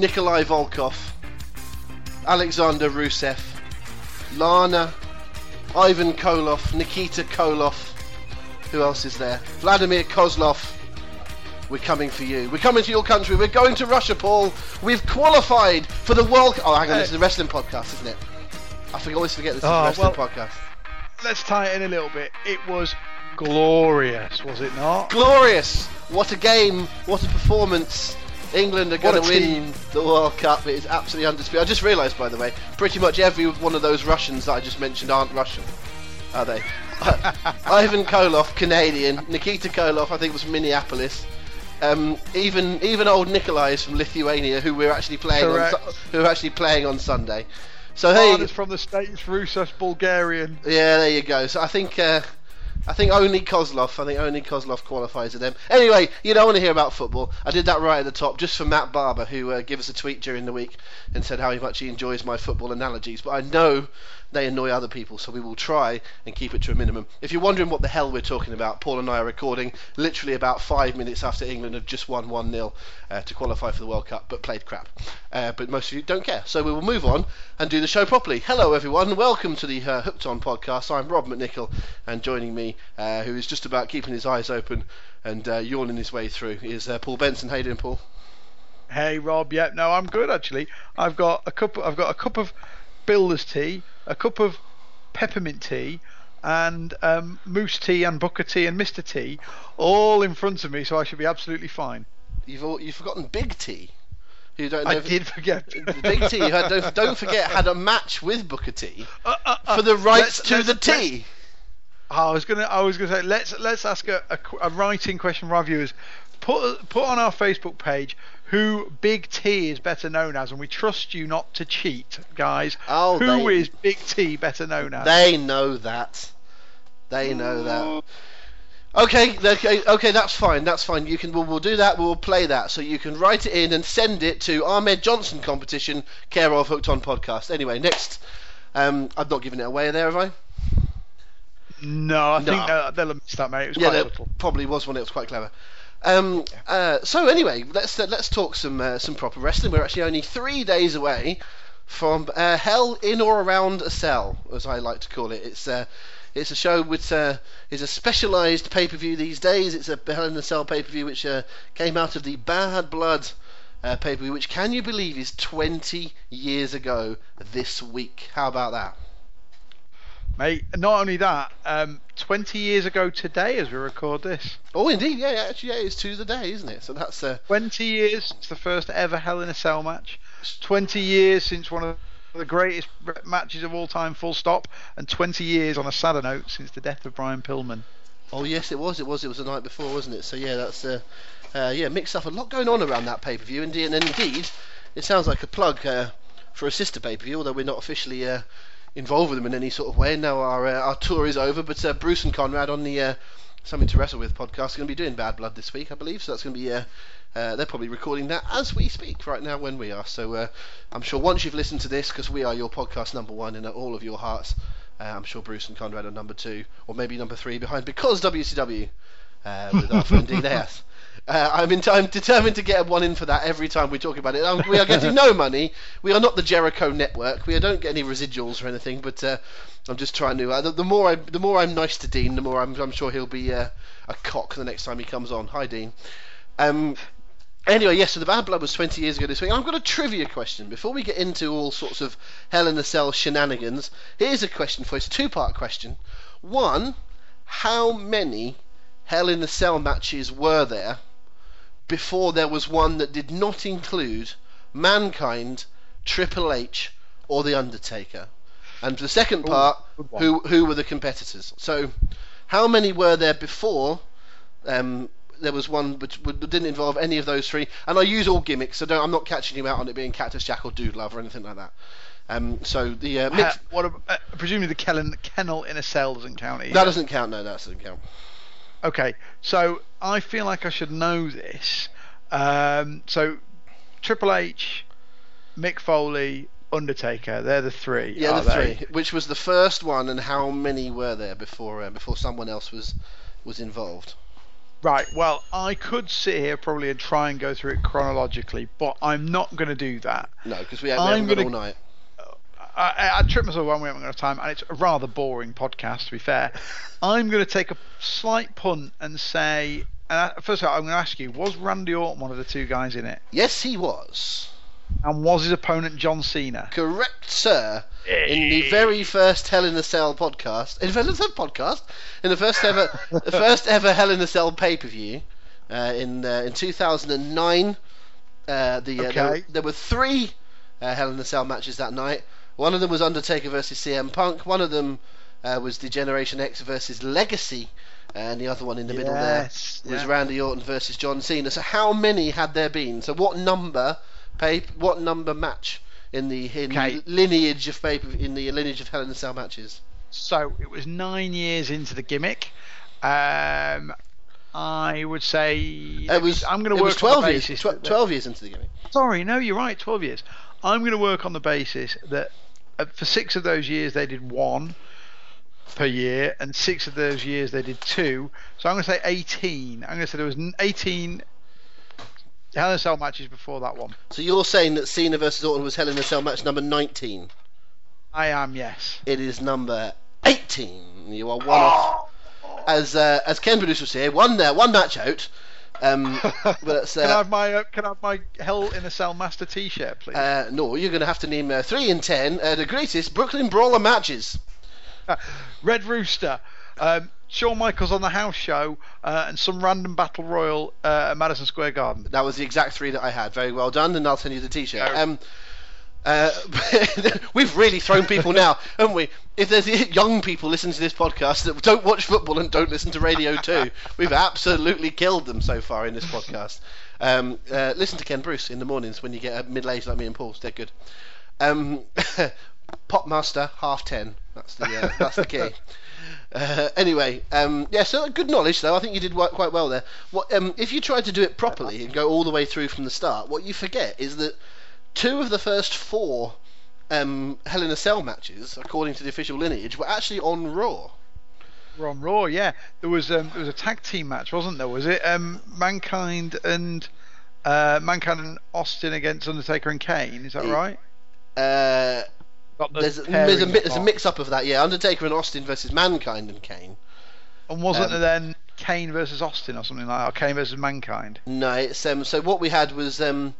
Nikolai Volkov, Alexander Rusev, Lana, Ivan Koloff, Nikita Koloff. Who else is there? Vladimir Kozlov. We're coming for you. We're coming to your country. We're going to Russia, Paul. We've qualified for the World. Oh, hang on, this is a uh, wrestling podcast, isn't it? I always forget this is a Oh, wrestling well- podcast. Let's tie it in a little bit. It was glorious, was it not? Glorious! What a game! What a performance! England are going to win the World Cup. It is absolutely undisputed. I just realised, by the way, pretty much every one of those Russians that I just mentioned aren't Russian, are they? Ivan Koloff, Canadian. Nikita Koloff, I think, was from Minneapolis. Um, even even old Nikolai is from Lithuania, who we're actually playing on, Correct. Who are actually playing on Sunday. So hey, from the States, Rusev's Bulgarian. yeah, there you go. So I think uh, I think only Kozlov. I think only Kozlov qualifies for them. Anyway, you don't want to hear about football. I did that right at the top, just for Matt Barber, who uh, gave us a tweet during the week and said how much he enjoys my football analogies. But I know they annoy other people, so we will try and keep it to a minimum. If you're wondering what the hell we're talking about, Paul and I are recording literally about five minutes after England have just won 1 0 uh, to qualify for the World Cup, but played crap. Uh, but most of you don't care, so we will move on and do the show properly. Hello, everyone. Welcome to the uh, Hooked On podcast. I'm Rob McNichol, and joining me, uh, who is just about keeping his eyes open and uh, yawning his way through, is uh, Paul Benson. How you doing, Paul? Hey Rob, yeah, no, I'm good actually. I've got a cup. I've got a cup of builder's tea, a cup of peppermint tea, and um, moose tea and booker tea and Mister Tea, all in front of me, so I should be absolutely fine. You've all, you've forgotten Big Tea. who don't know I did forget. Big T, who had, don't, don't forget, had a match with Booker T Uh, uh, uh, for the rights to the tea. I was gonna. I was gonna say let's let's ask a, a, a writing question for our viewers. Put put on our Facebook page who Big T is better known as, and we trust you not to cheat, guys. Oh, Who they- is Big T better known as? They know that. They know that. Okay, okay, okay. That's fine. That's fine. You can. We'll, we'll do that. We'll play that. So you can write it in and send it to Ahmed Johnson competition, care of Hooked On podcast. Anyway, next. Um, I've not given it away there, have I? No, I No. think they'll, they'll have missed that, mate. It was yeah, quite little. probably was one that was quite clever. Um, uh, so anyway, let's uh, let's talk some uh, some proper wrestling. We're actually only three days away from uh, Hell in or around a Cell, as I like to call it. It's uh, it's a show which uh, is a specialised pay per view these days. It's a Hell in a Cell pay per view which uh, came out of the Bad Blood uh, pay per view, which can you believe is 20 years ago this week? How about that? Mate, not only that, um, 20 years ago today, as we record this, Oh, indeed, yeah, yeah, actually, yeah, it's to the day, isn't it? So that's uh, 20 years since the first ever Hell in a Cell match, 20 years since one of the greatest matches of all time, full stop, and 20 years on a sadder note since the death of Brian Pillman. Oh yes, it was. It was. It was the night before, wasn't it? So yeah, that's uh, uh, yeah, mixed up. A lot going on around that pay per view. Indeed, and indeed, it sounds like a plug uh, for a sister pay per view, although we're not officially uh, involved with them in any sort of way. Now our uh, our tour is over, but uh, Bruce and Conrad on the uh, Something to Wrestle With podcast are going to be doing Bad Blood this week, I believe. So that's going to be. Uh, uh, they're probably recording that as we speak right now when we are. So uh, I'm sure once you've listened to this, because we are your podcast number one in all of your hearts, uh, I'm sure Bruce and Conrad are number two, or maybe number three behind, because WCW uh, with our friend Ayers. Uh, I'm, in, I'm determined to get one in for that every time we talk about it. Um, we are getting no money. We are not the Jericho Network. We don't get any residuals or anything. But uh, I'm just trying to. Uh, the, the more I, the more I'm nice to Dean, the more I'm, I'm sure he'll be uh, a cock the next time he comes on. Hi, Dean. Um, Anyway, yes, so the Bad Blood was 20 years ago this week. I've got a trivia question. Before we get into all sorts of Hell in a Cell shenanigans, here's a question for you. It's a two part question. One, how many Hell in a Cell matches were there before there was one that did not include Mankind, Triple H, or The Undertaker? And the second part, one. who who were the competitors? So, how many were there before? Um, there was one which didn't involve any of those three, and I use all gimmicks, so don't, I'm not catching you out on it being Cactus Jack or Dude Love or anything like that. Um, so the uh, Ha- what? Uh, presumably the kennel, kennel in a cell doesn't count either. that doesn't count. No, that doesn't count. Okay, so I feel like I should know this. Um, so Triple H, Mick Foley, Undertaker, they're the three. Yeah, the they? three. Which was the first one, and how many were there before uh, before someone else was was involved? Right. Well, I could sit here probably and try and go through it chronologically, but I'm not going to do that. No, because we, ha- we haven't gonna- all night. I, I, I tripped myself one we haven't got time, and it's a rather boring podcast, to be fair. I'm going to take a slight punt and say, and I, first of all, I'm going to ask you: Was Randy Orton one of the two guys in it, Yes, he was. and was his opponent John Cena? Correct, sir. In the very first Hell in a Cell podcast, in the first podcast, in the first ever, the first ever Hell in a Cell pay per view, uh, in uh, in 2009, uh, the uh, there, there were three uh, Hell in a Cell matches that night. One of them was Undertaker versus CM Punk. One of them uh, was the Generation X versus Legacy, and the other one in the middle there was yeah. Randy Orton versus John Cena. So how many had there been? So what number pay? What number match in the in Okay. lineage of paper in the lineage of Hell in a Cell matches? So it was nine years into the gimmick. Um, I would say It was. I'm going to work twelve on the years. tw- twelve years into the gimmick. Sorry, no, you're right. Twelve years. I'm going to work on the basis that for six of those years they did one per year, and six of those years they did two. So I'm going to say 18. I'm going to say there was 18 Hell in a Cell matches before that one. So you're saying that Cena versus Orton was Hell in a Cell match number 19? I am, yes. It is number 18. You are one off. As uh, as Ken producer was here, one there, one match out. Um, but it's, can I uh, have my uh, Can I have my Hell in a Cell Master T-shirt, please? uh, no, you're going to have to name uh, three in ten uh, the greatest Brooklyn Brawler matches. Red Rooster, um, Shawn Michaels on the house show, uh, and some random battle royal uh, at Madison Square Garden. That was the exact three that I had. Very well done, and I'll send you the T-shirt. No. Um, uh, we've really thrown people now, haven't we? If there's young people listening to this podcast that don't watch football and don't listen to Radio 2, we've absolutely killed them so far in this podcast. Um, uh, listen to Ken Bruce in the mornings when you get uh, middle-aged like me and Paul. They're good. Um, Popmaster half ten. That's the uh, that's the key. Uh, anyway, um, yeah, so good knowledge though. I think you did work quite well there. What um, if you tried to do it properly and go all the way through from the start? What you forget is that two of the first four um, Hell in a Cell matches, according to the official lineage, were actually on Raw. We're on Raw, yeah. There was um, there was a tag team match, wasn't there? Was it um, Mankind and uh, Mankind and Austin against Undertaker and Kane? Is that Yeah. right? Uh, Got the there's, there's a there's a mix-up of that, yeah. Undertaker and Austin versus Mankind and Kane. And wasn't um, there then Kane versus Austin or something like that? Or Kane versus Mankind? No, it's um. So what we had was um.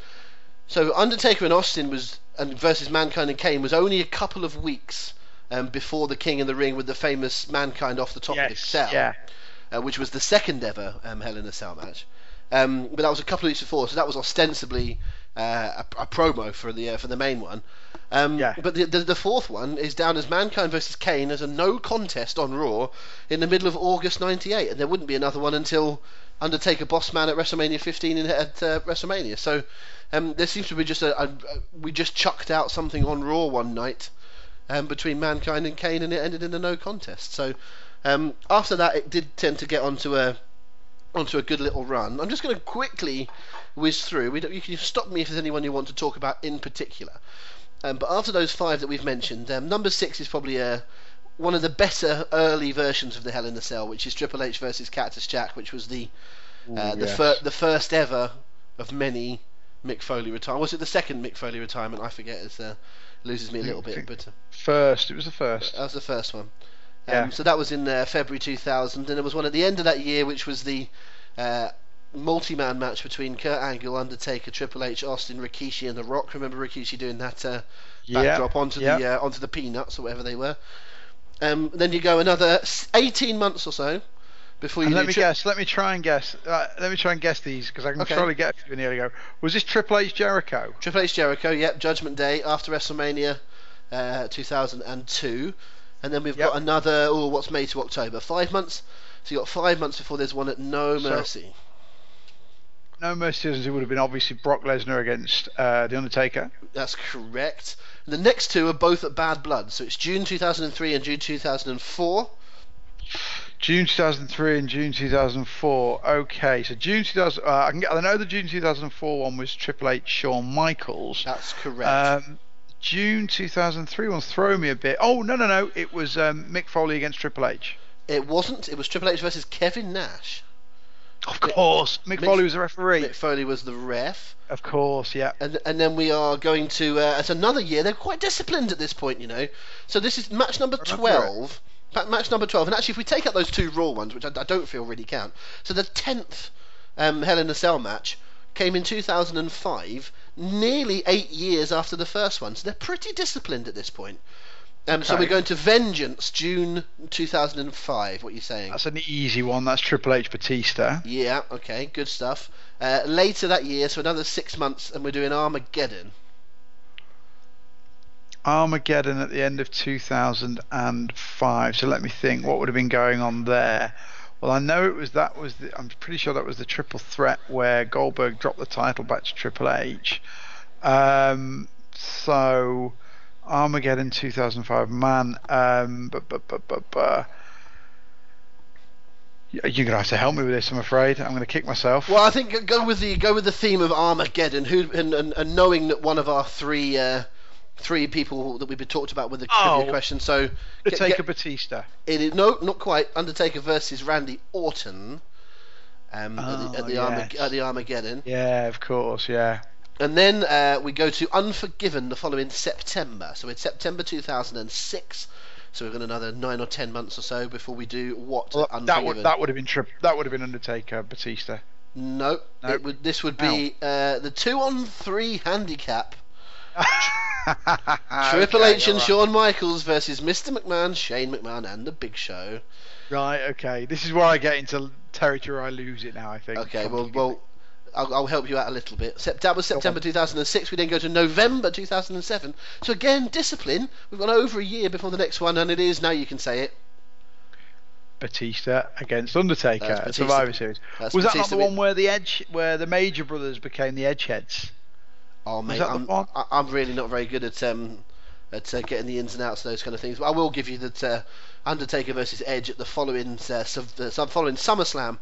So Undertaker and Austin was and versus Mankind and Kane was only a couple of weeks um before the King in the Ring with the famous Mankind off the top of the cell. yeah. uh, which was the second ever um, Hell in a Cell match. Um, but that was a couple of weeks before, so that was ostensibly uh, a, a promo for the uh, for the main one. Um, Yeah. But the, the the fourth one is down as Mankind versus Kane as a no contest on Raw in the middle of August '98, and there wouldn't be another one until Undertaker Boss Man at WrestleMania 15 in, at uh, WrestleMania. So um, there seems to be just a, a, a we just chucked out something on Raw one night um, between Mankind and Kane, and it ended in a no contest. So um, after that, it did tend to get onto a onto a good little run. I'm just going to quickly whiz through. You can stop me if there's anyone you want to talk about in particular. Um, but after those five that we've mentioned, um, number six is probably uh, one of the better early versions of the Hell in the Cell, which is Triple H versus Cactus Jack, which was the uh, the, yes. fir- the first ever of many Mick Foley retirement. Was it the second Mick Foley retirement? I forget. It uh, loses me a little bit, but. Uh, First, it was the first. that was the first one. Um, Yeah. So that was in uh, February 2000, and there was one at the end of that year, which was the uh, multi-man match between Kurt Angle, Undertaker, Triple H, Austin, Rikishi, and The Rock. Remember Rikishi doing that uh, backdrop onto yeah. the uh, onto the peanuts or whatever they were. Um, then you go another 18 months or so before you And let me tri- guess. Let me try and guess. Uh, let me try and guess these because I can Okay. surely get a few in here. Go. Was this Triple H Jericho? Triple H Jericho, yep, Judgment Day after WrestleMania uh, 2002, and then we've Yep. got another. Oh, what's May to October? Five months. So you got five months before there's one at No So- Mercy. No Mercy it would have been obviously Brock Lesnar against uh, The Undertaker. That's correct. And the next two are both at Bad Blood. So it's June 2003 and June 2004. June 2003 and June 2004. Okay, so June 2000. Uh, I, can get, I know the June 2004 one was Triple H Shawn Michaels. That's correct. Um, June 2003 one throw me a bit. Oh no no no! It was um, Mick Foley against Triple H. it wasn't. It was Triple H versus Kevin Nash. Of course, Mick, Mick- Foley was the referee. Mick Foley was the ref. Of course, yeah. And, and then we are going to uh, it's another year. They're quite disciplined at this point, you know. So this is match number twelve. ma- Match number twelve, and actually, if we take out those two Raw ones, which I, I don't feel really count, so the tenth um, Hell in a Cell match came in 2005, nearly eight years after the first one. So they're pretty disciplined at this point. Um, So we're going to Vengeance, June 2005. What are you saying? That's an easy one. That's Triple H Batista. Yeah, okay, good stuff. Uh, later that year, so another six months, and we're doing Armageddon. Armageddon at the end of 2005. So let me think. What would have been going on there? Well, I know it was that was the. I'm pretty sure that was the triple threat where Goldberg dropped the title back to Triple H. Um, so Armageddon 2005. Man, um, but but but but. but you're gonna have to help me with this. I'm afraid. I'm gonna kick myself. Well, I think go with the go with the theme of Armageddon. Who and, and, and knowing that one of our three uh, three people that we've been talked about with the trivia Oh. question. So Undertaker get- Batista. it is no, not quite. Undertaker versus Randy Orton. Um, at the, at, Oh, the Armag- at the Armageddon, Yeah, of course. Yeah. And then uh, we go to Unforgiven the following September. So it's September 2006. So we've got another nine or ten months or so before we do what Well, Unforgiven. that would that would have been tri- that would have been Undertaker Batista. No, Nope. it would. This would be uh, the two on three handicap. Triple Okay, H and alright. Shawn Michaels versus Mr. McMahon, Shane McMahon, and the Big Show. Right. Okay. This is where I get into territory I lose it now. I think. Okay, well, well, I'll, I'll help you out a little bit. Sept- that was September 2006. We then go to November 2007. So again, discipline. We've got over a year before the next one, and it is now you can say it. Batista against Undertaker That's Batista. Survivor Series. That's was that not the one where the Edge, where the Major Brothers became the Edgeheads? Oh mate, I'm. I'm really not very good at um at uh, getting the ins and outs of those kind of things. But I will give you that uh, Undertaker versus Edge at the following uh, sub- the sub- following SummerSlam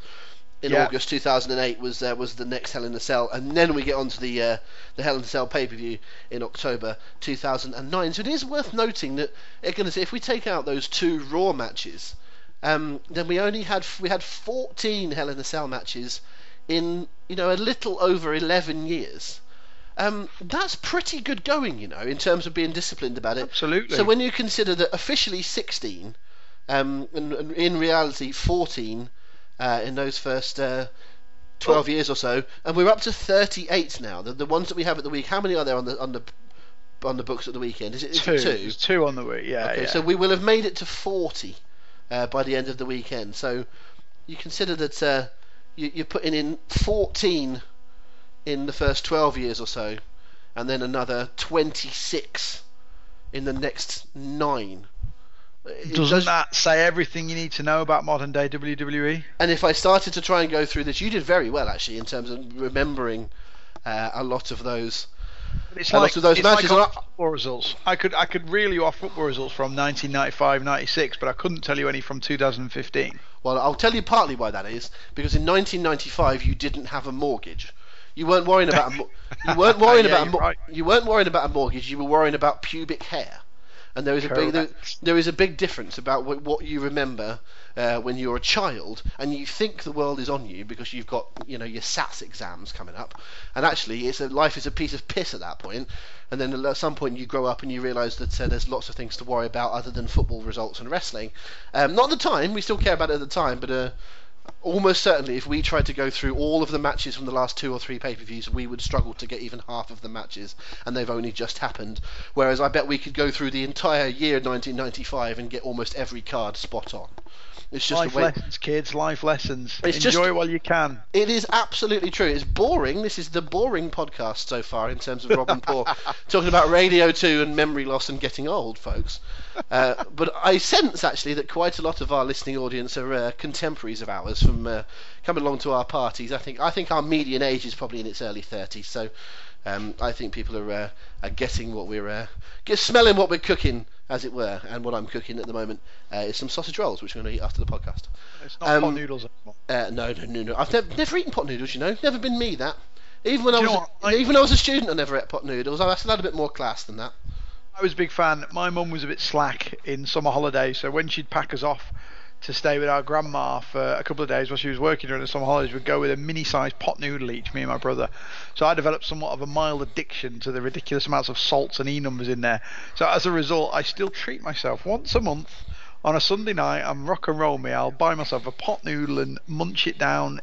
in Yeah. August 2008 was uh, was the next Hell in a Cell, and then we get on to the uh, the Hell in a Cell pay per view in October 2009. So it is worth noting that again, if we take out those two Raw matches, um, then we only had we had 14 Hell in a Cell matches in you know a little over 11 years. Um, that's pretty good going, you know, in terms of being disciplined about it. Absolutely. So when you consider that officially 16, um, and, and in reality 14 uh, in those first uh, 12 years or so, and we're up to 38 now. The, the ones that we have at the week, how many are there on the on the on the books at the weekend? Is it, is two. it two? There's two on the week. Yeah. Okay, yeah. so we will have made it to 40 uh, by the end of the weekend. So you consider that uh, you, you're putting in 14 in the first 12 years or so, and then another 26 in the next nine. It Doesn't does- that say everything you need to know about modern day? WWE? And if I started to try and go through this, you did very well actually in terms of remembering uh, a lot of those. It's A lot of those matches like football results. I could I could reel you off football results from 1995, 96, but I couldn't tell you any from 2015. Well, I'll tell you partly why that is because in 1995 you didn't have a mortgage. You weren't worrying about a mo- you weren't worrying Yeah, about mo- right. you weren't worrying about a mortgage. You were worrying about pubic hair, and there is a big there, there is a big difference about what, what you remember uh, when you're a child and you think the world is on you because you've got you know your SATs exams coming up, and actually it's a life is a piece of piss at that point. And then at some point you grow up and you realise that uh, there's lots of things to worry about other than football results and wrestling. Um, not at the time, we still care about it at the time, but uh, almost certainly if we tried to go through all of the matches from the last two or three pay-per-views we would struggle to get even half of the matches and they've only just happened whereas i bet we could go through the entire year 1995 and get almost every card spot on It's just life a way. lessons, kids. Life lessons. It's Enjoy just- while you can. It is absolutely true. It's boring. This is the boring podcast so far in terms of Rob and Paul talking about Radio 2 and memory loss and getting old, folks. Uh, but I sense actually that quite a lot of our listening audience are uh, contemporaries of ours from uh, coming along to our parties. I think I think our median age is probably in its early 30s. So um, I think people are, uh, are getting what we're uh, get, smelling what we're cooking, as it were. And what I'm cooking at the moment uh, is some sausage rolls, which we're going to eat after the podcast. It's not Um, pot noodles anymore. Uh, no, no, no, no. I've never, never eaten pot noodles. You know, never been me that. Even when I Do was? I- even when I was a student, I never ate pot noodles. I still had a bit more class than that. I was a big fan. My mum was a bit slack in summer holidays, so when she'd pack us off to stay with our grandma for a couple of days while she was working during the summer holidays, we'd go with a mini-sized pot noodle each, me and my brother. So I developed somewhat of a mild addiction to the ridiculous amounts of salts and e numbers in there. So as a result, I still treat myself once a month on a Sunday night. I'm rock and roll me. I'll buy myself a pot noodle and munch it down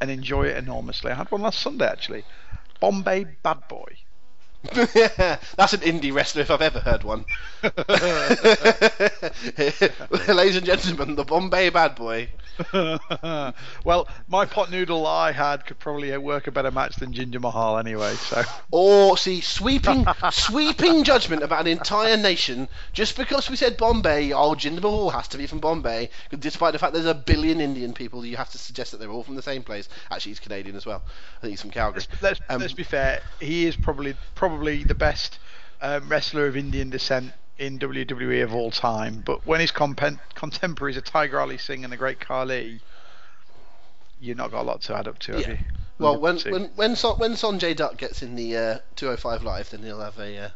and enjoy it enormously. I had one last Sunday actually. Bombay Bad Boy. That's an indie wrestler if I've ever heard one. Ladies and gentlemen, the Bombay Bad Boy. well, my pot noodle I had could probably work a better match than Jinder Mahal anyway. So Or see, sweeping, sweeping judgment about an entire nation just because we said Bombay. Oh, Jinder Mahal has to be from Bombay, despite the fact there's a billion Indian people. You have to suggest that they're all from the same place. Actually, he's Canadian as well. I think he's from Calgary. let's Um, let's be fair. He is probably probably the best um, wrestler of Indian descent in WWE of all time. But when his compen- contemporaries are Tiger Ali Singh and the Great Khali, you've not got a lot to add up to, have Yeah. you? Well, when when when, Son, when Sonjay Dutt gets in the uh, 205 live, then he'll have a uh,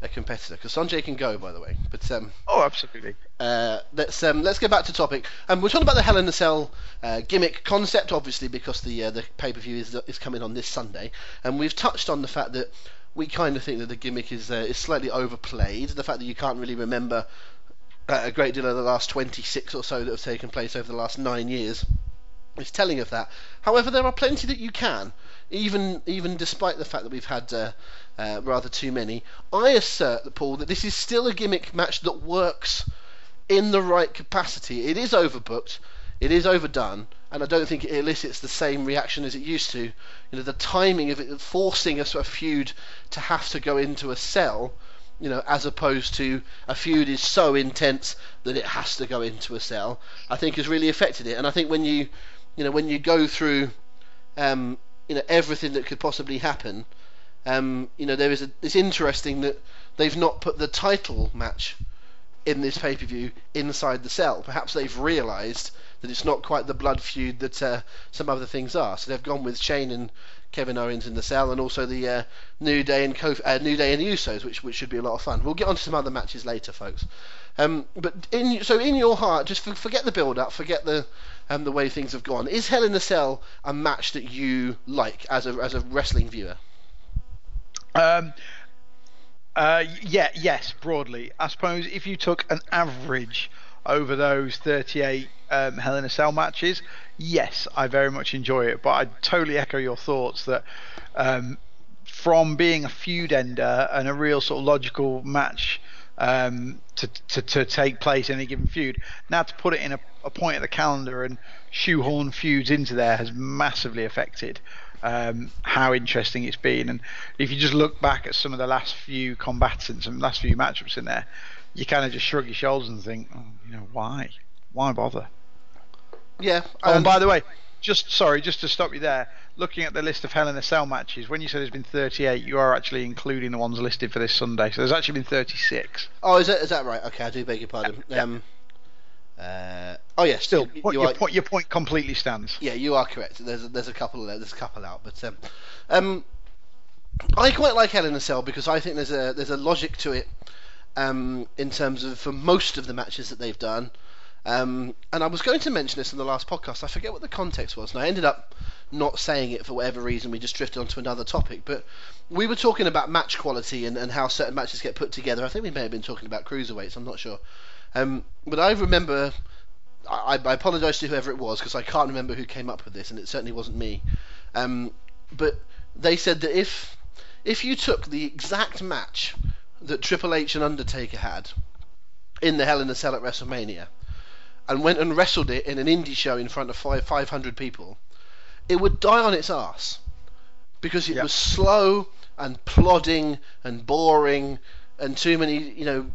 a competitor because Sonjay can go, by the way. But um, oh, absolutely. uh, let's um, let's get back to topic. Um, we're talking about the Hell in a Cell uh, gimmick concept, obviously, because the uh, the pay per view is is coming on this Sunday, and we've touched on the fact that we kind of think that the gimmick is uh, is slightly overplayed. The fact that you can't really remember uh, a great deal of the last 26 or so that have taken place over the last nine years is telling of that. However, there are plenty that you can, even even despite the fact that we've had uh, uh, rather too many. I assert, Paul, that this is still a gimmick match that works in the right capacity. It is overbooked, it is overdone, and I don't think it elicits the same reaction as it used to. You know, the timing of it forcing a sort feud to have to go into a cell, you know, as opposed to a feud is so intense that it has to go into a cell, I think has really affected it. And I think when you, you know, when you go through, um, you know, everything that could possibly happen, um, you know, there is a, it's interesting that they've not put the title match in this pay per view inside the cell. Perhaps they've realised that it's not quite the blood feud that uh, some other things are. So they've gone with Shane and Kevin Owens in the cell, and also the uh, New Day and Kof- uh, New Day and the Usos, which which should be a lot of fun. We'll get on to some other matches later, folks. Um, but in so in your heart, just for, forget the build up, forget the um, the way things have gone. Is Hell in a Cell a match that you like as a as a wrestling viewer? Um, uh, yeah, yes, broadly. I suppose if you took an average over those 38 um, Hell in a Cell matches, yes, I very much enjoy it. But I totally echo your thoughts that um, from being a feud ender and a real sort of logical match um, to, to, to take place in a given feud, now to put it in a, a point of the calendar and shoehorn feuds into there has massively affected um, how interesting it's been. And if you just look back at some of the last few combatants and last few matchups in there, you kind of just shrug your shoulders and think, oh, you know, why? Why bother? Yeah. Oh, and by the way, just sorry, just to stop you there, looking at the list of Hell in a Cell matches, when you said there's been 38, you are actually including the ones listed for this Sunday. So there's actually been 36. Oh, is that is that right? Okay, I do beg your pardon. Yeah. Um, uh, oh yeah, Still, you, you your, are, point, your point completely stands. yeah, you are correct. There's a, there's a couple there. There's a couple out, but um, um, I quite like Hell in a Cell because I think there's a there's a logic to it um, in terms of for most of the matches that they've done. Um, and I was going to mention this in the last podcast. I forget what the context was, and I ended up not saying it for whatever reason. We just drifted onto another topic. But we were talking about match quality and, and how certain matches get put together. I think we may have been talking about cruiserweights. I'm not sure. Um, but I remember. I, I apologise to whoever it was because I can't remember who came up with this, and it certainly wasn't me. Um, but they said that if if you took the exact match that Triple H and Undertaker had in the Hell in a Cell at WrestleMania, and went and wrestled it in an indie show in front of five, 500 people, it would die on its ass because it Yeah. was slow and plodding and boring and too many, you know,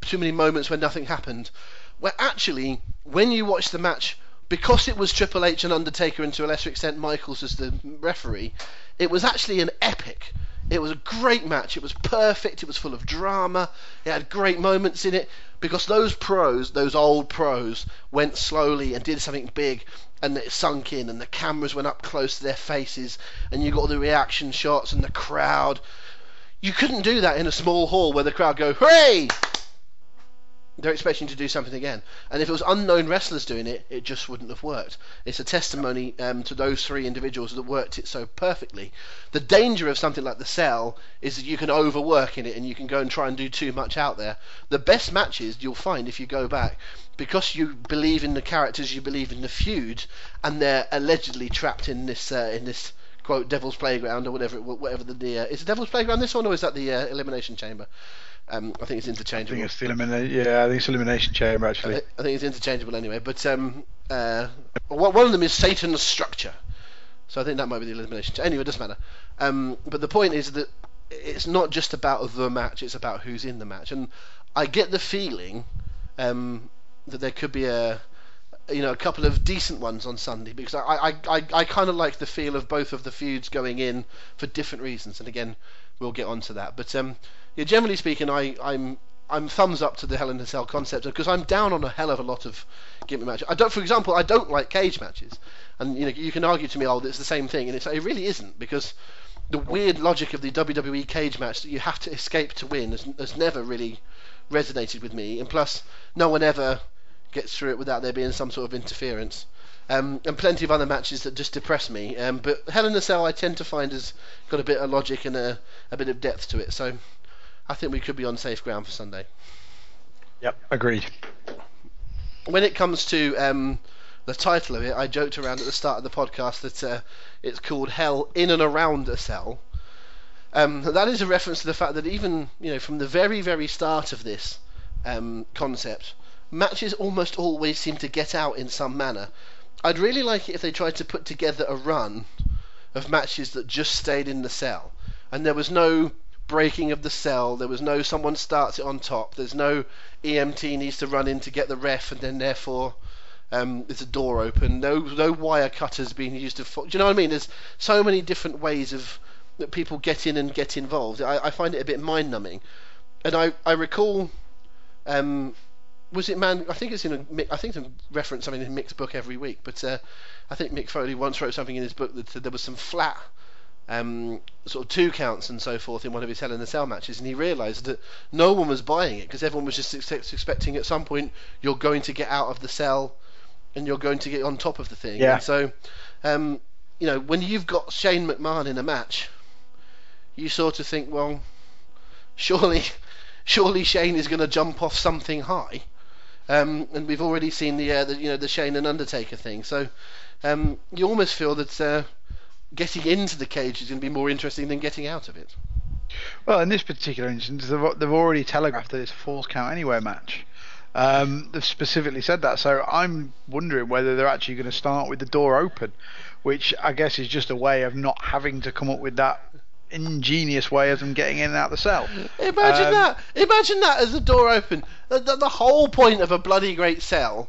too many moments where nothing happened. Where actually, when you watch the match, because it was Triple H and Undertaker and to a lesser extent Michaels as the referee, it was actually an epic. It was a great match. It was perfect. It was full of drama. It had great moments in it because those pros, those old pros, went slowly and did something big and it sunk in and the cameras went up close to their faces and you got the reaction shots and the crowd. You couldn't do that in a small hall where the crowd go, hooray! They're expecting to do something again. And if it was unknown wrestlers doing it, it just wouldn't have worked. It's a testimony um, to those three individuals that worked it so perfectly. The danger of something like the cell is that you can overwork in it and you can go and try and do too much out there. The best matches you'll find if you go back, because you believe in the characters, you believe in the feud, and they're allegedly trapped in this uh, in this quote Devil's Playground or whatever whatever the, the uh, is it Devil's Playground this one or is that the uh, Elimination Chamber? Um, I think it's I interchangeable. think it's the elimination. Yeah, I think it's elimination chamber I actually. I think it's interchangeable anyway. But um, uh, one one of them is Satan's structure, so I think that might be the elimination. Chamber. Anyway, it doesn't matter. Um, but the point is that it's not just about the match; it's about who's in the match. And I get the feeling um, that there could be a you know a couple of decent ones on Sunday because I I, I, I kind of like the feel of both of the feuds going in for different reasons. And again, we'll get onto that. But um, yeah, generally speaking, I I'm I'm thumbs up to the Hell in a Cell concept because I'm down on a hell of a lot of gimmick matches. I don't, for example, I don't like cage matches, and you know you can argue to me, oh, it's the same thing, and it's it really isn't because the weird logic of the WWE cage match that you have to escape to win has, has never really resonated with me, and plus no one ever gets through it without there being some sort of interference. Um, and plenty of other matches that just depress me. Um, but Hell in a Cell I tend to find has got a bit of logic and a, a bit of depth to it. So I think we could be on safe ground for Sunday. Yep, agreed. When it comes to um, the title of it, I joked around at the start of the podcast that uh, it's called Hell in and Around a Cell. Um, that is a reference to the fact that even you know from the very very start of this um, concept, matches almost always seem to get out in some manner. I'd really like it if they tried to put together a run of matches that just stayed in the cell, and there was no breaking of the cell. There was no someone starts it on top. There's no EMT needs to run in to get the ref, and then therefore um, there's a door open. No, no wire cutters being used to. Fo- Do you know what I mean? There's so many different ways of that people get in and get involved. I, I find it a bit mind numbing, and I I recall. Um, was it man? I think it's in a. I think it's a reference something in Mick's book every week. But uh, I think Mick Foley once wrote something in his book that there was some flat, um, sort of two counts and so forth in one of his Hell in the Cell matches, and he realised that no one was buying it because everyone was just ex- expecting at some point you're going to get out of the cell, and you're going to get on top of the thing. Yeah. And so, um, you know, when you've got Shane McMahon in a match, you sort of think, well, surely, surely Shane is going to jump off something high. Um, and we've already seen the, uh, the you know the Shane and Undertaker thing, so um, you almost feel that uh, getting into the cage is going to be more interesting than getting out of it. Well, in this particular instance, they've, they've already telegraphed that it's a falls count anywhere match. Um, they've specifically said that, so I'm wondering whether they're actually going to start with the door open, which I guess is just a way of not having to come up with that ingenious way of them getting in and out the cell. Imagine Um, that! Imagine that as the door open. The, the, the whole point of a bloody great cell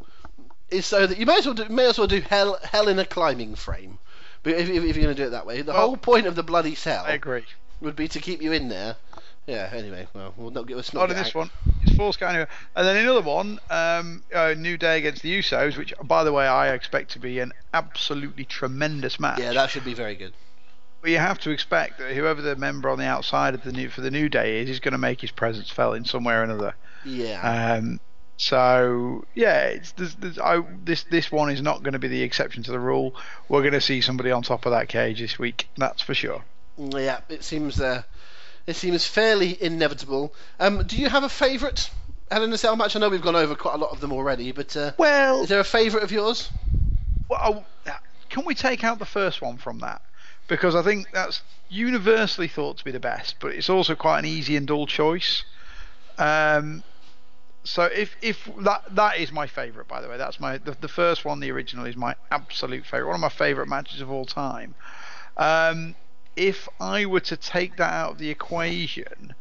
is so that you may as well do, may as well do hell hell in a climbing frame. But if, if, if you're going to do it that way, the Well, whole point of the bloody cell I agree. would be to keep you in there. Yeah. Anyway, well, we'll not get. Let's not Not in this out- one. It's falls count anywhere. And then another one, um, uh, New Day against the Usos, which, by the way, I expect to be an absolutely tremendous match. Yeah, that should be very good. But you have to expect that whoever the member on the outside of the new for the new day is, is going to make his presence felt in some way or another. Yeah. Um, so yeah, it's, there's, there's, I, this this one is not going to be the exception to the rule. We're going to see somebody on top of that cage this week, that's for sure. yeah. It seems. Uh, it seems fairly inevitable. Um, do you have a favourite Hell in a Cell match? I know we've gone over quite a lot of them already, but uh, Well, is there a favourite of yours? well, can we take out the first one from that? Because I think that's universally thought to be the best, but it's also quite an easy and dull choice. Um, so if if that that is my favourite, by the way, that's my the, the first one, the original, is my absolute favourite. One of my favourite matches of all time. Um, if I were to take that out of the equation,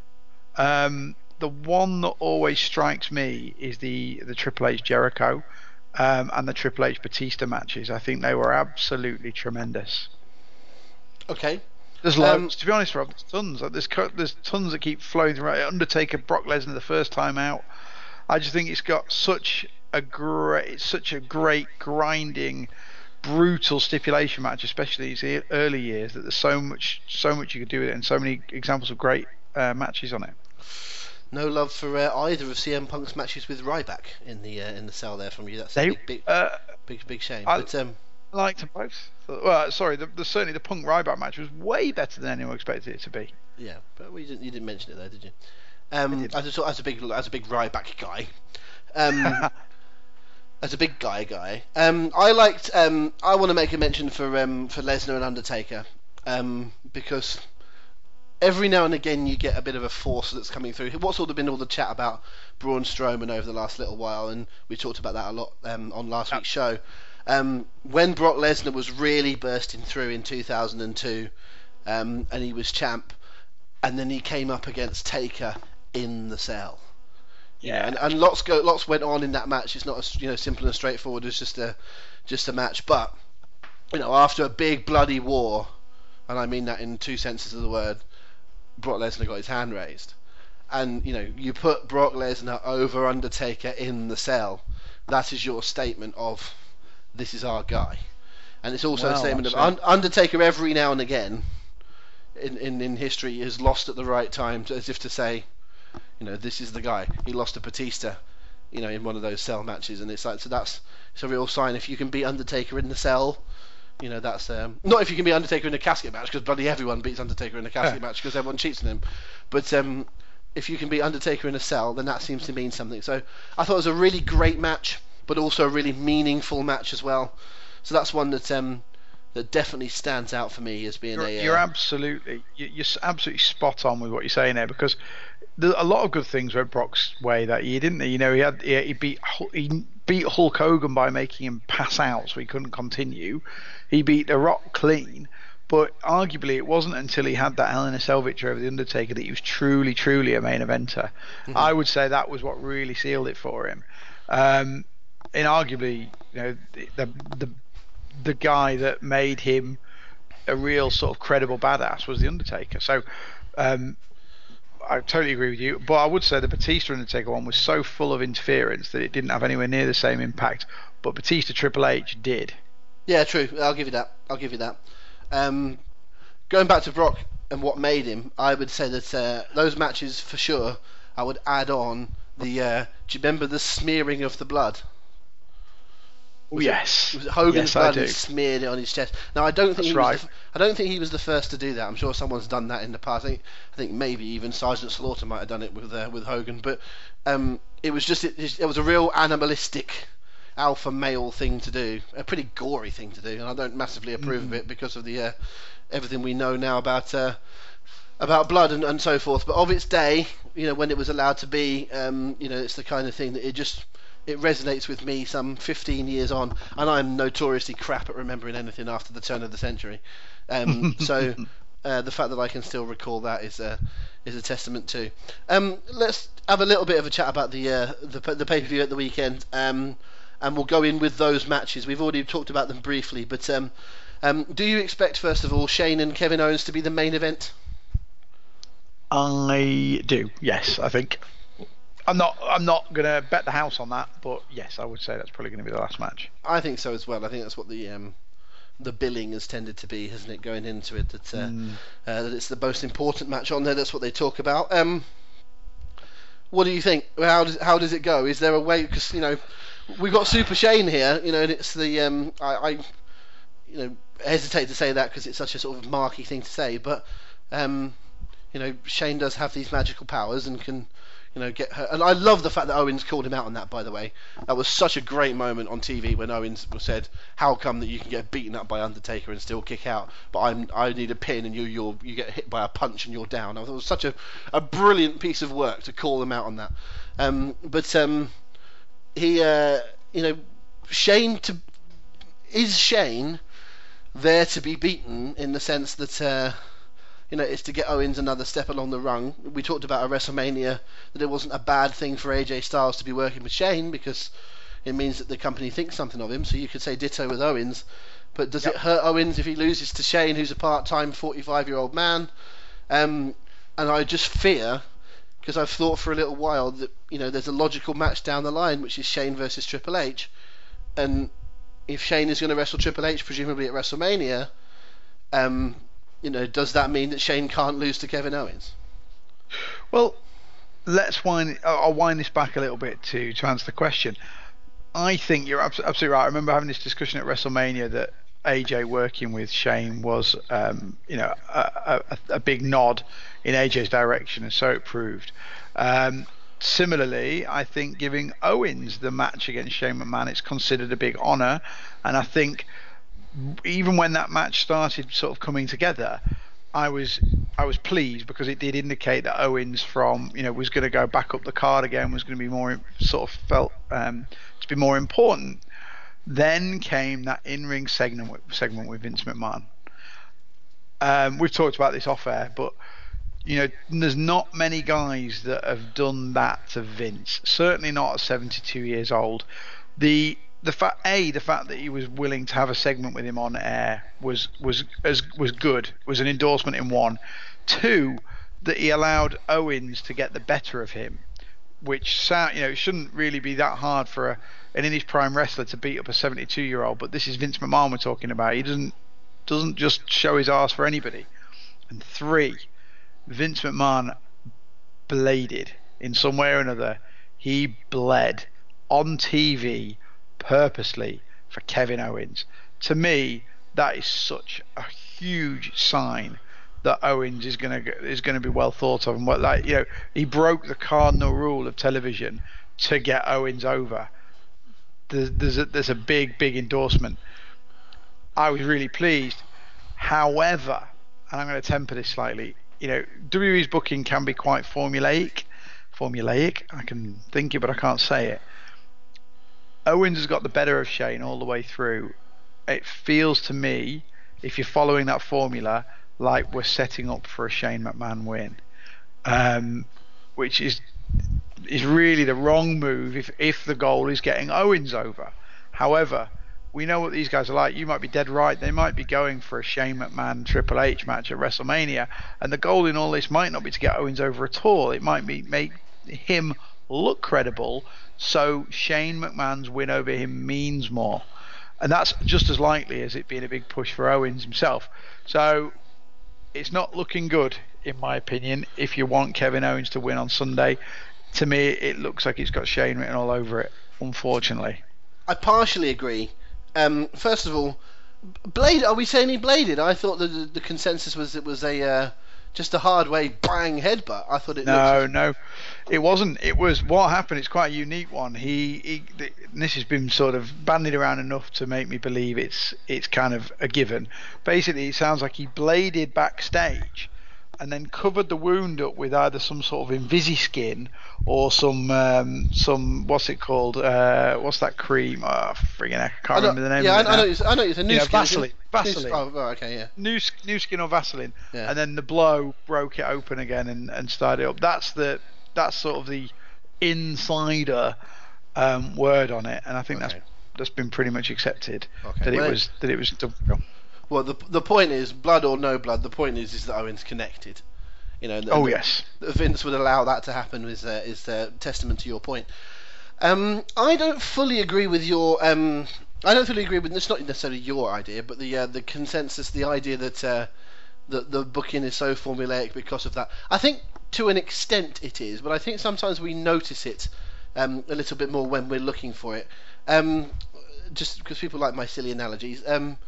um, the one that always strikes me is the the Triple H Jericho um, and the Triple H Batista matches. I think they were absolutely tremendous. Okay. There's Um, loads. to be honest, Rob, there's tons. Like, There's there's tons that keep flowing through. Undertaker, Brock Lesnar, the first time out. I just think it's got such a great, such a great grinding, brutal stipulation match, especially its e- early years. That there's so much, so much you could do with it, and so many examples of great uh, matches on it. No love for uh, either of CM Punk's matches with Ryback in the uh, in the cell there from you. That's a They, big, big, uh, big, big shame. I- but um, liked them both. Well, sorry, the, the certainly the Punk Ryback match was way better than anyone expected it to be. yeah, but we didn't. You didn't mention it though, did you? Um, as a as a big as a big Ryback guy, um, as a big guy guy. Um, I liked. Um, I want to make a mention for um, for Lesnar and Undertaker, um, because every now and again you get a bit of a force that's coming through. What's all the been all the chat about Braun Strowman over the last little while, and we talked about that a lot um, on last week's show. Um, when Brock Lesnar was really bursting through in 2002, um, and he was champ, and then he came up against Taker in the cell. Yeah. and, and lots go lots went on in that match. It's not as you know simple and straightforward as just a just a match, but you know after a big bloody war, and I mean that in two senses of the word, Brock Lesnar got his hand raised, and you know you put Brock Lesnar over Undertaker in the cell. That is your statement of this is our guy, and it's also a Well, statement of Un- Undertaker every now and again. In, in, in history, has lost at the right time, as if to say, you know, this is the guy. He lost to Batista, you know, in one of those cell matches, and it's like so that's it's a real sign. If you can beat Undertaker in the cell, you know that's um, not if you can beat Undertaker in a casket match because bloody everyone beats Undertaker in a casket match because everyone cheats on him. But um, if you can beat Undertaker in a cell, then that seems to mean something. So I thought it was a really great match, but also a really meaningful match as well. So that's one that um, that definitely stands out for me as being You're, a. you're uh, absolutely you- you're absolutely spot on with what you're saying there because there's a lot of good things went Brock's way that year, didn't he? You know, he had he, he beat he beat Hulk Hogan by making him pass out, so he couldn't continue. He beat The Rock clean, but arguably it wasn't until he had that Hell in a Cell victory over the Undertaker that he was truly, truly a main eventer. I would say that was what really sealed it for him. Um, and arguably, you know, the the the guy that made him a real sort of credible badass was the Undertaker. So um, I totally agree with you. But I would say the Batista Undertaker one was so full of interference that it didn't have anywhere near the same impact. But Batista Triple H did. Yeah, true. I'll give you that. I'll give you that. Um, going back to Brock and what made him, I would say that uh, those matches for sure. I would add on the. Uh, do you remember the smearing of the blood? Was it- yes. Was it Hogan's yes, blood smeared it on his chest? Now I don't think That's he right. was. The, I don't think he was the first to do that. I'm sure someone's done that in the past. I think, I think maybe even Sergeant Slaughter might have done it with uh, with Hogan. But um, it was just it, it was a real animalistic alpha male thing to do, a pretty gory thing to do, and I don't massively approve of it because of the uh, everything we know now about uh, about blood and, and so forth. But of its day, you know, when it was allowed to be, um, you know, it's the kind of thing that it just it resonates with me some 15 years on, and I'm notoriously crap at remembering anything after the turn of the century. Um, so uh, the fact that I can still recall that is a is a testament too. Um, let's have a little bit of a chat about the uh, the, the pay per view at the weekend, um, and we'll go in with those matches. We've already talked about them briefly, but um, um, do you expect first of all Shane and Kevin Owens to be the main event? I do. Yes, I think. I'm not. I'm not gonna bet the house on that, but yes, I would say that's probably going to be the last match. I think so as well. I think that's what the um, the billing has tended to be, hasn't it? Going into it, that uh, Mm. uh, that it's the most important match on there. That's what they talk about. Um, what do you think? How does how does it go? Is there a way? Because you know, we've got Super Shane here. You know, and it's the um, I, I you know hesitate to say that because it's such a sort of marky thing to say, but um, you know, Shane does have these magical powers and can you know, get her. And I love the fact that Owens called him out on that. By the way, that was such a great moment on TV when Owens said, "How come that you can get beaten up by Undertaker and still kick out, but I'm I need a pin and you you you get hit by a punch and you're down." I thought it was such a a brilliant piece of work to call them out on that. Um, but um, he, uh, you know, Shane to is Shane there to be beaten in the sense that. Uh, you know, it's to get Owens another step along the rung. We talked about a WrestleMania that it wasn't a bad thing for AJ Styles to be working with Shane because it means that the company thinks something of him. So you could say ditto with Owens. But does yep. it hurt Owens if he loses to Shane, who's a part-time 45-year-old man? Um, and I just fear, because I've thought for a little while that you know there's a logical match down the line, which is Shane versus Triple H, and if Shane is going to wrestle Triple H, presumably at WrestleMania, um, you know, does that mean that Shane can't lose to Kevin Owens? Well, let's wind. I'll wind this back a little bit to to answer the question. I think you're absolutely right. I remember having this discussion at WrestleMania that AJ working with Shane was, um, you know, a, a, a, big nod in AJ's direction, and so it proved. Um, similarly, I think giving Owens the match against Shane McMahon it's considered a big honour, and I think even when that match started sort of coming together, I was I was pleased because it did indicate that Owens from you know was going to go back up the card again, was going to be more sort of felt um, to be more important. Then came that in-ring segment segment with Vince McMahon. Um, we've talked about this off air, but you know, there's not many guys that have done that to Vince. Certainly not at 72 years old. The the fact a the fact that he was willing to have a segment with him on air was was as was good was an endorsement in one. Two, that he allowed Owens to get the better of him, which sound you know it shouldn't really be that hard for a, an in his prime wrestler to beat up a 72 year old. But this is Vince McMahon we're talking about. He doesn't doesn't just show his ass for anybody. And three, Vince McMahon bladed in some way or another. He bled on TV purposely for Kevin Owens. To me, that is such a huge sign that Owens is going to is going to be well thought of and what like you know he broke the cardinal rule of television to get Owens over. There's there's a, there's a big big endorsement. I was really pleased. However, and I'm going to temper this slightly. You know, WWE's booking can be quite formulaic. Formulaic. I can think it, but I can't say it. Owens has got the better of Shane all the way through. It feels to me, if you're following that formula, like we're setting up for a Shane McMahon win, um, which is is really the wrong move if if the goal is getting Owens over. However, we know what these guys are like. You might be dead right. They might be going for a Shane McMahon Triple H match at WrestleMania, and the goal in all this might not be to get Owens over at all. It might be make him look credible so Shane McMahon's win over him means more. And that's just as likely as it being a big push for Owens himself. So it's not looking good, in my opinion, if you want Kevin Owens to win on Sunday. To me, it looks like it's got Shane written all over it, unfortunately. I partially agree. Um, first of all, Blade. Are we saying he bladed? I thought the the, consensus was it was a uh, just a hard way bang headbutt. I thought it. No, looked... no, it wasn't. It was what happened. It's quite a unique one. He, he, this has been sort of bandied around enough to make me believe it's it's kind of a given. Basically, it sounds like he bladed backstage and then covered the wound up with either some sort of invisi skin or some um, some what's it called? Uh, what's that cream? Oh, friggin' I can't I remember the name. Yeah, of it I, know. It's, I know it's a new you know, skin. Vaseline. Vaseline. oh, oh, okay, yeah. New new skin or Vaseline. Yeah. And then the blow broke it open again and, and started up. That's the that's sort of the insider um, word on it, and I think okay. that's that's been pretty much accepted okay. that well, it was that it was. Well, the the point is, blood or no blood. The point is, is that Owen's connected. You know. oh yes. Vince would allow that to happen. Is uh, is uh, testament to your point. Um, I don't fully agree with your. Um, I don't fully agree with. It's not necessarily your idea, but the uh, the consensus, the idea that uh, that the booking is so formulaic because of that. I think to an extent it is, but I think sometimes we notice it um, a little bit more when we're looking for it. Um, just because people like my silly analogies. Um,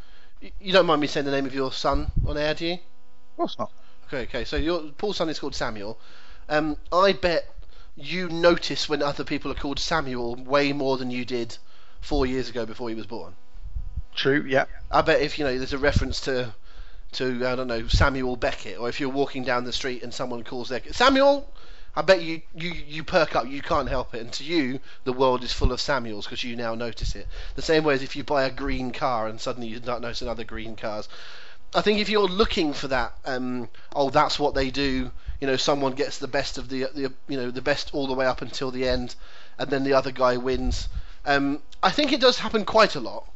you don't mind me saying the name of your son on air, do you? Of course not. Okay, okay. So your Paul's son is called Samuel. Um, I bet you notice when other people are called Samuel way more than you did four years ago before he was born. True. Yeah. I bet if you know there's a reference to to I don't know Samuel Beckett, or if you're walking down the street and someone calls their Samuel, I bet you you you perk up. You can't help it, and to you the world is full of Samuels because you now notice it. The same way as if you buy a green car and suddenly you start noticing other green cars. I think if you're looking for that, um, oh, that's what they do. You know, someone gets the best of the, the you know the best all the way up until the end, and then the other guy wins. Um, I think it does happen quite a lot,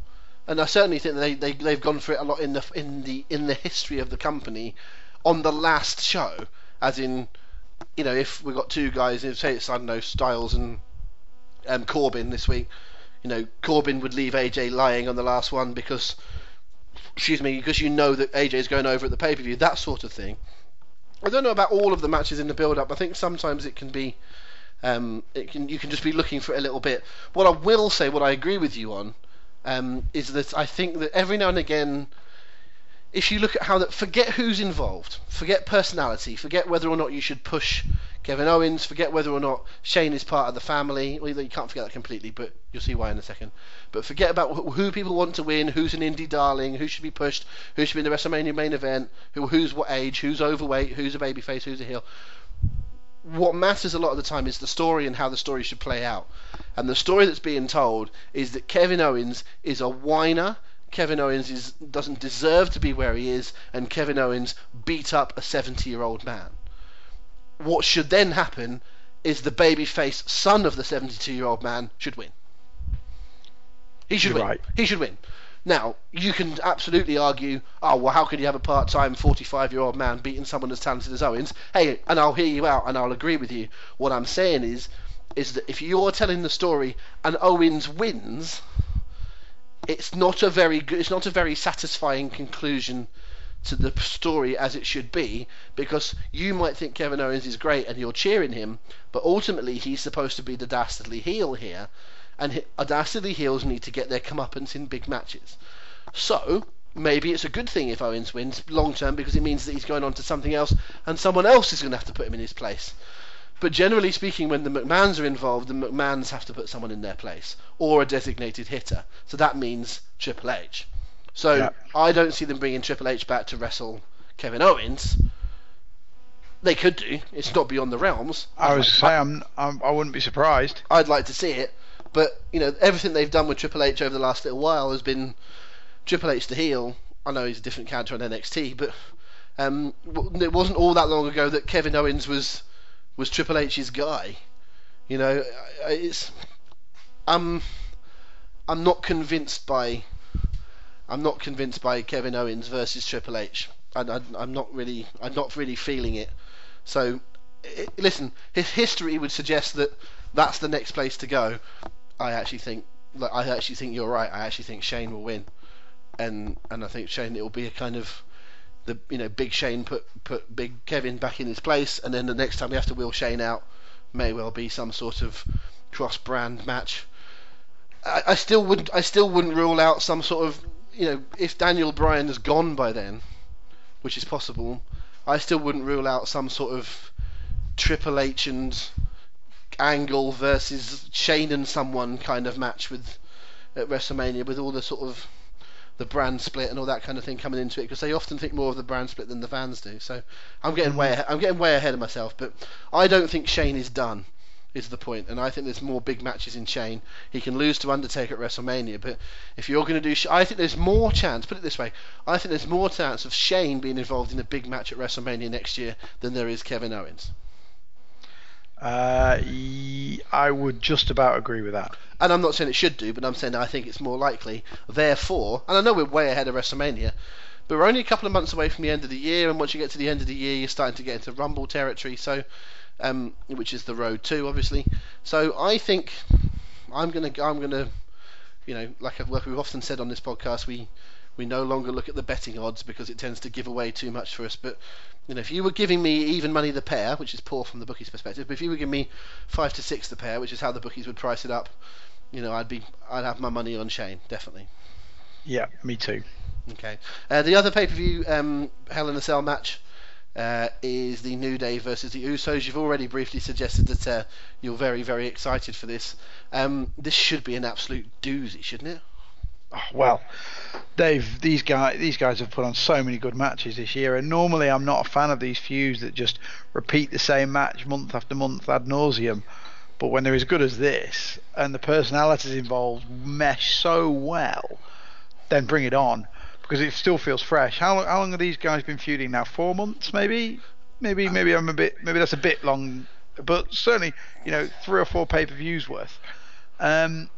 and I certainly think they, they they've gone for it a lot in the in the in the history of the company on the last show, as in, you know, if we've got two guys, if say it's I don't know Styles and um, Corbin this week, you know, Corbin would leave AJ lying on the last one because excuse me, because you know that AJ is going over at the pay per view, that sort of thing. I don't know about all of the matches in the build up. I think sometimes it can be, um, it can you can just be looking for a little bit. What I will say, what I agree with you on, um, is that I think that every now and again, if you look at how that, forget who's involved, forget personality, forget whether or not you should push Kevin Owens, forget whether or not Shane is part of the family. Well, you can't forget that completely, but you'll see why in a second. But forget about who people want to win, who's an indie darling, who should be pushed, who should be in the WrestleMania main event, who who's what age, who's overweight, who's a babyface, who's a heel. What matters a lot of the time is the story and how the story should play out. And the story that's being told is that Kevin Owens is a whiner. Kevin Owens is, doesn't deserve to be where he is, and Kevin Owens beat up a 70 year old man. What should then happen is the babyface son of the 72 year old man should win. He should You're win. right. He should win. Now, you can absolutely argue, oh, well, how could you have a part time 45 year old man beating someone as talented as Owens? Hey, and I'll hear you out and I'll agree with you. What I'm saying is, is that if you're telling the story and Owens wins, it's not a very good, it's not a very satisfying conclusion to the story as it should be because you might think Kevin Owens is great and you're cheering him, but ultimately he's supposed to be the dastardly heel here, and a uh, dastardly heels need to get their comeuppance in big matches. So maybe it's a good thing if Owens wins long term because it means that he's going on to something else and someone else is going to have to put him in his place. But generally speaking, when the McMahons are involved, the McMahons have to put someone in their place or a designated hitter. So that means Triple H. So Yeah. I don't see them bringing Triple H back to wrestle Kevin Owens. They could do. It's not beyond the realms. I was say I'm, I'm I wouldn't be surprised. I'd like to see it, but you know everything they've done with Triple H over the last little while has been Triple H the heel. I know he's a different character on NXT, but um, it wasn't all that long ago that Kevin Owens was was Triple H's guy. You know, it's I'm I'm not convinced by I'm not convinced by Kevin Owens versus Triple H. I, I'm not really I'm not really feeling it. So i listen, his history would suggest that that's the next place to go. I actually think I actually think you're right. I actually think Shane will win, and and I think Shane it will be a kind of the you know big Shane put put big Kevin back in his place, and then the next time we have to wheel Shane out may well be some sort of cross brand match. I, I still wouldn't I still wouldn't rule out some sort of you know if Daniel Bryan has gone by then, which is possible. I still wouldn't rule out some sort of Triple H and Angle versus Shane and someone kind of match with at WrestleMania with all the sort of the brand split and all that kind of thing coming into it because they often think more of the brand split than the fans do. So I'm getting way mm. ahe- I'm getting way ahead of myself, but I don't think Shane is done. Is the point, and I think there's more big matches in Shane. He can lose to Undertaker at WrestleMania, but if you're going to do, I think there's more chance. Put it this way, I think there's more chance of Shane being involved in a big match at WrestleMania next year than there is Kevin Owens. Uh, I would just about agree with that. And I'm not saying it should do, but I'm saying I think it's more likely. Therefore, and I know we're way ahead of WrestleMania, but we're only a couple of months away from the end of the year. And once you get to the end of the year, you're starting to get into Rumble territory. So, um, which is the road to obviously. So I think I'm gonna I'm gonna, you know, like, like we've often said on this podcast, we we no longer look at the betting odds because it tends to give away too much for us. But you know, if you were giving me even money the pair, which is poor from the bookies' perspective, but if you were giving me five to six the pair, which is how the bookies would price it up, you know, I'd be I'd have my money on Shane definitely. Yeah, me too. Okay. Uh, the other pay per view um, Hell in a Cell match uh, is the New Day versus the Usos. You've already briefly suggested that uh, you're very, very excited for this. Um, this should be an absolute doozy, shouldn't it? Oh, well, Dave, these guys these guys have put on so many good matches this year, and normally I'm not a fan of these feuds that just repeat the same match month after month ad nauseum. But when they're as good as this, and the personalities involved mesh so well, then bring it on because it still feels fresh. How long, how long have these guys been feuding now? Four months, maybe. Maybe maybe I'm a bit maybe that's a bit long, but certainly you know three or four pay per views worth. Um,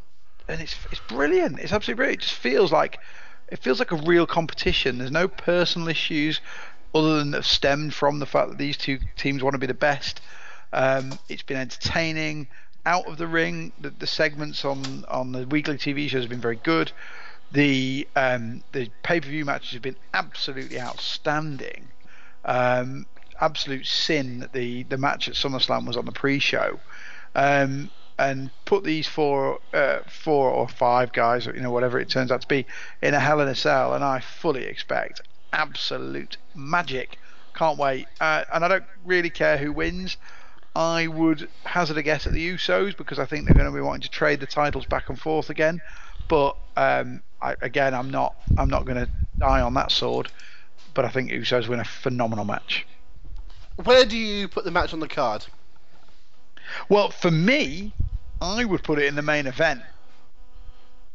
and it's it's brilliant. It's absolutely brilliant. It just feels like it feels like a real competition. There's no personal issues other than that stemmed from the fact that these two teams want to be the best. Um, it's been entertaining. Out of the ring, the, the segments on on the weekly TV shows have been very good. The um, the pay per view matches have been absolutely outstanding. Um, absolute sin that the the match at SummerSlam was on the pre-show. Um, and put these four, uh, four or five guys, you know, whatever it turns out to be, in a Hell in a Cell, and I fully expect absolute magic. Can't wait, uh, and I don't really care who wins. I would hazard a guess at the Usos because I think they're going to be wanting to trade the titles back and forth again. But um, I, again, I'm not, I'm not going to die on that sword. But I think Usos win a phenomenal match. Where do you put the match on the card? Well, for me, I would put it in the main event.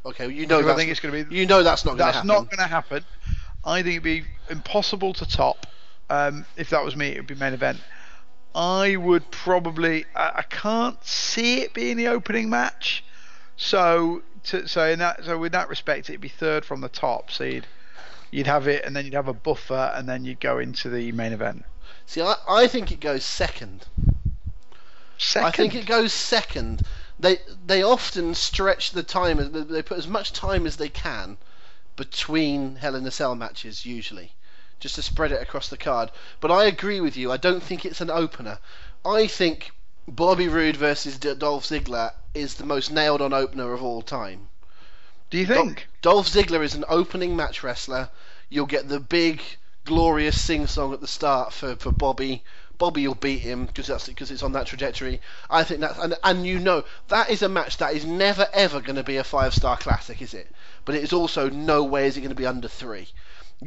Okay, you know Because I think it's going to be. you know that's not going to That's happen. not going to happen. I think it'd be impossible to top. Um, if that was me, it would be main event. I would probably. I, I can't see it being the opening match. So, to, so in that, so with that respect, it'd be third from the top. So you'd, you'd have it, and then you'd have a buffer, and then you'd go into the main event. See, I, I think it goes second. Second. I think it goes second. They they often stretch the time. They put as much time as they can between Hell in a Cell matches, usually, just to spread it across the card. But I agree with you. I don't think it's an opener. I think Bobby Roode versus D- Dolph Ziggler is the most nailed-on opener of all time. Do you think? Dolph Ziggler is an opening match wrestler. You'll get the big, glorious sing-song at the start for, for Bobby. Bobby will beat him because that's because it's on that trajectory. I think that, and, and you know that is a match that is never ever going to be a five-star classic, is it? But it is also no way is it going to be under three.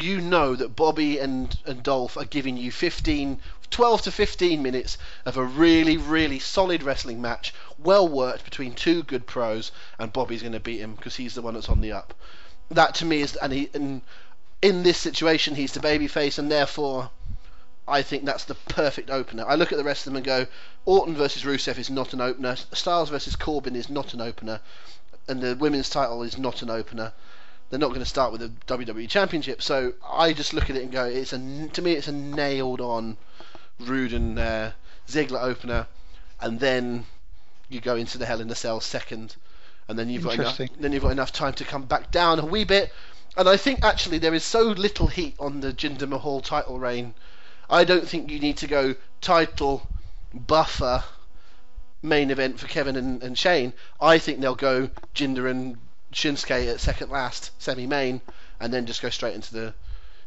You know that Bobby and, and Dolph are giving you 15, 12 to 15 minutes of a really, really solid wrestling match, well worked between two good pros, and Bobby's going to beat him because he's the one that's on the up. That to me is, and he, and in this situation, he's the babyface, and therefore, I think that's the perfect opener. I look at the rest of them and go, Orton versus Rusev is not an opener. Styles versus Corbin is not an opener, and the women's title is not an opener. They're not going to start with the WWE Championship, so I just look at it and go, it's a to me it's a nailed on Roode and uh, Ziggler opener, and then you go into the Hell in a Cell second, and then you've got enough, then you've got enough time to come back down a wee bit. And I think actually there is so little heat on the Jinder Mahal title reign. I don't think you need to go title buffer main event for Kevin and, and Shane. I think they'll go Jinder and Shinsuke at second last semi main, and then just go straight into the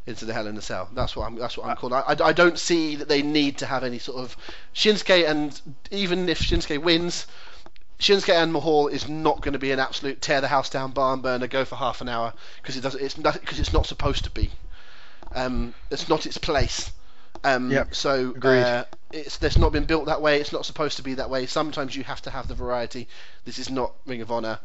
into the Hell in a Cell. That's what I'm that's what I'm called. I, I, I don't see that they need to have any sort of Shinsuke and even if Shinsuke wins. Shinsuke and Mahal is not going to be an absolute tear the house down barn burner, go for half an hour because it doesn't. It's not because it's not supposed to be. Um, it's not its place. Um, Yep, So agreed. uh, it's it's not been built that way. It's not supposed to be that way. Sometimes you have to have the variety. This is not Ring of Honor.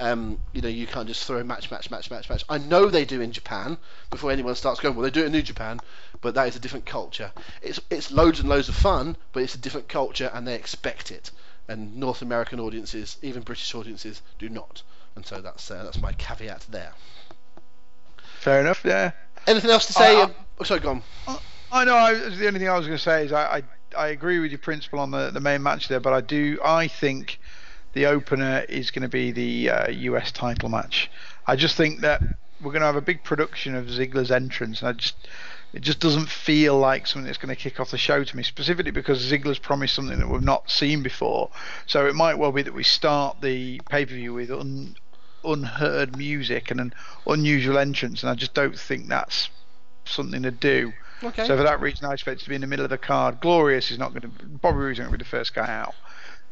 Um, you know, you can't just throw match, match, match, match, match. I know they do in Japan before anyone starts going. Well, they do it in New Japan, but that is a different culture. It's it's loads and loads of fun, but it's a different culture, and they expect it. And North American audiences, even British audiences, do not. And so that's uh, that's my caveat there. Fair enough. Yeah. Anything else to say? I- Uh, oh, sorry, go on. I know. I, the only thing I was going to say is I, I I agree with your principle on the the main match there, but I do I think the opener is going to be the uh, US title match. I just think that we're going to have a big production of Ziggler's entrance, and I just it just doesn't feel like something that's going to kick off the show to me, specifically because Ziggler's promised something that we've not seen before. So it might well be that we start the pay per view with un, unheard music and an unusual entrance, and I just don't think that's something to do. Okay. So for that reason, I expect it to be in the middle of the card. Glorious is not going to. Bobby Roode's not going to be the first guy out.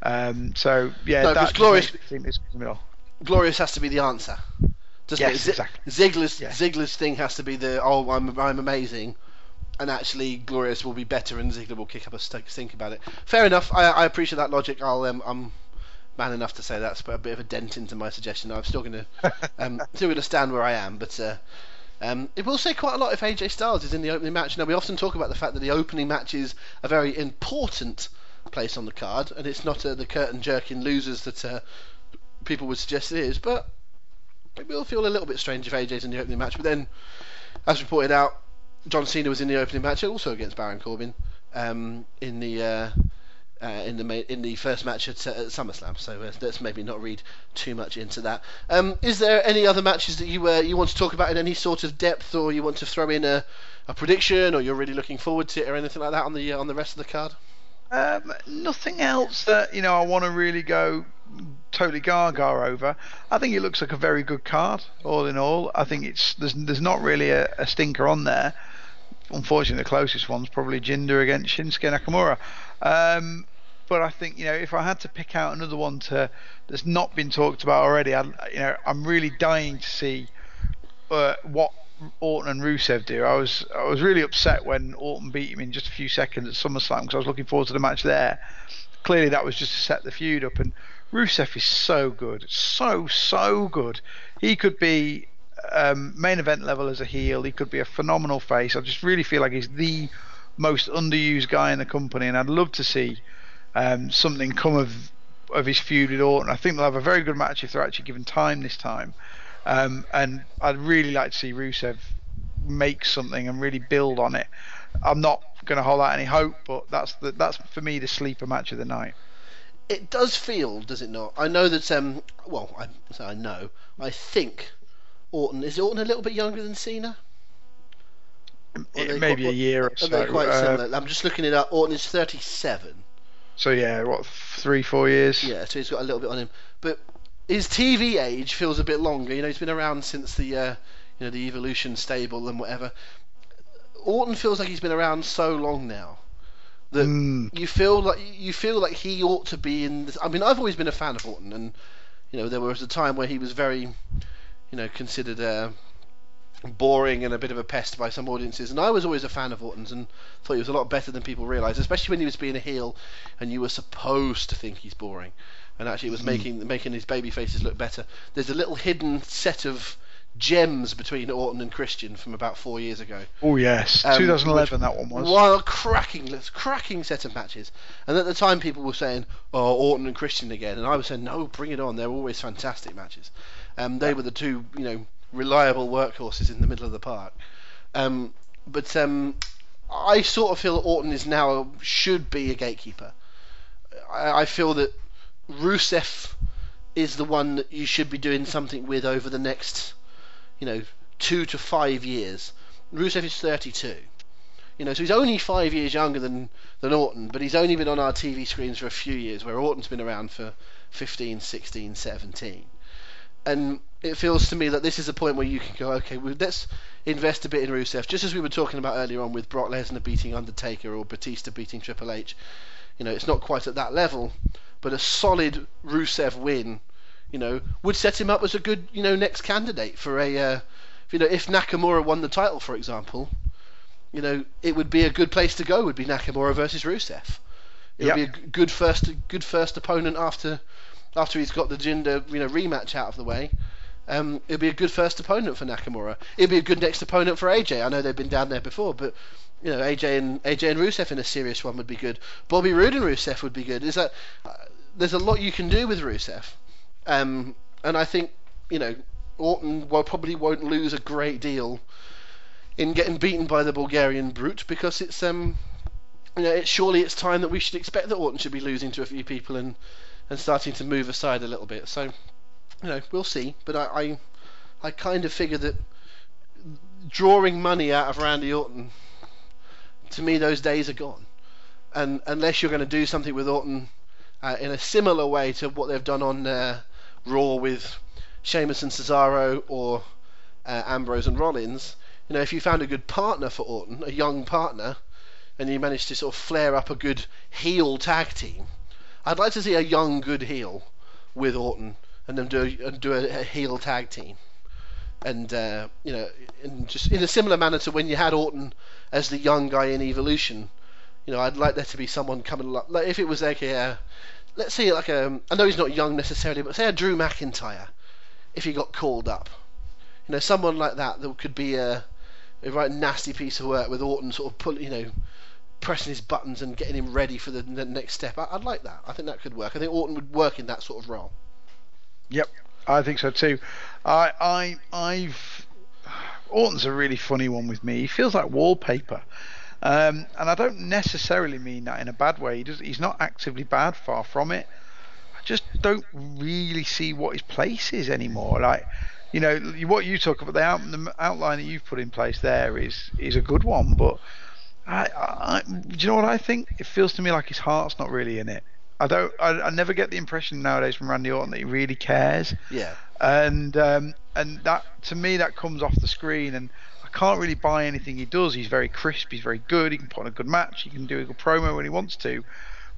Um, so yeah, No, 'cause that Glorious- I think this is in the middle. Glorious has to be the answer. Doesn't Yes, it? Z- exactly. Ziggler's Yeah. Ziggler's thing has to be the oh I'm I'm amazing, and actually Glorious will be better and Ziggler will kick up a st- stink about it. Fair enough. I, I appreciate that logic. I'll um, I'm man enough to say that's a bit of a dent into my suggestion. I'm still going to um, still going to stand where I am, but. Uh, um, it will say quite a lot if AJ Styles is in the opening match. Now we often talk about the fact that the opening match is a very important place on the card, and it's not uh, the curtain jerking losers that uh, people would suggest it is. But it will feel a little bit strange if AJ's in the opening match. But then, as we pointed out, John Cena was in the opening match also against Baron Corbin um, in the uh, uh, in the ma- in the first match at, at SummerSlam. So uh, let's maybe not read too much into that. Um, is there any other matches that you uh, you want to talk about in any sort of depth, or you want to throw in a, a prediction, or you're really looking forward to it, or anything like that on the uh, on the rest of the card? Um, nothing else that you know I want to really go totally gaga over. I think it looks like a very good card, all in all. I think it's there's there's not really a, a stinker on there. Unfortunately, the closest one's probably Jinder against Shinsuke Nakamura. Um, but I think you know if I had to pick out another one to that's not been talked about already, I, you know I'm really dying to see uh, what Orton and Rusev do. I was I was really upset when Orton beat him in just a few seconds at SummerSlam because I was looking forward to the match there. Clearly, that was just to set the feud up, and Rusev is so good, so so good. He could be um, main event level as a heel. He could be a phenomenal face. I just really feel like he's the most underused guy in the company, and I'd love to see um, something come of of his feud with Orton. I think they'll have a very good match if they're actually given time this time. Um, and I'd really like to see Rusev make something and really build on it. I'm not going to hold out any hope, but that's the, that's for me the sleeper match of the night. It does feel, does it not? I know that. Um, well, I say I know. I think Orton is Orton a little bit younger than Cena. Maybe a year or so. they quite Uh, similar? I'm just looking it up. Orton is 37. So yeah, what three, four years? Yeah, so he's got a little bit on him. But his TV age feels a bit longer. You know, he's been around since the uh, you know the Evolution stable and whatever. Orton feels like he's been around so long now that Mm. you feel like you feel like he ought to be in. This, I mean, I've always been a fan of Orton, and you know there was a time where he was very, you know, considered uh, boring and a bit of a pest by some audiences, and I was always a fan of Orton's and thought he was a lot better than people realised, especially when he was being a heel, and you were supposed to think he's boring, and actually it was making making his baby faces look better. There's a little hidden set of gems between Orton and Christian from about four years ago. Oh yes, Um, 2011 that one was. A cracking, cracking set of matches. And at the time, people were saying, "Oh, Orton and Christian again," and I was saying, "No, bring it on. They're always fantastic matches." Um, they were the two, you know, reliable workhorses in the middle of the park. Um, but um, I sort of feel that Orton is now should be a gatekeeper. I, I feel that Rusev is the one that you should be doing something with over the next, you know, two to five years. Rusev is 32. You know, so he's only five years younger than, than Orton, but he's only been on our TV screens for a few years, where Orton's been around for 15, 16, 17. And it feels to me that this is a point where you can go, okay, well, let's invest a bit in Rusev, just as we were talking about earlier on with Brock Lesnar beating Undertaker or Batista beating Triple H. You know, it's not quite at that level, but a solid Rusev win, you know, would set him up as a good, you know, next candidate for a, uh, you know, if Nakamura won the title, for example, you know, it would be a good place to go. Would be Nakamura versus Rusev. It would Yep. be a good first, good first opponent after, after he's got the Jinder, you know, rematch out of the way. Um, it'd be a good first opponent for Nakamura. It'd be a good next opponent for AJ. I know they've been down there before, but you know, AJ and AJ and Rusev in a serious one would be good. Bobby Roode and Rusev would be good. Is that uh, there's a lot you can do with Rusev, um, and I think you know Orton will probably won't lose a great deal in getting beaten by the Bulgarian brute because it's um you know it's surely it's time that we should expect that Orton should be losing to a few people and and starting to move aside a little bit. So you know we'll see, but I I, I kind of figure that drawing money out of Randy Orton to me those days are gone, and unless you're going to do something with Orton uh, in a similar way to what they've done on uh, Raw with Sheamus and Cesaro or uh, Ambrose and Rollins, you know, if you found a good partner for Orton, a young partner, and you managed to sort of flare up a good heel tag team, I'd like to see a young good heel with Orton and then do a, do a, a heel tag team. And uh, you know, in just in a similar manner to when you had Orton as the young guy in Evolution, you know, I'd like there to be someone coming along. Like if it was like a, uh, let's say like a, I know he's not young necessarily, but say a Drew McIntyre, if he got called up, you know, someone like that that could be a, a right nasty piece of work with Orton sort of pull, you know, pressing his buttons and getting him ready for the, the next step. I, would like that. I think that could work. I think Orton would work in that sort of role. Yep, I think so too. I, I, I've Orton's a really funny one with me. He feels like wallpaper. Um, and I don't necessarily mean that in a bad way. He does, he's not actively bad, far from it. I just don't really see what his place is anymore. Like, you know, what you talk about the, out, the outline that you've put in place there is is a good one, but I, I, do you know what I think? It feels to me like his heart's not really in it. I don't. I, I never get the impression nowadays from Randy Orton that he really cares. Yeah. And um, and that to me that comes off the screen, and I can't really buy anything he does. He's very crisp. He's very good. He can put on a good match. He can do a good promo when he wants to.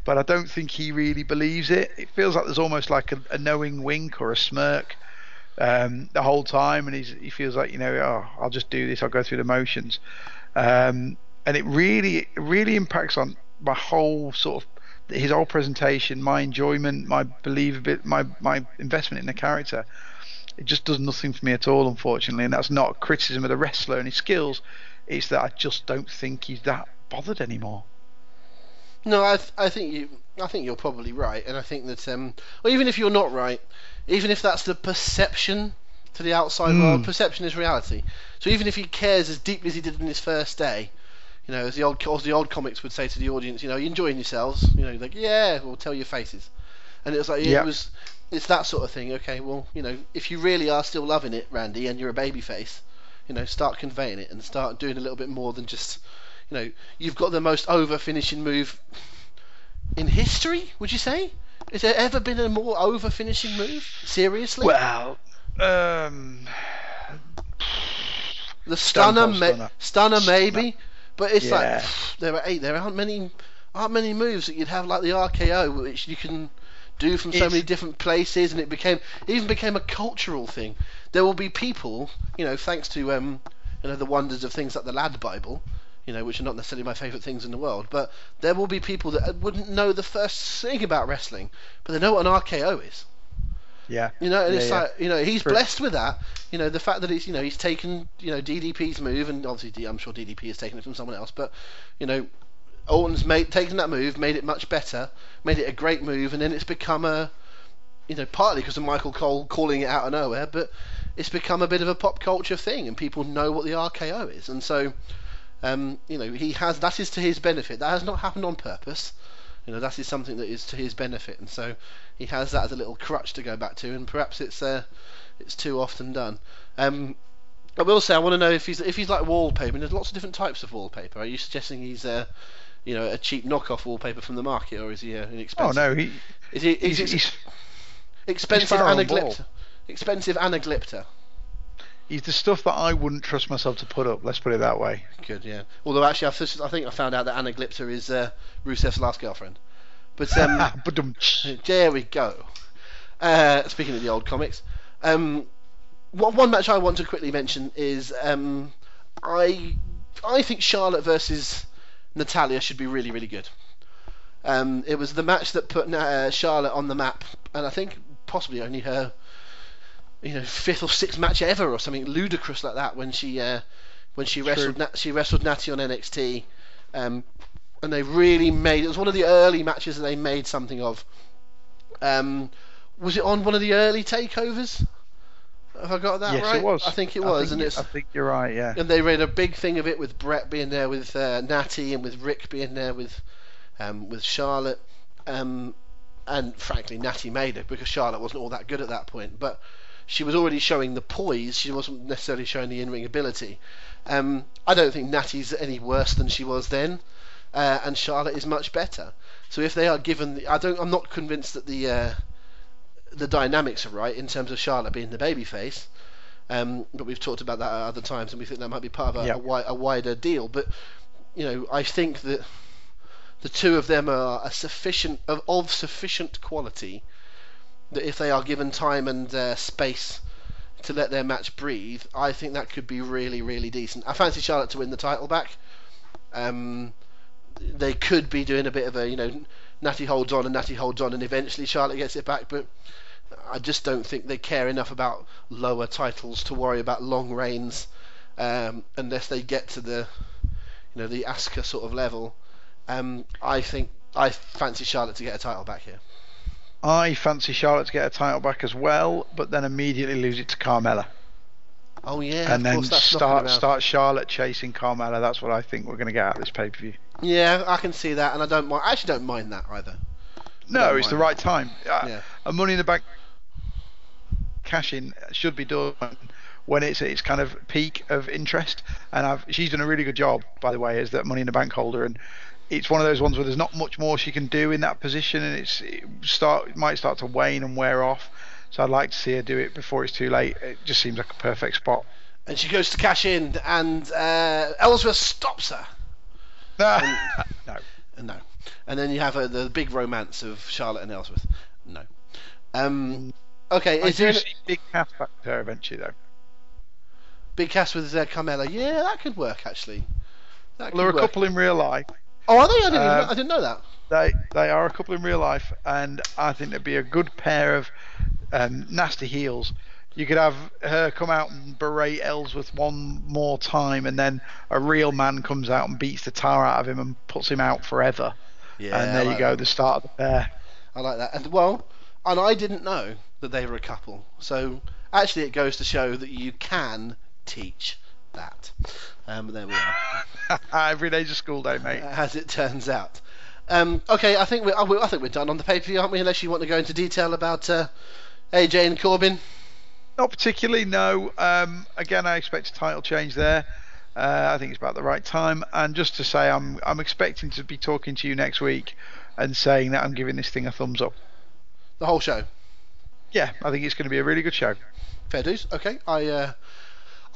But I don't think he really believes it. It feels like there's almost like a, a knowing wink or a smirk um, the whole time, and he's, he feels like you know, oh, I'll just do this. I'll go through the motions. Um, and it really really impacts on my whole sort of his whole presentation, my enjoyment, my belief bit, my my investment in the character. It just does nothing for me at all, unfortunately, and that's not criticism of the wrestler and his skills. It's that I just don't think he's that bothered anymore. No, I th- I think you I think you're probably right, and I think that um, or even if you're not right, even if that's the perception to the outside mm. world, perception is reality. So even if he cares as deeply as he did in his first day, you know, as the old as the old comics would say to the audience, you know, you enjoying yourselves? You know, like yeah, we'll tell your faces, and it was like yeah, it was it's that sort of thing. Okay, well, you know, if you really are still loving it, Randy, and you're a baby face, you know, start conveying it and start doing a little bit more than just, you know, you've got the most over finishing move in history. Would you say? Has there ever been a more over finishing move? Seriously? Well, um, the stunner, ma- stunner, maybe. But it's yeah. like there are eight. There aren't many aren't many moves that you'd have like the RKO, which you can do from so it's, many different places, and it became it even became a cultural thing. There will be people, you know, thanks to um, you know, the wonders of things like the Lad Bible, you know, which are not necessarily my favourite things in the world, but there will be people that wouldn't know the first thing about wrestling, but they know what an RKO is. Yeah. You know, and yeah, it's yeah. like you know he's blessed with that. You know, the fact that he's you know he's taken you know DDP's move, and obviously I'm sure DDP has taken it from someone else, but you know Orton's made taken that move, made it much better, made it a great move, and then it's become a you know partly because of Michael Cole calling it out of nowhere, but it's become a bit of a pop culture thing, and people know what the RKO is, and so. Um, you know, he has that is to his benefit. That has not happened on purpose. You know, that is something that is to his benefit, and so he has that as a little crutch to go back to, and perhaps it's uh, it's too often done. Um, I will say I want to know if he's if he's like wallpaper. And there's lots of different types of wallpaper. Are you suggesting he's uh, you know a cheap knockoff wallpaper from the market, or is he uh, an expensive? Oh no, he is he is he's, he's expensive anaglypta. Expensive anaglypta. He's the stuff that I wouldn't trust myself to put up. Let's put it that way. Good, yeah. Although actually, I've, I think I found out that anaglypta is uh, Rusev's last girlfriend. But um, there we go. Uh, speaking of the old comics, um, one match I want to quickly mention is um, I I think Charlotte versus Natalya should be really really good. Um, it was the match that put uh, Charlotte on the map, and I think possibly only her you know fifth or sixth match ever or something ludicrous like that when she uh, when she wrestled she wrestled Natty on NXT. Um, and they really made it was one of the early matches that they made something of. Um, was it on one of the early takeovers? Have I got that yes, right? it was. I think it was, think and it's. I think you're right. Yeah. And they made a big thing of it with Bret being there with uh, Natty and with Rick being there with um, with Charlotte. Um, and frankly, Natty made it because Charlotte wasn't all that good at that point. But she was already showing the poise. She wasn't necessarily showing the in-ring ability. Um, I don't think Natty's any worse than she was then uh, and Charlotte is much better. So if they are given, the, I don't, I'm not convinced that the uh, the dynamics are right in terms of Charlotte being the babyface. Um, but we've talked about that at other times, and we think that might be part of a, Yeah. a, wi- a wider deal. But you know, I think that the two of them are a sufficient of, of sufficient quality that if they are given time and uh, space to let their match breathe, I think that could be really, really decent. I fancy Charlotte to win the title back. Um, they could be doing a bit of a, you know, Natty holds on and Natty holds on, and eventually Charlotte gets it back. But I just don't think they care enough about lower titles to worry about long reigns um, unless they get to the, you know, the Asuka sort of level. Um, I think I fancy Charlotte to get a title back here. I fancy Charlotte to get a title back as well, but then immediately lose it to Carmella, Oh yeah, and then start start Charlotte chasing Carmella. That's what I think we're going to get out of this pay per view. Yeah, I can see that, and I don't mind. I actually don't mind that either. No, it's the right time. Uh, Yeah. A Money in the Bank cash in should be done when it's it's kind of peak of interest. And I've, she's done a really good job, by the way, as that Money in the Bank holder. And it's one of those ones where there's not much more she can do in that position, and it's it start it might start to wane and wear off. So I'd like to see her do it before it's too late. It just seems like a perfect spot. And she goes to cash in, and uh, Ellsworth stops her. No. No. And then you have uh, the big romance of Charlotte and Ellsworth. No. Um, okay, I is there do a see Big Cass back to her eventually, though. Big Cass with uh, Carmella? Yeah, that could work actually. That Well, there are could a couple in real life. Oh, are they? I didn't, even, Um, I didn't know that. They they are a couple in real life, and I think they'd be a good pair of um, nasty heels. You could have her come out and berate Ellsworth one more time, and then a real man comes out and beats the tar out of him and puts him out forever. Yeah, and there like you go, that. the start of the pair. I like that. And well, and I didn't know that they were a couple. So actually, it goes to show that you can teach that. Um, there we are. Every day's a school day, mate. as it turns out. Um, okay, I think we're I I think we're done on the pay per view, aren't we? Unless you want to go into detail about uh, AJ and Corbin. Not particularly, no. Um, again, I expect a title change there. Uh, I think it's about the right time. And just to say, I'm I'm expecting to be talking to you next week and saying that I'm giving this thing a thumbs up. The whole show. Yeah, I think it's going to be a really good show. Fair dues. Okay, I uh,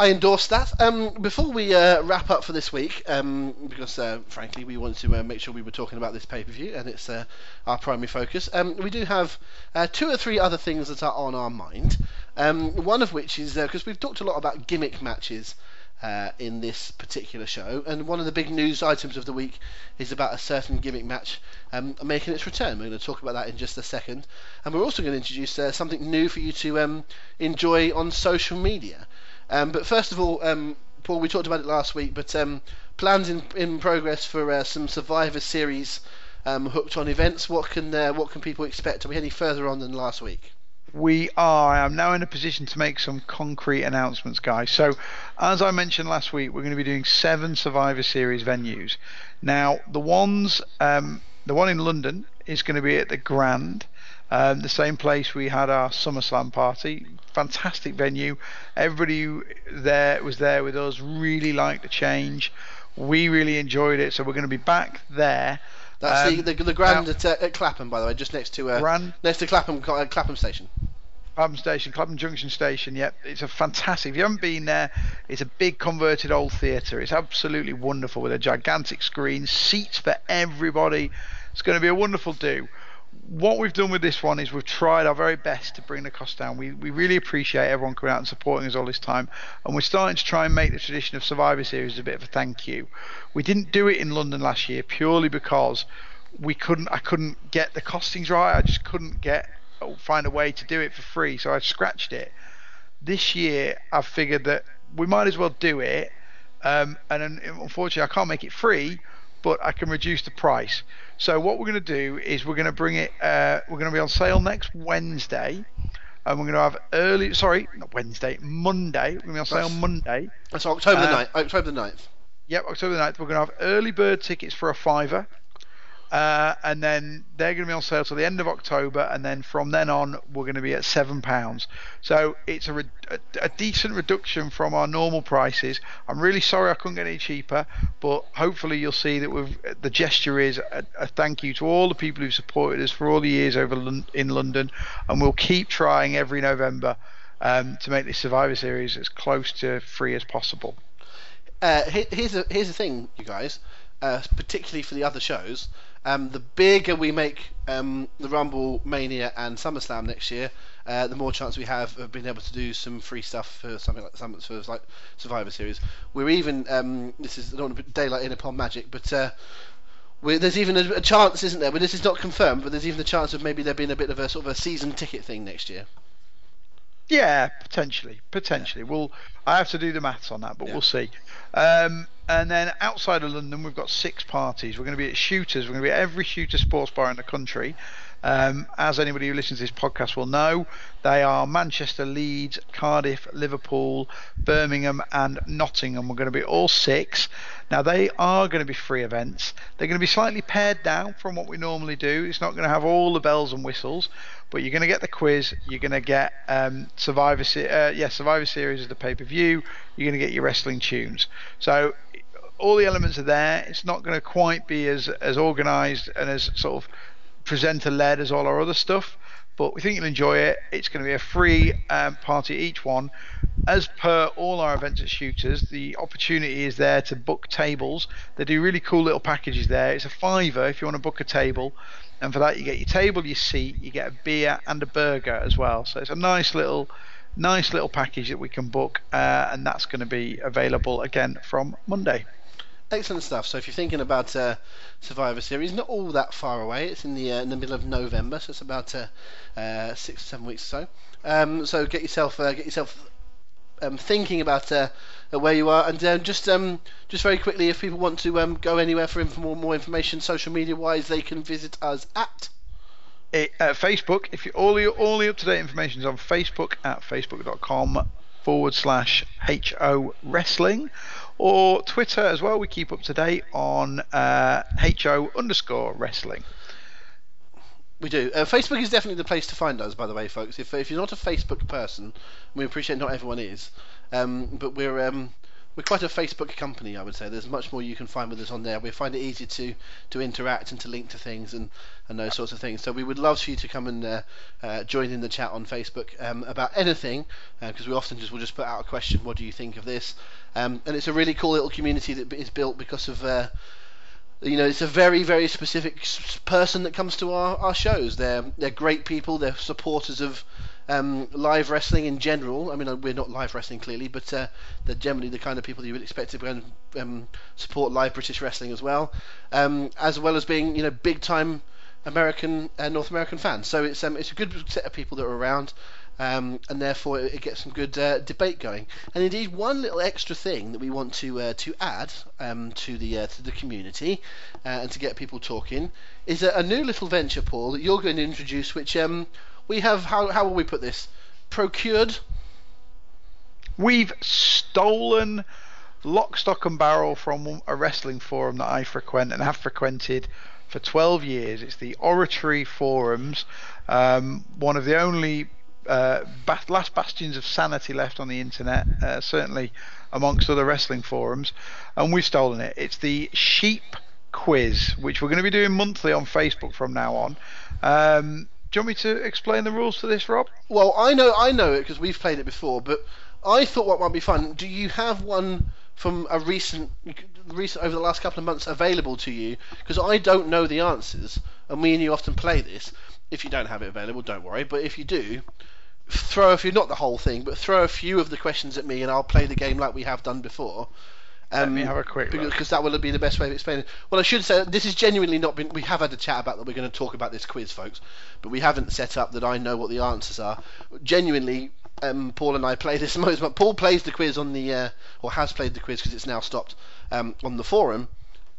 I endorse that. Um, before we uh, wrap up for this week, um, because uh, frankly we wanted to uh, make sure we were talking about this pay per view and it's uh, our primary focus. Um, we do have uh, two or three other things that are on our mind. Um, one of which is because we've talked a lot about gimmick matches. Uh, in this particular show, and one of the big news items of the week is about a certain gimmick match um, making its return. We're going to talk about that in just a second, and we're also going to introduce uh, something new for you to um, enjoy on social media. Um, but first of all, um, Paul, we talked about it last week, but um, plans in, in progress for uh, some Survivor Series hooked on events. What can uh, what can people expect? Are we any further on than last week? We are. I am now in a position to make some concrete announcements, guys. So, as I mentioned last week, we're going to be doing seven Survivor Series venues. Now, the ones, um, the one in London is going to be at the Grand, um, the same place we had our SummerSlam party. Fantastic venue. Everybody there was there with us. Really liked the change. We really enjoyed it. So we're going to be back there. That's Um, the, the the Grand now- at, uh, at Clapham, by the way, just next to uh, Grand next to Clapham uh, Clapham Station. Clapham Station, Clapham Junction Station. Yep, it's a fantastic. If you haven't been there, it's a big converted old theatre. It's absolutely wonderful with a gigantic screen, seats for everybody. It's going to be a wonderful do. What we've done with this one is we've tried our very best to bring the cost down. We we really appreciate everyone coming out and supporting us all this time, and we're starting to try and make the tradition of Survivor Series a bit of a thank you. We didn't do it in London last year purely because we couldn't. I couldn't get the costings right. I just couldn't get find a way to do it for free, so I scratched it. This year, I've figured that we might as well do it, um, and unfortunately, I can't make it free, but I can reduce the price. So what we're going to do is we're going to bring it. Uh, we're going to be on sale next Wednesday, and we're going to have early. Sorry, not Wednesday, Monday. We're going to be on sale That's- Monday. That's October the Uh, 9th. October the 9th. Yep, October the 9th. We're going to have early bird tickets for a fiver. Uh, and then they're going to be on sale till the end of October, and then from then on we're going to be at seven pounds. So it's a, re- a, a decent reduction from our normal prices. I'm really sorry I couldn't get any cheaper, but hopefully you'll see that we've, the gesture is a, a thank you to all the people who've supported us for all the years over Lon- in London, and we'll keep trying every November um, to make this Survivor Series as close to free as possible. Uh, here's a, here's the thing, you guys. Uh, particularly for the other shows, um, the bigger we make um, the Rumble, Mania, and SummerSlam next year, uh, the more chance we have of being able to do some free stuff for something like some for like Survivor Series. We're even um, this is I don't want to daylight in upon magic, but uh, there's even a, a, chance, isn't there? But this is not confirmed. But there's even a chance of maybe there being a bit of a sort of a season ticket thing next year. Yeah, potentially, potentially. Yeah. We'll. I have to do the maths on that, but yeah. we'll see. Um, and then outside of London, we've got six parties. We're going to be at Shooters. We're going to be at every Shooter sports bar in the country. Um, as anybody who listens to this podcast will know, they are Manchester, Leeds, Cardiff, Liverpool, Birmingham, and Nottingham. We're going to be all six. Now, they are going to be free events. They're going to be slightly pared down from what we normally do. It's not going to have all the bells and whistles, but you're going to get the quiz. You're going to get um, Survivor, uh, yeah, Survivor Series as the pay per view. You're going to get your wrestling tunes. So all the elements are there. It's not going to quite be as as organised and as sort of presenter led as all our other stuff, but we think you'll enjoy it. It's going to be a free um, party each one. As per all our events at Shooters, the opportunity is there to book tables. They do really cool little packages there. It's a fiver if you want to book a table, and for that you get your table, your seat, you get a beer and a burger as well. So it's a nice little nice little package that we can book, uh, and that's going to be available again from Monday excellent stuff. So if you're thinking about uh, Survivor Series, not all that far away. It's in the uh, in the middle of November, so it's about uh, uh six or seven weeks or so. Um, so get yourself uh, get yourself um, thinking about uh, where you are, and just um, just very quickly, if people want to um, go anywhere for more, more information, social media wise, they can visit us at. It, Facebook, if you all your all the up to date information is on Facebook at facebook.com forward slash HO Wrestling or Twitter as well. We keep up to date on uh, HO underscore wrestling. We do. Uh, Facebook is definitely the place to find us, by the way, folks. If, if you're not a Facebook person, we appreciate not everyone is, um, but we're um, we're quite a Facebook company, I would say. There's much more you can find with us on there. We find it easy to, to interact and to link to things and, and those sorts of things. So we would love for you to come and uh, uh, join in the chat on Facebook um, about anything, because uh, we often just will just put out a question. What do you think of this? Um, and it's a really cool little community that is built because of uh, you know, it's a very, very specific person that comes to our, our shows. They're they're great people. They're supporters of um, live wrestling in general. I mean, we're not live wrestling clearly, but uh, they're generally the kind of people you would expect to go and um, support live British wrestling as well, um, as well as being you know big time American and North American fans. So it's um, it's a good set of people that are around. Um, and therefore it, gets some good uh, debate going. And indeed, one little extra thing that we want to uh, to add um, to the uh, to the community uh, and to get people talking is a, a, new little venture, Paul, that you're going to introduce, which um, we have how how will we put this? Procured. We've stolen lock, stock, and barrel from a wrestling forum that I frequent and have frequented for 12 years. It's the Oratory Forums, um, one of the only uh, last bastions of sanity left on the internet, uh, certainly amongst other wrestling forums, and we've stolen it. It's the Sheep Quiz, which we're going to be doing monthly on Facebook from now on. Um, do you want me to explain the rules to this, Rob? Well, I know I know it because we've played it before, but I thought what might be fun. Do you have one from a recent, recent over the last couple of months available to you? Because I don't know the answers, and me and you often play this. If you don't have it available, don't worry. But if you do, throw a few, not the whole thing, but throw a few of the questions at me, and I'll play the game like we have done before. Um, Let me have a quick because, because that will be the best way of explaining. Well, I should say this is genuinely not been. We have had a chat about that. We're going to talk about this quiz, folks, but we haven't set up that I know what the answers are. Genuinely, um, Paul and I play this most. But Paul plays the quiz on the uh, or has played the quiz because it's now stopped um, on the forum.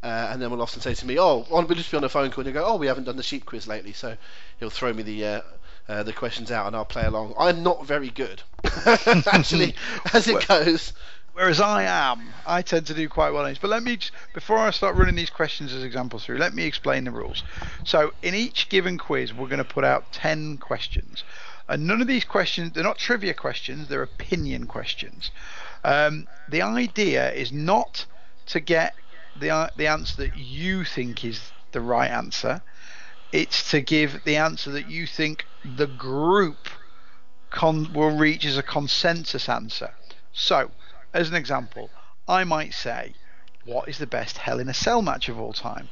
Uh, and then we'll often say to me, "Oh, we'll just be on a phone call." And you go, "Oh, we haven't done the sheep quiz lately," so he'll throw me the uh, uh, the questions out, and I'll play along. I'm not very good, actually, as it goes. Whereas I am, I tend to do quite well in these. But let me, before I start running these questions as examples through, let me explain the rules. So, in each given quiz, we're going to put out 10 questions. And none of these questions, they're not trivia questions, they're opinion questions. Um, the idea is not to get the, the answer that you think is the right answer, it's to give the answer that you think the group con- will reach as a consensus answer. So, as an example, I might say, "What is the best Hell in a Cell match of all time?"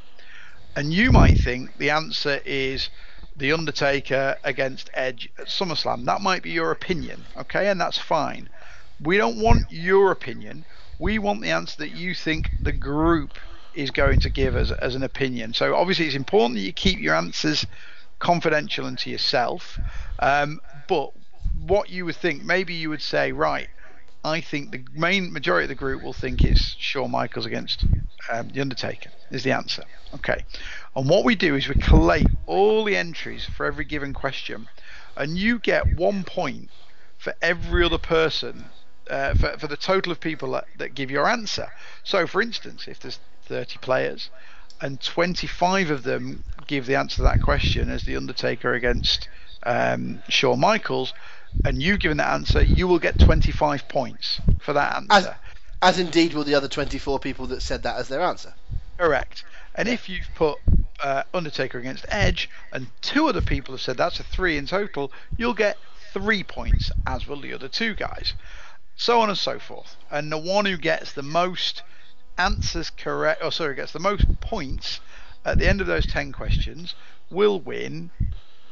And you might think the answer is The Undertaker against Edge at SummerSlam. That might be your opinion, okay, and that's fine. We don't want your opinion. We want the answer that you think the group is going to give as, as an opinion. So obviously, it's important that you keep your answers confidential and to yourself. Um, but what you would think, maybe you would say, right, I think the main majority of the group will think it's Shawn Michaels against um, The Undertaker, is the answer. Okay. And what we do is we collate all the entries for every given question, and you get one point for every other person, uh, for, for the total of people that, that give your answer. So, for instance, if there's 30 players and 25 of them give the answer to that question as The Undertaker against um, Shawn Michaels, and you've given that answer, you will get 25 points for that answer. As, as indeed will the other 24 people that said that as their answer. Correct. And if you've put uh, Undertaker against Edge, and two other people have said that's a three in total, you'll get three points, as will the other two guys. So on and so forth. And the one who gets the most answers correct, or sorry, gets the most points at the end of those 10 questions will win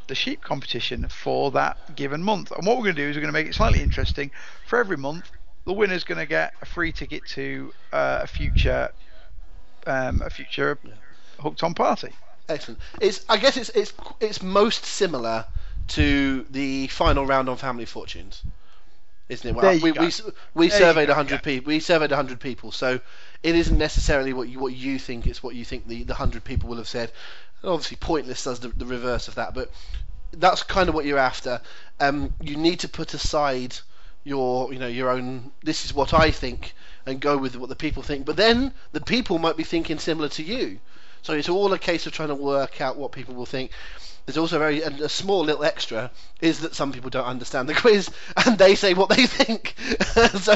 the sheep competition for that given month. And what we're going to do is we're going to make it slightly interesting. For every month, the winner's going to get a free ticket to uh, a future um, a future hooked on party. Excellent. It's I guess it's it's it's most similar to the final round on Family Fortunes, isn't it? Well, There you we, go. we we There surveyed hundred yeah. people. We surveyed hundred people, so it isn't necessarily what you what you think. It's what you think the the hundred people will have said. And obviously, pointless does the, the reverse of that, but that's kind of what you're after. Um, you need to put aside your you know your own. This is what I think, and go with what the people think. But then the people might be thinking similar to you. So it's all a case of trying to work out what people will think. There's also a very a small little extra is that some people don't understand the quiz and they say what they think. so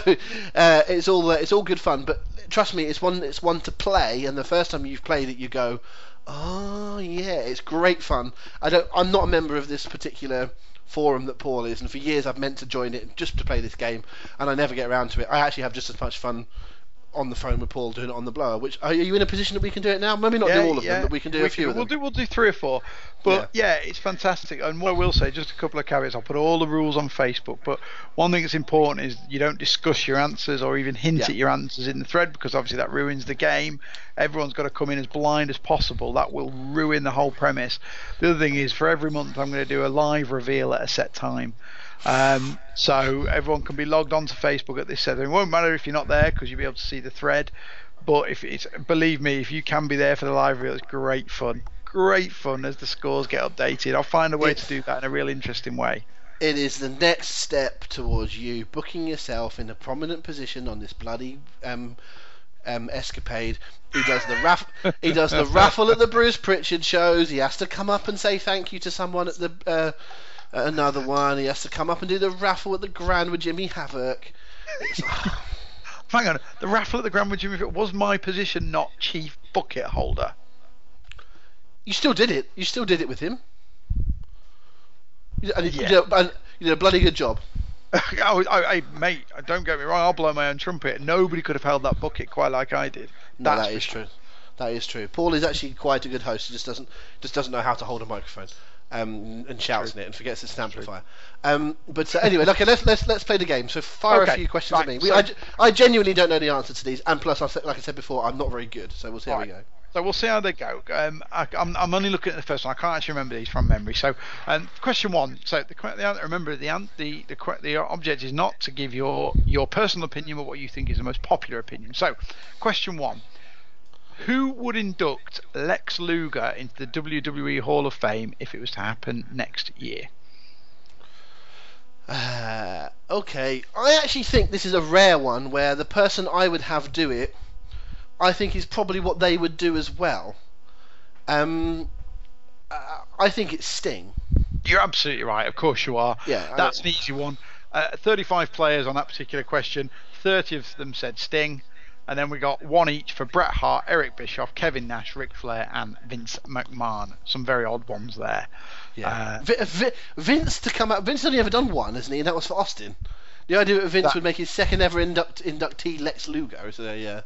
uh, it's all uh, it's all good fun. But trust me, it's one it's one to play. And the first time you've played it, you go, oh yeah, it's great fun. I don't I'm not a member of this particular forum that Paul is, and for years I've meant to join it just to play this game, and I never get around to it. I actually have just as much fun on the phone with Paul doing it on the blower. Which are you in a position that we can do it now? Maybe not do all of them, but we can do a few of them. We'll do we'll do three or four. But yeah. it's fantastic. And what I will say, just a couple of caveats. I'll put all the rules on Facebook. But one thing that's important is you don't discuss your answers or even hint Yeah. at your answers in the thread because obviously that ruins the game. Everyone's got to come in as blind as possible. That will ruin the whole premise. The other thing is, for every month, I'm going to do a live reveal at a set time. Um, so everyone can be logged onto Facebook at this setting. It won't matter if you're not there because you'll be able to see the thread. But if it's believe me, if you can be there for the live reel, it's great fun. Great fun as the scores get updated. I'll find a way It's- to do that in a real interesting way. It is the next step towards you booking yourself in a prominent position on this bloody um, um, escapade. He does the raff- he does the raffle at the Bruce Pritchard shows. He has to come up and say thank you to someone at the uh, at another one. He has to come up and do the raffle at the Grand with Jimmy Havoc. Oh. Hang on, the raffle at the Grand with Jimmy if it was my position, not chief bucket holder. you still did it. You still did it with him. You, and you, Yeah. did, and you did a bloody good job. I, I, I, mate, don't get me wrong. I'll blow my own trumpet. Nobody could have held that bucket quite like I did. No, That's that sure. true. That is true. Paul is actually quite a good host. He just doesn't just doesn't know how to hold a microphone. Um, and shouts in it and forgets it's an amplifier. Um, but uh, anyway, okay, let's let's let's play the game. So fire Okay, a few questions at me. We, so- I, I genuinely don't know the answer to these, and plus, like I said before, I'm not very good. So we'll see how we go. So we'll see how they go. Um, I, I'm, I'm only looking at the first one. I can't actually remember these from memory. So, um, question one. So the, the remember the the the, the object is not to give your your personal opinion, but what you think is the most popular opinion. So, question one. Who would induct Lex Luger into the WWE Hall of Fame if it was to happen next year? Uh, okay, I actually think this is a rare one where the person I would have do it, I think is probably what they would do as well. Um, uh, I think it's Sting. You're absolutely right. Of course you are. Yeah, That's an easy one. Uh, 35 players on that particular question. 30 of them said Sting. And then we got one each for Bret Hart, Eric Bischoff, Kevin Nash, Ric Flair, and Vince McMahon. Some very odd ones there. Yeah. Uh, Vi- Vi- Vince to come out. Vince only ever done one, hasn't he? And that was for Austin. The idea that Vince That- would make his second ever induct- inductee Lex Luger is a uh,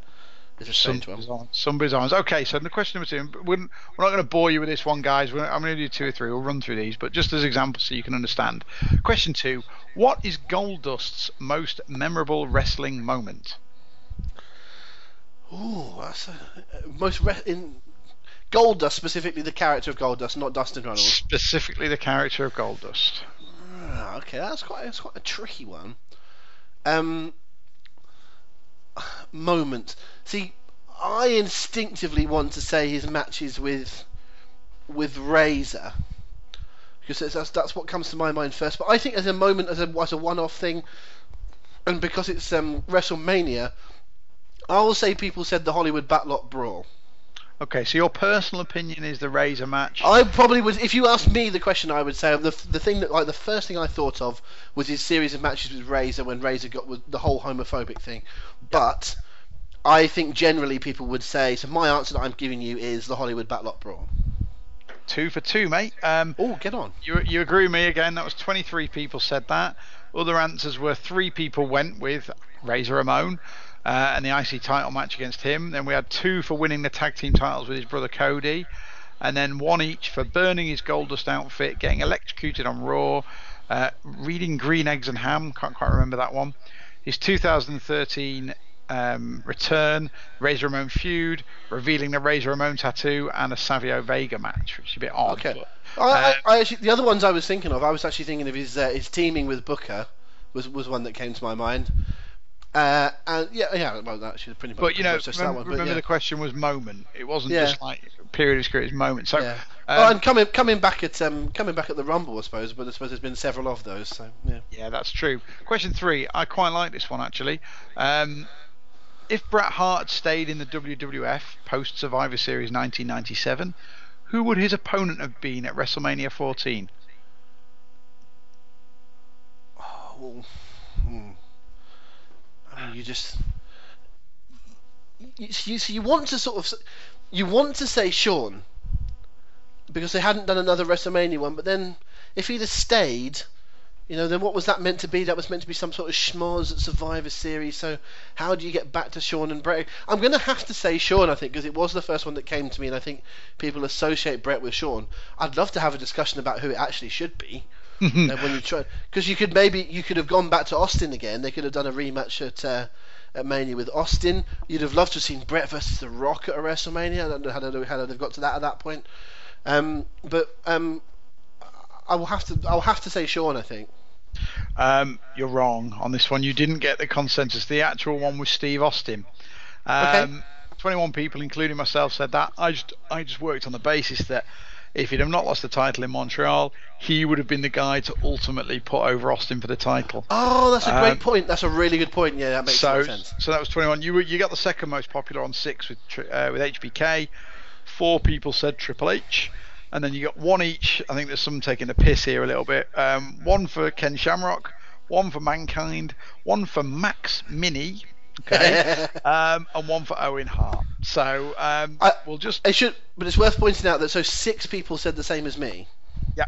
is a Some strange one. bizarre, some bizarre. Okay, so the question number two. We're, we're not going to bore you with this one, guys. We're, I'm going to do two or three. We'll run through these, but just as examples so you can understand. Question two: What is Goldust's most memorable wrestling moment? Ooh, that's a, uh, most re- in Goldust specifically the character of Goldust, not Dustin Runnels. Specifically, the character of Goldust. Ah, okay, that's quite that's quite a tricky one. Um, moment. See, I instinctively want to say his matches with with Razor because that's, that's that's what comes to my mind first. But I think as a moment, as a as a one-off thing, and because it's um, WrestleMania, I will say people said the Hollywood Backlot Brawl. Okay, so your personal opinion is the Razor match. I probably would. If you asked me the question, I would say the the thing that like the first thing I thought of was his series of matches with Razor when Razor got with the whole homophobic thing. But I think generally people would say. So my answer that I'm giving you is the Hollywood Backlot Brawl. Two for two, mate. Um, Oh, get on. you you agree with me again? That was 23 people said that. Other answers were three people went with Razor Ramon uh, and the IC title match against him. Then we had two for winning the tag team titles with his brother Cody, and then one each for burning his Goldust outfit, getting electrocuted on Raw, uh, reading Green Eggs and Ham. Can't quite remember that one. His 2013 um, return, Razor Ramon feud, revealing the Razor Ramon tattoo, and a Savio Vega match, which is a bit odd. Okay. but- I, I, Um, I actually, the other ones I was thinking of, I was actually thinking of his uh, his teaming with Booker was was one that came to my mind. Uh, and yeah, yeah, well, that actually, pretty much. But you know, just that remember, one, but remember yeah. the question was moment. It wasn't Yeah. just like period of career, it was moment. So, Yeah. um, oh, and coming coming back at um coming back at the Rumble, I suppose. But I suppose there's been several of those. So yeah. yeah, that's true. Question three, I quite like this one actually. Um, if Bret Hart stayed in the WWF post Survivor Series 1997, who would his opponent have been at WrestleMania 14? Oh, well, hmm. You just you, you, so you want to sort of you want to say Shawn because they hadn't done another WrestleMania one, but then if he'd have stayed. You know, then what was that meant to be? That was meant to be some sort of schmoz Survivor Series. So, how do you get back to Shawn and Bret? I'm going to have to say Shawn, I think, because it was the first one that came to me, and I think people associate Bret with Shawn. I'd love to have a discussion about who it actually should be. Uh, when you try, because you could maybe you could have gone back to Austin again. They could have done a rematch at uh, at Mania with Austin. You'd have loved to have seen Bret versus The Rock at a WrestleMania. I don't know how, they, how they've got to that at that point. Um, but um, I will have to I'll have to say Shawn. I think. Um, you're wrong on this one. You didn't get the consensus. The actual one was Steve Austin. Um, 21 people, including myself, said that. I just I just worked on the basis that if he'd have not lost the title in Montreal, he would have been the guy to ultimately put over Austin for the title. Oh, that's a great Um, point. That's a really good point. Yeah, that makes so sense. so that was 21. You were, you got the second most popular on six with uh, with HBK. Four people said Triple H. And then you got one each. I think there's some taking the piss here a little bit. Um, one for Ken Shamrock, one for Mankind, one for Max Mini, okay, um, and one for Owen Hart. So um, I- we'll just It should, but it's worth pointing out that so six people said the same as me. yeah,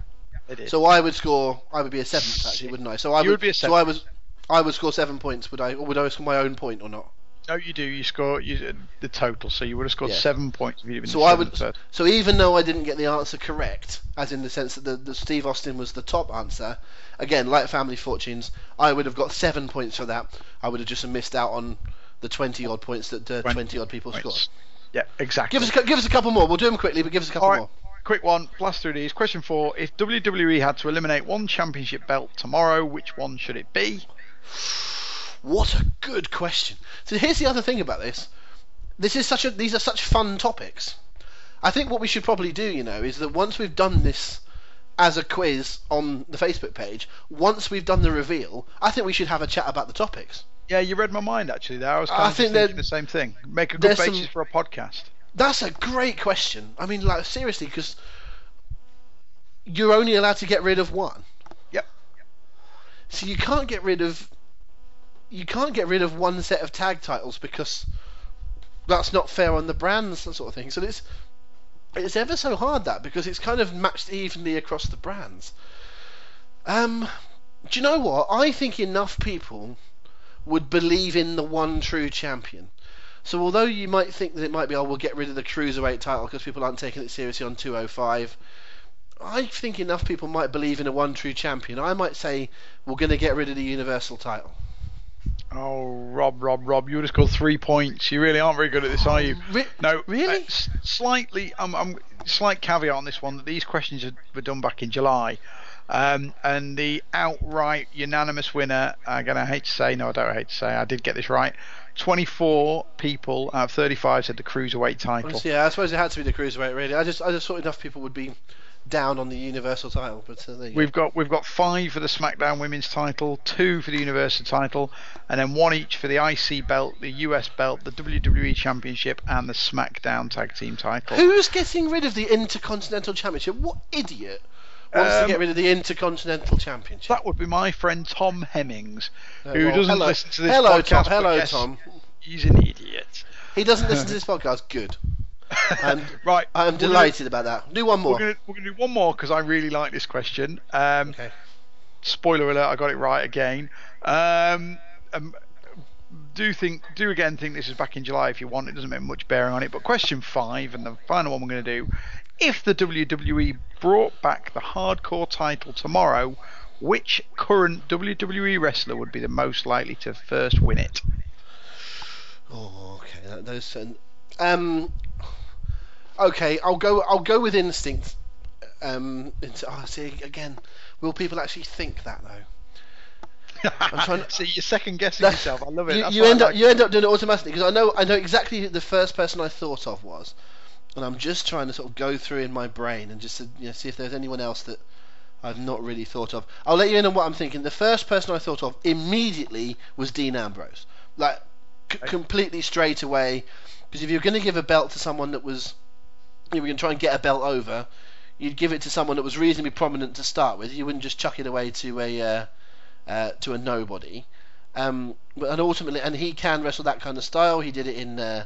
it is. So I would score. I would be a seventh actually, wouldn't I? So I You would be a seventh. So I was. I would score seven points. Would I? Or would I score my own point or not? no, you do. You score you, the total, so you would have scored Yeah. seven points if you'd been So I would. seventh, So even though I didn't get the answer correct, as in the sense that the, the Steve Austin was the top answer, again, like Family Fortunes, I would have got seven points for that. I would have just missed out on the twenty odd points that uh, 20 odd people scored. Yeah, exactly. Give us a, give us a couple more. We'll do them quickly, but give us a couple right, more. quick one. Blast through these. Question four: If WWE had to eliminate one championship belt tomorrow, which one should it be? What a good question. So here's the other thing about this. This is such a these are such fun topics. I think what we should probably do, you know, is that once we've done this as a quiz on the Facebook page, once we've done the reveal, I think we should have a chat about the topics. Yeah, you read my mind actually. There, I was kind I of think thinking the same thing. Make a good basis some- for a podcast. That's a great question. I mean, like seriously, because you're only allowed to get rid of one. Yep. So you can't get rid of you can't get rid of one set of tag titles because that's not fair on the brands, that sort of thing. So it's it's ever so hard that because it's kind of matched evenly across the brands. Um, do you know what? I think enough people would believe in the one true champion. So although you might think that it might be, oh, we'll get rid of the cruiserweight title because people aren't taking it seriously on 205. I think enough people might believe in a one true champion. I might say we're going to get rid of the universal title. Oh, Rob, Rob, Rob, you just got three points. You really aren't very good at this, are you? Re- No, really? uh, s- slightly. I'm, I'm slight caveat on this one that these questions were done back in July, um, and the outright unanimous winner. Again, I hate to say, no, I don't hate to say, I did get this right. 24 people out of 35 said the cruiserweight title. Yeah, I suppose it had to be the cruiserweight. Really, I just I just thought enough people would be down on the universal title. But uh, there you go. We've got we've got five for the SmackDown Women's title, two for the Universal title, and then one each for the IC belt, the US belt, the WWE Championship, and the SmackDown Tag Team title. Who's getting rid of the Intercontinental Championship? What idiot wants to Um, get rid of the Intercontinental Championship? That would be my friend Tom Hemmings, Uh, who well, doesn't hello, listen to this hello, podcast. Tom. Hello, yes, Tom. He's an idiot. He doesn't listen to this podcast. Good. I'm, right. I'm we're gonna- delighted about that. Do one more. We're we're gonna do one more because I really like this question. Um, Okay. spoiler alert, I got it right again. Um, um, do think, do again think this is back in July if you want. It doesn't make much bearing on it. But question five and the final one we're going to do: If the WWE brought back the Hardcore title tomorrow, which current WWE wrestler would be the most likely to first win it? Oh, okay. That, those. Um. Okay, I'll go. I'll go with instinct. Um. Into, oh, see again. Will people actually think that though? I'm trying to- See, you're second guessing That- yourself. I love it. You, That's you end up like. you end up doing it automatically because I know I know exactly who the first person I thought of was, and I'm just trying to sort of go through in my brain and just to, you know, see if there's anyone else that I've not really thought of. I'll let you in on what I'm thinking. The first person I thought of immediately was Dean Ambrose, like c- completely straight away. Because if you're going to give a belt to someone that was, you were going to try and get a belt over, you'd give it to someone that was reasonably prominent to start with. You wouldn't just chuck it away to a uh, uh, to a nobody. Um, but and ultimately, and he can wrestle that kind of style. He did it in uh,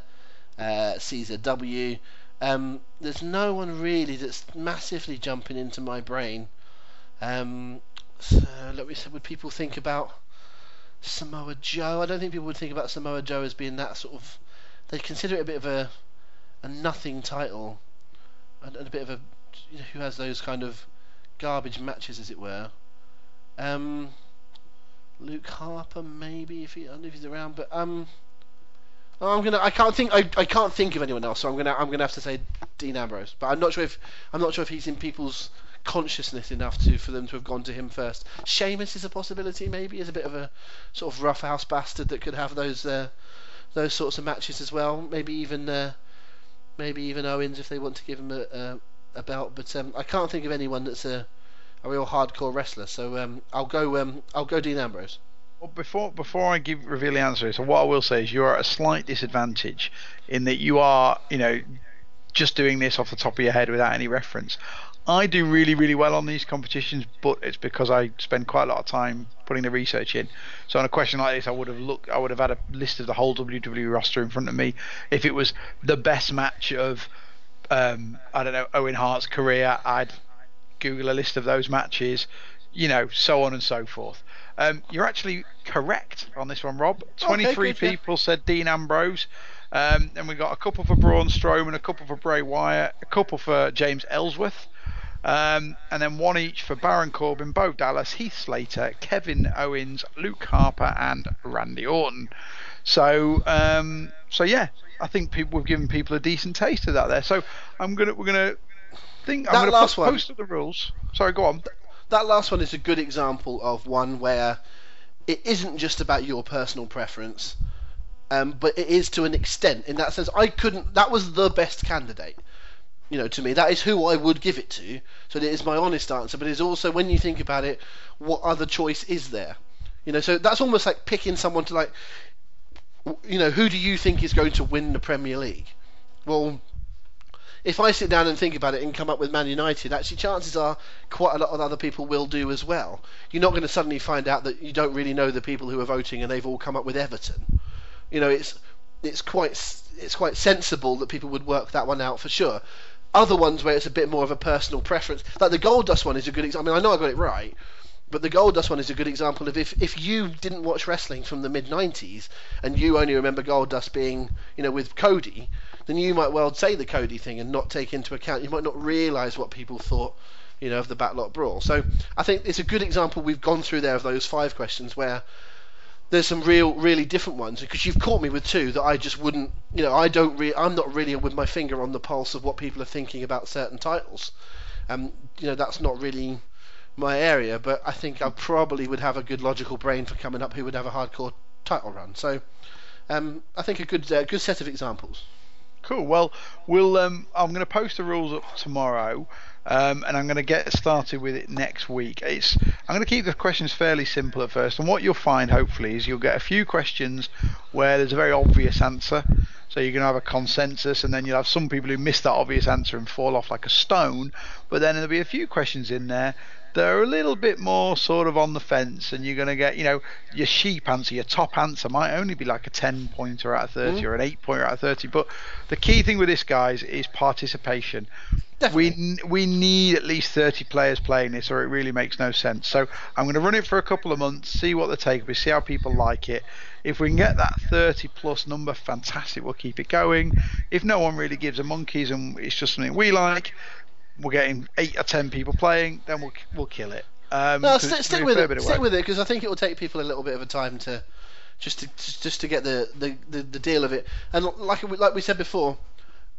uh, CZW. Um, there's no one really that's massively jumping into my brain. Um, so, let me say, would people think about Samoa Joe? I don't think people would think about Samoa Joe as being that sort of. They consider it a bit of a a nothing title, and, and a bit of a who has those kind of garbage matches, as it were. Um, Luke Harper, maybe if he, I don't know if he's around, but um, oh, I'm gonna. I can't think. I, I can't think of anyone else, so I'm gonna. I'm gonna have to say Dean Ambrose. But I'm not sure if I'm not sure if he's in people's consciousness enough to for them to have gone to him first. Sheamus is a possibility, maybe, as a bit of a sort of roughhouse bastard that could have those uh, those sorts of matches as well. Maybe even uh, maybe even Owens if they want to give him a a, a belt. But um, I can't think of anyone that's a a real hardcore wrestler. So um, I'll go. Um, I'll go Dean Ambrose. Well, before before I give reveal the answer, so what I will say is you're at a slight disadvantage in that you are, you know, just doing this off the top of your head without any reference. I do really really well on these competitions, but it's because I spend quite a lot of time putting the research in. So on a question like this, I would have looked, I would have had a list of the whole WWE roster in front of me. If it was the best match of, um, I don't know, Owen Hart's career, I'd Google a list of those matches, you know, so on and so forth. Um, you're actually correct on this one, Rob. 23 good, yeah. people said Dean Ambrose. Um, and we got a couple for Braun Strowman, a couple for Bray Wyatt, a couple for James Ellsworth, um, and then one each for Baron Corbin, Bo Dallas, Heath Slater, Kevin Owens, Luke Harper, and Randy Orton. So, um, so yeah, I think people we've given people a decent taste of that there. So I'm gonna we're gonna think I'm That gonna last put, one- post the rules. Sorry, go on. That last one is a good example of one where it isn't just about your personal preference, um, but it is to an extent. In that sense, I couldn't. That was the best candidate. You know, to me, that is who I would give it to. So it is my honest answer. But it's also when you think about it, what other choice is there? You know, so that's almost like picking someone to like. You know, who do you think is going to win the Premier League? Well, if I sit down and think about it and come up with Man United, actually chances are quite a lot of other people will do as well. You're not going to suddenly find out that you don't really know the people who are voting and they've all come up with Everton. You know, it's it's quite it's quite sensible that people would work that one out for sure. Other ones where it's a bit more of a personal preference, like the Goldust one, is a good example. I mean, I know I got it right, but the Goldust one is a good example of if, if you didn't watch wrestling from the mid 90s and you only remember Goldust being, you know, with Cody, then you might well say the Cody thing and not take into account, you might not realise what people thought, you know, of the Backlot Brawl. So I think it's a good example we've gone through there of those five questions where there's some real, really different ones because you've caught me with two that I just wouldn't, you know, I don't really, I'm not really with my finger on the pulse of what people are thinking about certain titles. Um, you know, that's not really my area, but I think I probably would have a good logical brain for coming up who would have a hardcore title run. So, um, I think a good, uh, good set of examples. Cool. Well, we'll. Um, I'm going to post the rules up tomorrow. Um, and I'm going to get started with it next week. It's I'm going to keep the questions fairly simple at first, and what you'll find hopefully is you'll get a few questions where there's a very obvious answer. So you're going to have a consensus, and then you'll have some people who miss that obvious answer and fall off like a stone. But then there'll be a few questions in there they're a little bit more sort of on the fence, and you're going to get, you know, your sheep answer, your top answer might only be like a 10 pointer out of 30 mm. or an 8 pointer out of 30. But the key thing with this, guys, is participation. Definitely. We we need at least 30 players playing this, or it really makes no sense. So I'm going to run it for a couple of months, see what the take will see how people like it. If we can get that 30 plus number, fantastic. We'll keep it going. If no one really gives a monkeys and it's just something we like, we're getting eight or ten people playing, then we'll we'll kill it. Um, no, st- stick with it. Stick with it because I think it will take people a little bit of a time to just to just to get the, the, the, the deal of it. And like like we said before,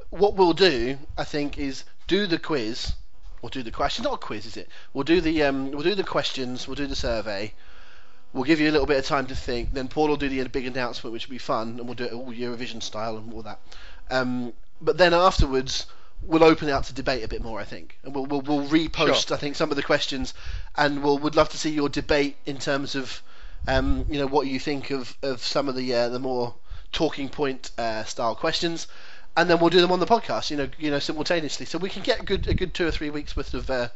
what we'll do, I think, is do the quiz. We'll do the question. Not a quiz, is it? We'll do the um, we'll do the questions. We'll do the survey. We'll give you a little bit of time to think. Then Paul will do the big announcement, which will be fun, and we'll do it all Eurovision style and all that. Um, but then afterwards, we'll open it up to debate a bit more, I think, and we'll we'll, we'll repost, sure. I think, some of the questions, and we'll would love to see your debate in terms of, um, you know, what you think of, of some of the uh, the more talking point uh, style questions, and then we'll do them on the podcast, you know, you know, simultaneously, so we can get a good a good two or three weeks worth of. Uh,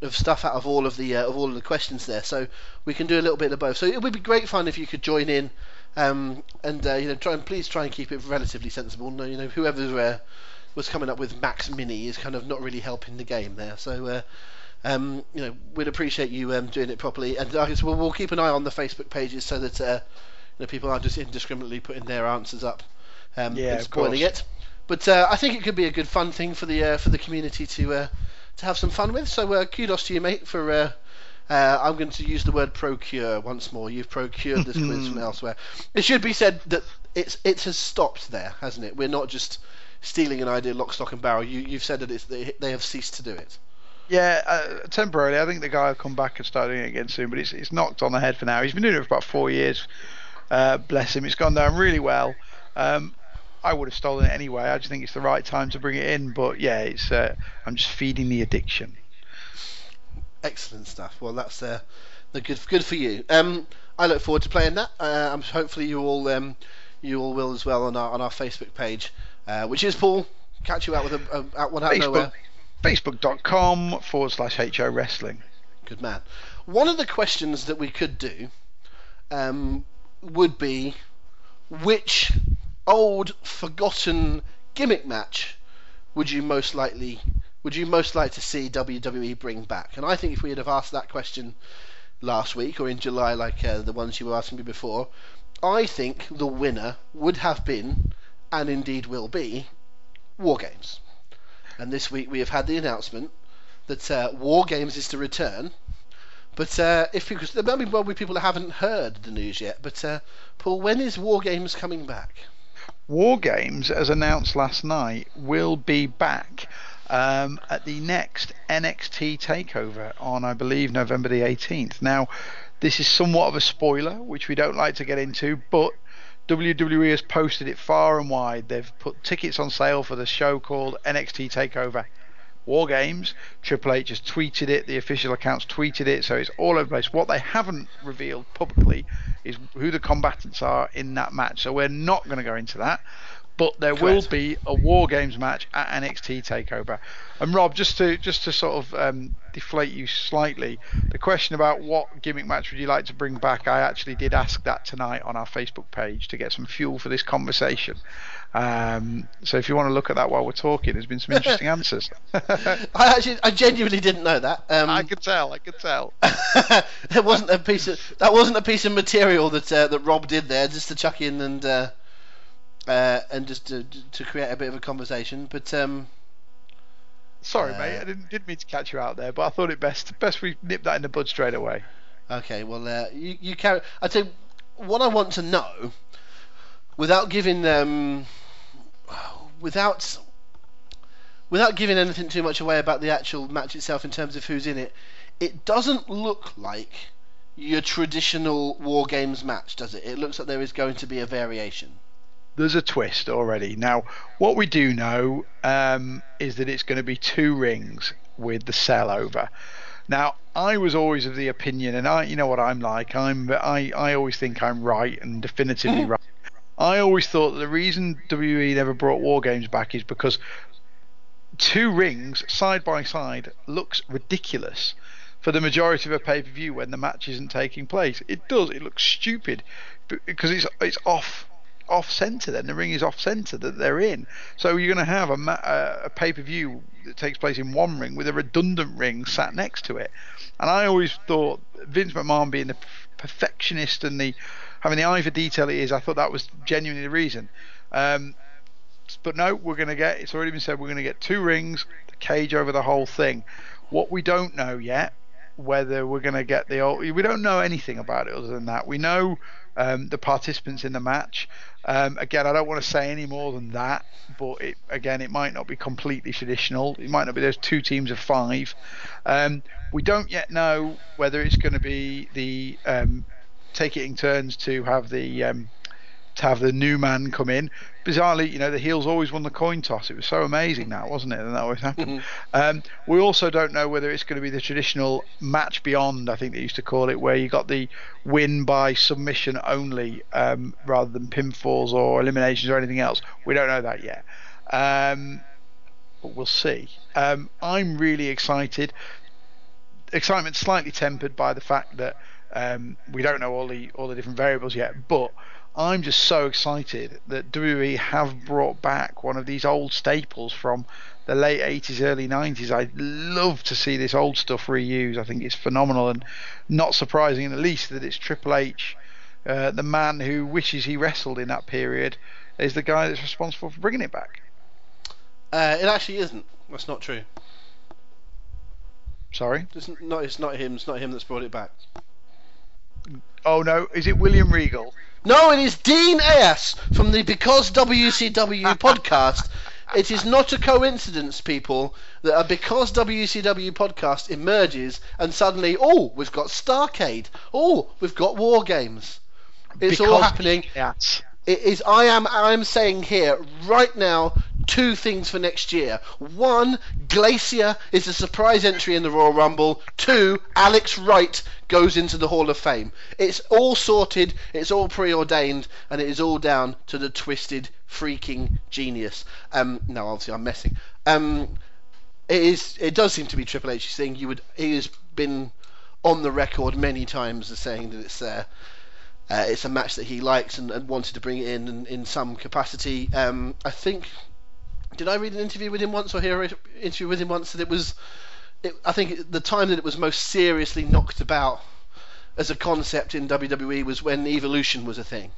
of stuff out of all of the uh, of all of the questions there, so we can do a little bit of both. So it would be great fun if you could join in, um, and uh, you know, try and please try and keep it relatively sensible. You know, whoever uh, was coming up with Max Mini is kind of not really helping the game there. So, uh, um, you know, we'd appreciate you um, doing it properly, and I guess we'll, we'll, keep an eye on the Facebook pages so that uh, you know people aren't just indiscriminately putting their answers up um, yeah, and spoiling it. But uh, I think it could be a good fun thing for the uh, for the community to uh, to have some fun with. So uh, kudos to you, mate, for. Uh, I'm going to use the word procure once more. You've procured this quiz from elsewhere. It should be said that it's it has stopped there, hasn't it? We're not just stealing an idea lock, stock, and barrel. You, you've said that it's, they, they have ceased to do it. Yeah, uh, temporarily. I think the guy will come back and start doing it again soon, but it's, it's knocked on the head for now. He's been doing it for about four years. Uh, bless him. It's gone down really well. Um, I would have stolen it anyway. I just think it's the right time to bring it in. But yeah, it's uh, I'm just feeding the addiction. Excellent stuff. Well, that's uh, the good good for you. Um, I look forward to playing that. Uh, hopefully you all um, you all will as well on our on our Facebook page uh, which is Paul. Catch you out with a, a out one out Facebook, nowhere. Facebook.com forward slash HO Wrestling. Good man. One of the questions that we could do um, would be which old forgotten gimmick match would you most likely would you most like to see WWE bring back? And I think if we had have asked that question last week or in July, like uh, the ones you were asking me before, I think the winner would have been and indeed will be, War Games. And this week we have had the announcement that uh, War Games is to return. But uh, if there might be probably people that haven't heard the news yet. But uh, Paul, when is War Games coming back? War Games, as announced last night, will be back um, at the next NXT Takeover on, I believe, November the 18th. Now, this is somewhat of a spoiler, which we don't like to get into, but WWE has posted it far and wide. They've put tickets on sale for the show called NXT Takeover War Games. Triple H has tweeted it. The official accounts tweeted it, so it's all over the place. What they haven't revealed publicly is who the combatants are in that match. So we're not going to go into that. But there will be a War Games match at NXT Takeover. And Rob, just to just to sort of um, deflate you slightly, the question about what gimmick match would you like to bring back, I actually did ask that tonight on our Facebook page to get some fuel for this conversation. Um, so if you want to look at that while we're talking, there's been some interesting answers. I actually, I genuinely didn't know that. Um, I could tell. I could tell. there wasn't a piece of that wasn't a piece of material that uh, that Rob did there just to chuck in and uh, uh, and just to, to create a bit of a conversation. But um, Sorry, Uh, mate. I didn't didn't mean to catch you out there, but I thought it best best we nip that in the bud straight away. okay, well uh, you you carry. I think what I want to know, without giving them, without without giving anything too much away about the actual match itself in terms of who's in it, it doesn't look like your traditional war games match, does it? It looks like there is going to be a variation. There's a twist already. Now, what we do know um, is that it's going to be two rings with the cell over. Now, I was always of the opinion, and I, you know what I'm like. I'm, I, I always think I'm right and definitively right. I always thought that the reason WWE never brought War Games back is because two rings side by side looks ridiculous for the majority of a pay per view when the match isn't taking place. It does. It looks stupid because it's it's off off center. Then the ring is off center that they're in. So you're going to have a a pay per view that takes place in one ring with a redundant ring sat next to it. And I always thought Vince McMahon being the perfectionist and the having the eye for detail he is, I thought that was genuinely the reason. Um, but no, we're going to get. It's already been said we're going to get two rings, the cage over the whole thing. What we don't know yet, whether we're going to get the old, we don't know anything about it other than that. We know um, the participants in the match. Um, again, I don't want to say any more than that, but it, again, it might not be completely traditional. It might not be those two teams of five. Um, we don't yet know whether it's going to be the um, taking turns to have the um, to have the new man come in. Bizarrely, you know, the heels always won the coin toss. It was so amazing that, wasn't it? And that always happened. Um, we also don't know whether it's going to be the traditional match beyond, I think they used to call it, where you got the win by submission only um, rather than pinfalls or eliminations or anything else. We don't know that yet. Um, but we'll see. Um, I'm really excited. Excitement slightly tempered by the fact that um, we don't know all the all the different variables yet, but I'm just so excited that WWE have brought back one of these old staples from the late 80s, early 90s. I'd love to see this old stuff reused. I think it's phenomenal and not surprising in the least that it's Triple H, uh, the man who wishes he wrestled in that period, is the guy that's responsible for bringing it back. Uh, it actually isn't. That's not true. Sorry. It's not. It's not him. It's not him that's brought it back. Oh no, is it William Regal? No, it is Dean Ayers from the Because WCW podcast. It is not a coincidence, people, that a Because WCW podcast emerges and suddenly, oh, we've got Starcade. Oh, we've got War Games. It's all happening. Yes. It is. I am. I am saying here right now two things for next year. One, Glacier is a surprise entry in the Royal Rumble. Two, Alex Wright goes into the Hall of Fame. It's all sorted. It's all preordained, and it is all down to the twisted freaking genius. Um, no, obviously I'm messing. Um, it is. It does seem to be Triple H's thing. You would. He has been on the record many times as saying that it's there. Uh, it's a match that he likes and, and wanted to bring it in, in in some capacity. Um, I think. Did I read an interview with him once or hear an interview with him once that it was? It, I think the time that it was most seriously knocked about as a concept in WWE was when Evolution was a thing,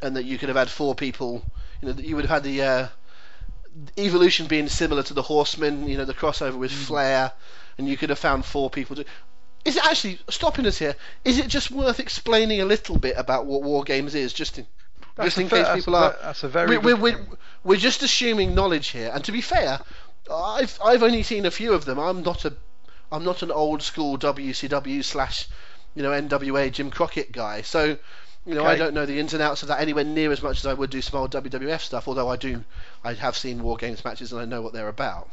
and that you could have had four people. You know, that you would have had the uh, Evolution being similar to the Horsemen. You know, the crossover with Flair, and you could have found four people to. Is it actually stopping us here? Is it just worth explaining a little bit about what War Games is, just in, That's just in fair- case people a are? that's a very we, good we, we, point. we're just assuming knowledge here, and to be fair, I've I've only seen a few of them. I'm not a I'm not an old school WCW slash you know NWA Jim Crockett guy, so you know I don't know the ins and outs of that anywhere near as much as I would do some old WWF stuff. Although I do, I have seen War Games matches and I know what they're about.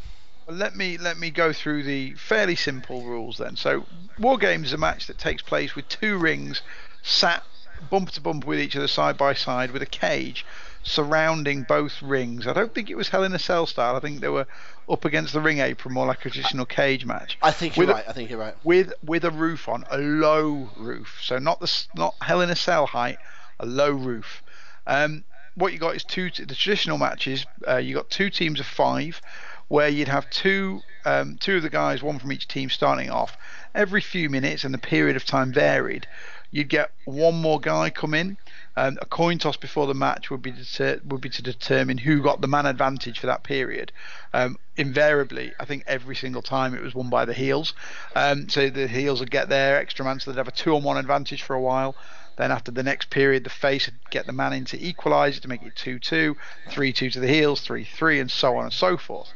Well, let me let me go through the fairly simple rules then. So, War Games is a match that takes place with two rings sat bumper to bumper with each other side by side with a cage. surrounding both rings. I don't think it was Hell in a Cell style. I think they were up against the ring apron, more like a traditional cage match. I think you're With right. I think you're right. with with a roof on, a low roof. So not the not Hell in a Cell height, a low roof. Um, what you got is two the traditional matches. Uh, you got two teams of five, where you'd have two um, two of the guys, one from each team, starting off every few minutes, and the period of time varied. You'd get one more guy come in. Um, a coin toss before the match would be deter- would be to determine who got the man advantage for that period. Um, invariably, I think every single time it was won by the heels. Um, so the heels would get their extra man, so they'd have a two-on-one advantage for a while. Then after the next period, the face would get the man in to equalise it to make it 2-2, 3-2 to the heels, 3-3, and so on and so forth.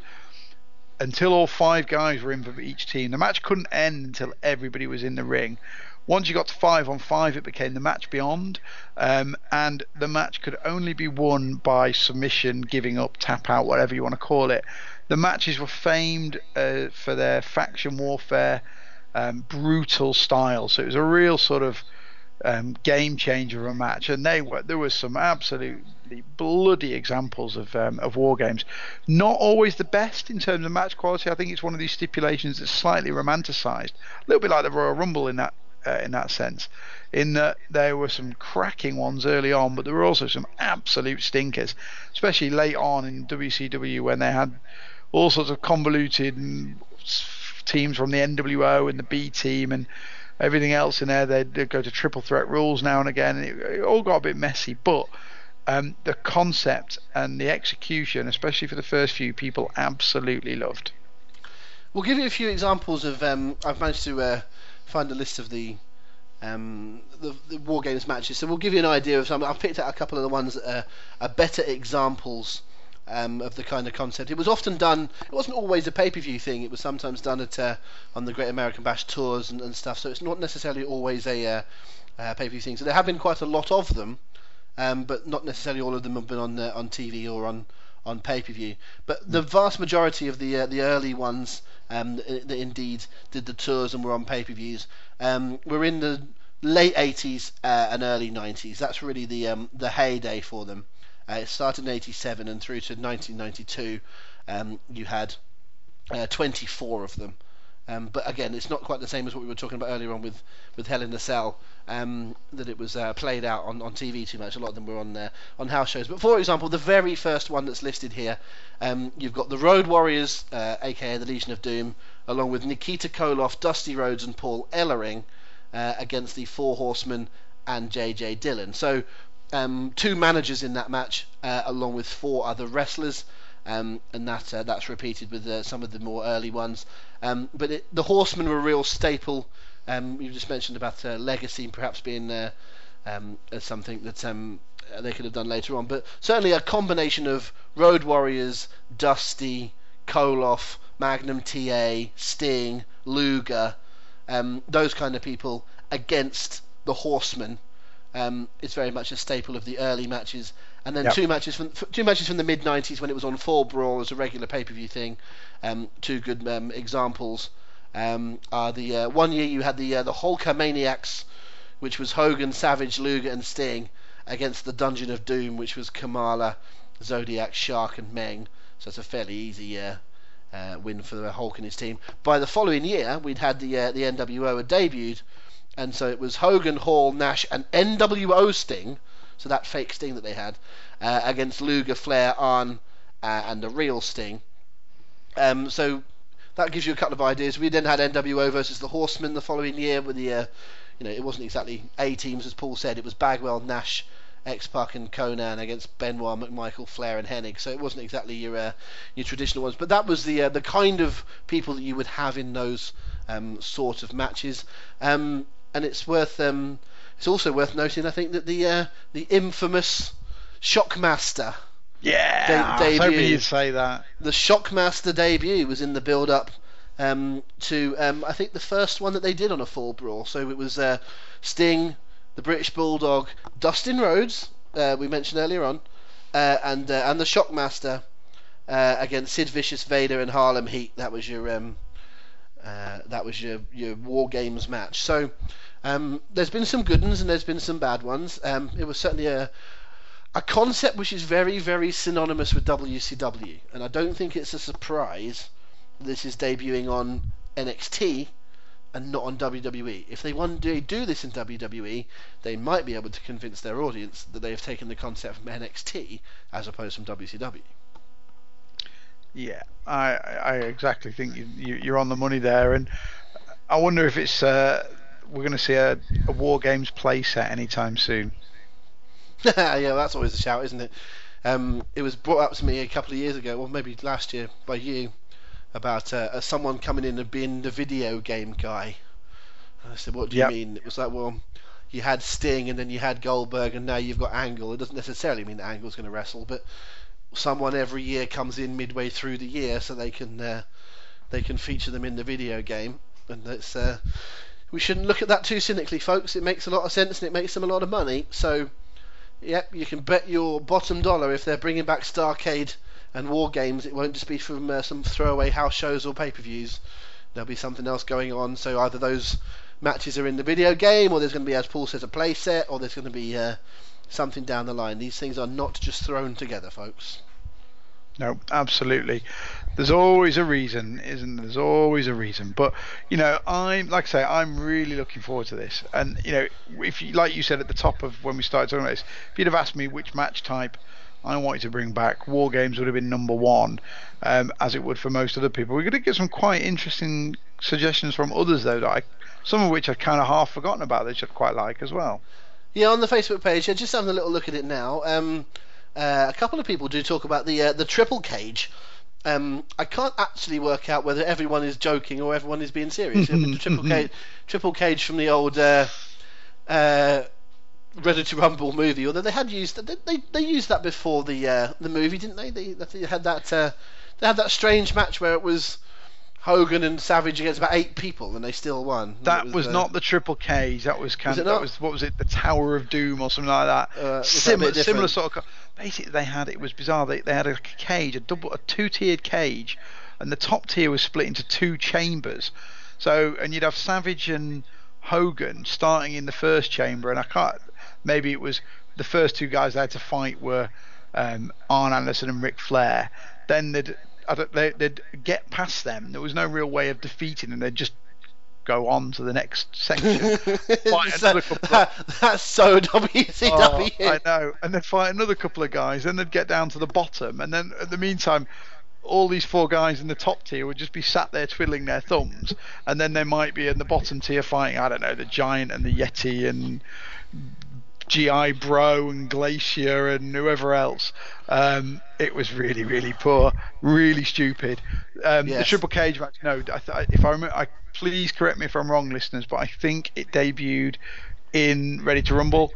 Until all five guys were in for each team, the match couldn't end until everybody was in the ring. Once you got to five on five, it became the match beyond, um, and the match could only be won by submission, giving up, tap out, whatever you want to call it. The matches were famed uh, for their faction warfare, um, brutal style. So it was a real sort of um, game changer of a match, and they were there was some absolutely bloody examples of um, of war games. Not always the best in terms of match quality. I think it's one of these stipulations that's slightly romanticised, a little bit like the Royal Rumble in that uh, in that sense. In that there were some cracking ones early on, but there were also some absolute stinkers, especially late on in WCW when they had all sorts of convoluted teams from the NWO and the B team and everything else in there. They'd, go to triple threat rules now and again. And it, it all got a bit messy, but um, the concept and the execution, especially for the first few, people absolutely loved. We'll give you a few examples of. Um, I've managed to uh, find a list of the, um, the the war games matches, so we'll give you an idea of some. I've picked out a couple of the ones that are, are better examples um, of the kind of concept. It was often done. It wasn't always a pay-per-view thing. It was sometimes done at uh, on the Great American Bash tours and, and stuff. So it's not necessarily always a uh, uh, pay-per-view thing. So there have been quite a lot of them, um, but not necessarily all of them have been on on TV or on on pay-per-view. But the vast majority of the uh, the early ones um, that indeed did the tours and were on pay-per-views um, were in the late 80s uh, and early 90s. That's really the um, the heyday for them. Uh, it started in 87 and through to 1992. Um, you had uh, 24 of them. Um, but again, it's not quite the same as what we were talking about earlier on with, with Hell in the Cell, um, that it was uh, played out on, on TV too much. A lot of them were on uh, on house shows. But for example, the very first one that's listed here, um, you've got the Road Warriors, uh, aka the Legion of Doom, along with Nikita Koloff, Dusty Rhodes, and Paul Ellering uh, against the Four Horsemen and JJ Dillon. So um, two managers in that match, uh, along with four other wrestlers. Um, and that uh, that's repeated with some of the more early ones. Um, but it, the Horsemen were a real staple. Um, you just mentioned about uh, Legacy perhaps being uh, um, as something that um, uh, they could have done later on. But certainly a combination of Road Warriors, Dusty, Koloff, Magnum TA, Sting, Luger, um, those kind of people against the Horsemen. Um, it's very much a staple of the early matches, and then Yep. two matches from two matches from the mid '90s when it was on Fall Brawl as a regular pay-per-view thing. Um, two good um, examples um, the uh, one year you had the uh, the Hulkamaniacs, which was Hogan, Savage, Luger, and Sting against the Dungeon of Doom, which was Kamala, Zodiac, Shark, and Meng. So it's a fairly easy uh, uh, win for the Hulk and his team. By the following year, we'd had the uh, the NWO had debuted, and so it was Hogan, Hall, Nash, and NWO Sting. So that fake Sting that they had uh, against Luger, Flair, Arn, uh, and the real Sting. Um, so that gives you a couple of ideas. We then had NWO versus the Horsemen the following year with the, uh, you know, it wasn't exactly A teams as Paul said. It was Bagwell, Nash, X Pac, and Konnan against Benoit, McMichael, Flair, and Hennig. So it wasn't exactly your uh, your traditional ones. But that was the uh, the kind of people that you would have in those um, sort of matches. Um, and it's worth um, it's also worth noting, I think, that the uh, the infamous Shockmaster Yeah, De- I was hoping you'd say that. the Shockmaster debut was in the build up um, to um, I think the first one that they did on a Fall Brawl. So it was uh, Sting, the British Bulldog, Dustin Rhodes, uh, we mentioned earlier on, uh, and uh, and the Shockmaster uh, against Sid Vicious, Vader, and Harlem Heat. That was your um, uh, that was your your War Games match. So um, there's been some good ones and there's been some bad ones. Um, it was certainly a a concept which is very, very synonymous with WCW, and I don't think it's a surprise this is debuting on NXT and not on WWE. If they one day do this in WWE, they might be able to convince their audience that they have taken the concept from NXT as opposed from WCW. Yeah, I, I exactly think you, you, are on the money there, and I wonder if it's uh, we're going to see a, a War Games playset anytime soon. yeah, that's always a shout, isn't it? Um, it was brought up to me a couple of years ago, or maybe last year by you, about uh, someone coming in and being the video game guy. And I said, "What do you mean?" It was like, well, you had Sting and then you had Goldberg, and now you've got Angle. It doesn't necessarily mean that Angle's going to wrestle, but someone every year comes in midway through the year so they can uh, they can feature them in the video game, and it's uh, we shouldn't look at that too cynically, folks. It makes a lot of sense and it makes them a lot of money. So, yep, you can bet your bottom dollar if they're bringing back Starcade and War Games, it won't just be from uh, some throwaway house shows or pay-per-views. There'll be something else going on. So either those matches are in the video game, or there's going to be, as Paul says, a play set, or there's going to be uh, something down the line. These things are not just thrown together, folks. No, absolutely. There's always a reason, isn't there? There's always a reason. But you know, I'm like I say, I'm really looking forward to this. And you know, if you like you said at the top of when we started talking about this, if you'd have asked me which match type I wanted to bring back, War Games would have been number one, um, as it would for most other people. We're going to get some quite interesting suggestions from others though, that I, some of which I'd kind of half forgotten about that I'd quite like as well. Yeah, on the Facebook page, just having a little look at it now. Um, uh, a couple of people do talk about the uh, the triple cage. Um, I can't actually work out whether everyone is joking or everyone is being serious. the triple cage, triple cage from the old uh, uh, Ready to Rumble movie. Although they had used they they, they used that before the uh, the movie, didn't they? They, they had that uh, they had that strange match where it was Hogan and Savage against about eight people, and they still won. That was, was uh, not the Triple Cage. That was kind. Of, that was what was it? The Tower of Doom or something like that. Uh, similar, that similar sort of. Basically, they had it was bizarre. They they had a cage, a double, a two-tiered cage, and the top tier was split into two chambers. So, and you'd have Savage and Hogan starting in the first chamber, and I can't. Maybe it was the first two guys they had to fight were um, Arn Anderson and Ric Flair. Then they'd they, would get past them. There was no real way of defeating them. They'd just go on to the next section. that, that's so WCW. Oh, I know. And they'd fight another couple of guys. Then they'd get down to the bottom. And then, in the meantime, all these four guys in the top tier would just be sat there twiddling their thumbs. And then they might be in the bottom tier fighting, I don't know, the Giant and the Yeti and GI Bro and Glacier and whoever else. Um, it was really, really poor, really stupid. Um, yes. The Triple Cage match. No, I th- if I remember, I, please correct me if I'm wrong, listeners, but I think it debuted in Ready to Rumble,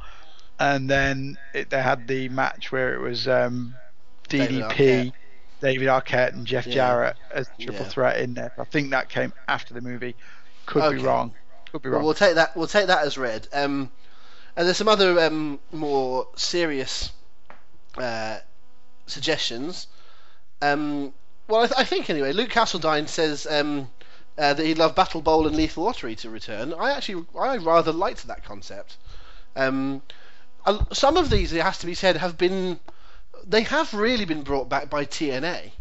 and then it, they had the match where it was um, DDP. David Arquette. David Arquette and Jeff yeah. Jarrett as triple yeah. threat in there. I think that came after the movie. Could okay. be wrong. Could be wrong. Well, we'll take that. We'll take that as read. Um, and there's some other um, more serious uh, suggestions. Um, well, I, th- I, think anyway. Luke Castledine says um, uh, that he'd love Battle Bowl and Lethal Lottery to return. I actually, I rather liked that concept. Um, some of these, it has to be said, have been, they have really been brought back by TNA,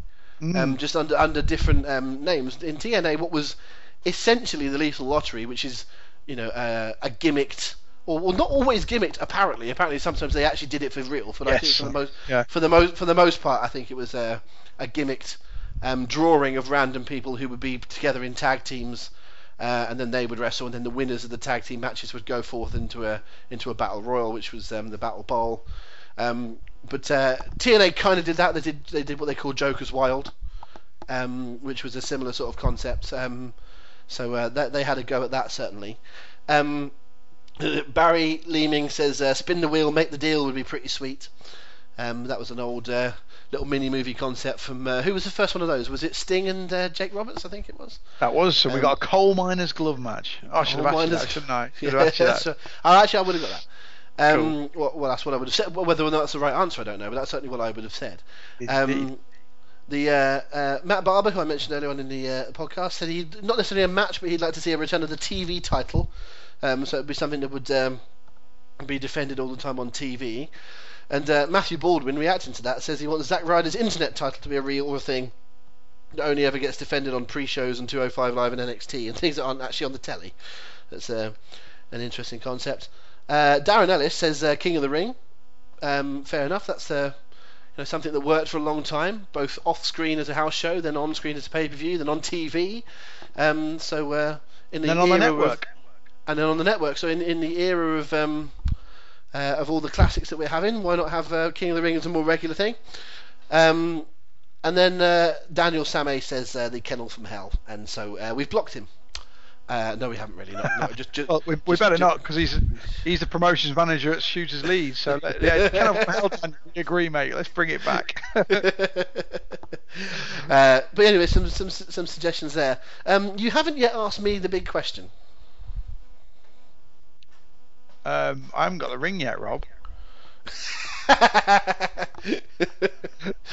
mm. Um, just under under different um, names. In TNA, what was essentially the Lethal Lottery, which is, you know, uh, a gimmicked or well, not always gimmicked. Apparently, apparently sometimes they actually did it for real. But yes. I think for the most, yeah. for the most, for the most part, I think it was a, a gimmicked um, drawing of random people who would be together in tag teams, uh, and then they would wrestle, and then the winners of the tag team matches would go forth into a into a battle royal, which was um, the battle bowl. Um, but uh, TNA kind of did that. They did they did what they called Joker's Wild, um, which was a similar sort of concept. Um, so uh, that, they had a go at that certainly. Um, Barry Leeming says, uh, "Spin the wheel, make the deal" would be pretty sweet. Um, that was an old uh, little mini movie concept from uh, who was the first one of those? Was it Sting and uh, Jake Roberts? I think it was. That was. So um, we got a coal miner's glove match. Oh, I should have asked that, shouldn't I? Should yeah, have asked that. oh, actually, I would have got that. Um, cool. well, well, that's what I would have said. Whether or not that's the right answer, I don't know, but that's certainly what I would have said. Um, the uh, uh, Matt Barber, who I mentioned earlier on in the uh, podcast, said he'd not necessarily a match, but he'd like to see a return of the TV title um, so it'd be something that would um, be defended all the time on TV. And uh, Matthew Baldwin, reacting to that, says he wants Zack Ryder's internet title to be a real thing that only ever gets defended on pre-shows and 205 Live and NXT and things that aren't actually on the telly. That's uh, an interesting concept. Uh, Darren Ellis says uh, King of the Ring. Um, fair enough. That's uh, you know something that worked for a long time, both off-screen as a house show, then on-screen as a pay-per-view, then on TV. Um, so uh, in the then on the era network. And then on the network. So in in the era of um, uh, of all the classics that we're having, why not have uh, King of the Ring as a more regular thing? Um, and then uh, Daniel Samay says uh, the Kennel from Hell, and so uh, we've blocked him. Uh, no, we haven't really. Not, no, just, just, Well, we, we just- better just- not because he's he's the promotions manager at Shooters Leeds. So let- yeah, kind of hell. We agree, mate. Let's bring it back. uh, but anyway, some some some suggestions there. Um, you haven't yet asked me the big question. Um, I haven't got the ring yet, Rob.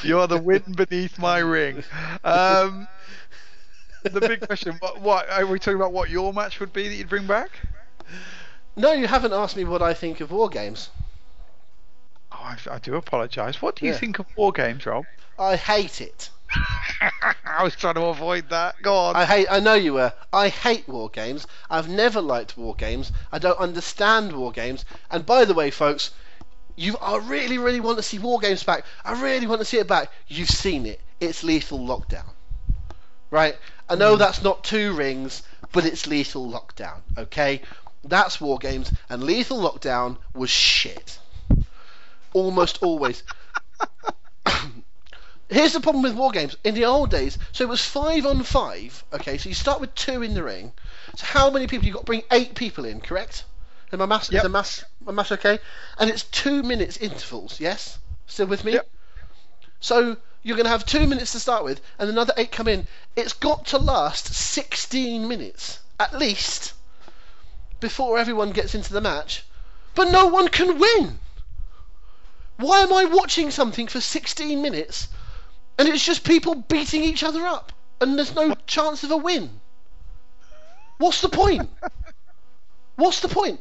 You're the wind beneath my ring. Um, the big question: what, what are we talking about? What your match would be that you'd bring back? no, you haven't asked me what I think of war games. Oh, I, I do apologise. What do you Yeah. think of war games, Rob? I hate it. I was trying to avoid that. Go on. I hate. I know you were. I hate war games. I've never liked war games. I don't understand war games. And by the way, folks, you. I really, really want to see war games back. I really want to see it back. You've seen it. It's Lethal Lockdown, right? I know that's not two rings, but it's Lethal Lockdown. Okay, that's war games, and Lethal Lockdown was shit. Almost always. Here's the problem with war games. In the old days, so it was five on five. Okay, so you start with two in the ring. So how many people you got to bring eight people in? Correct? Is my maths? Yep. Is the maths? My maths okay? And it's two minutes intervals. Yes. Still with me? Yep. So you're going to have two minutes to start with, and another eight come in. It's got to last 16 minutes at least before everyone gets into the match. But no one can win. Why am I watching something for 16 minutes and it's just people beating each other up and there's no chance of a win? What's the point? What's the point?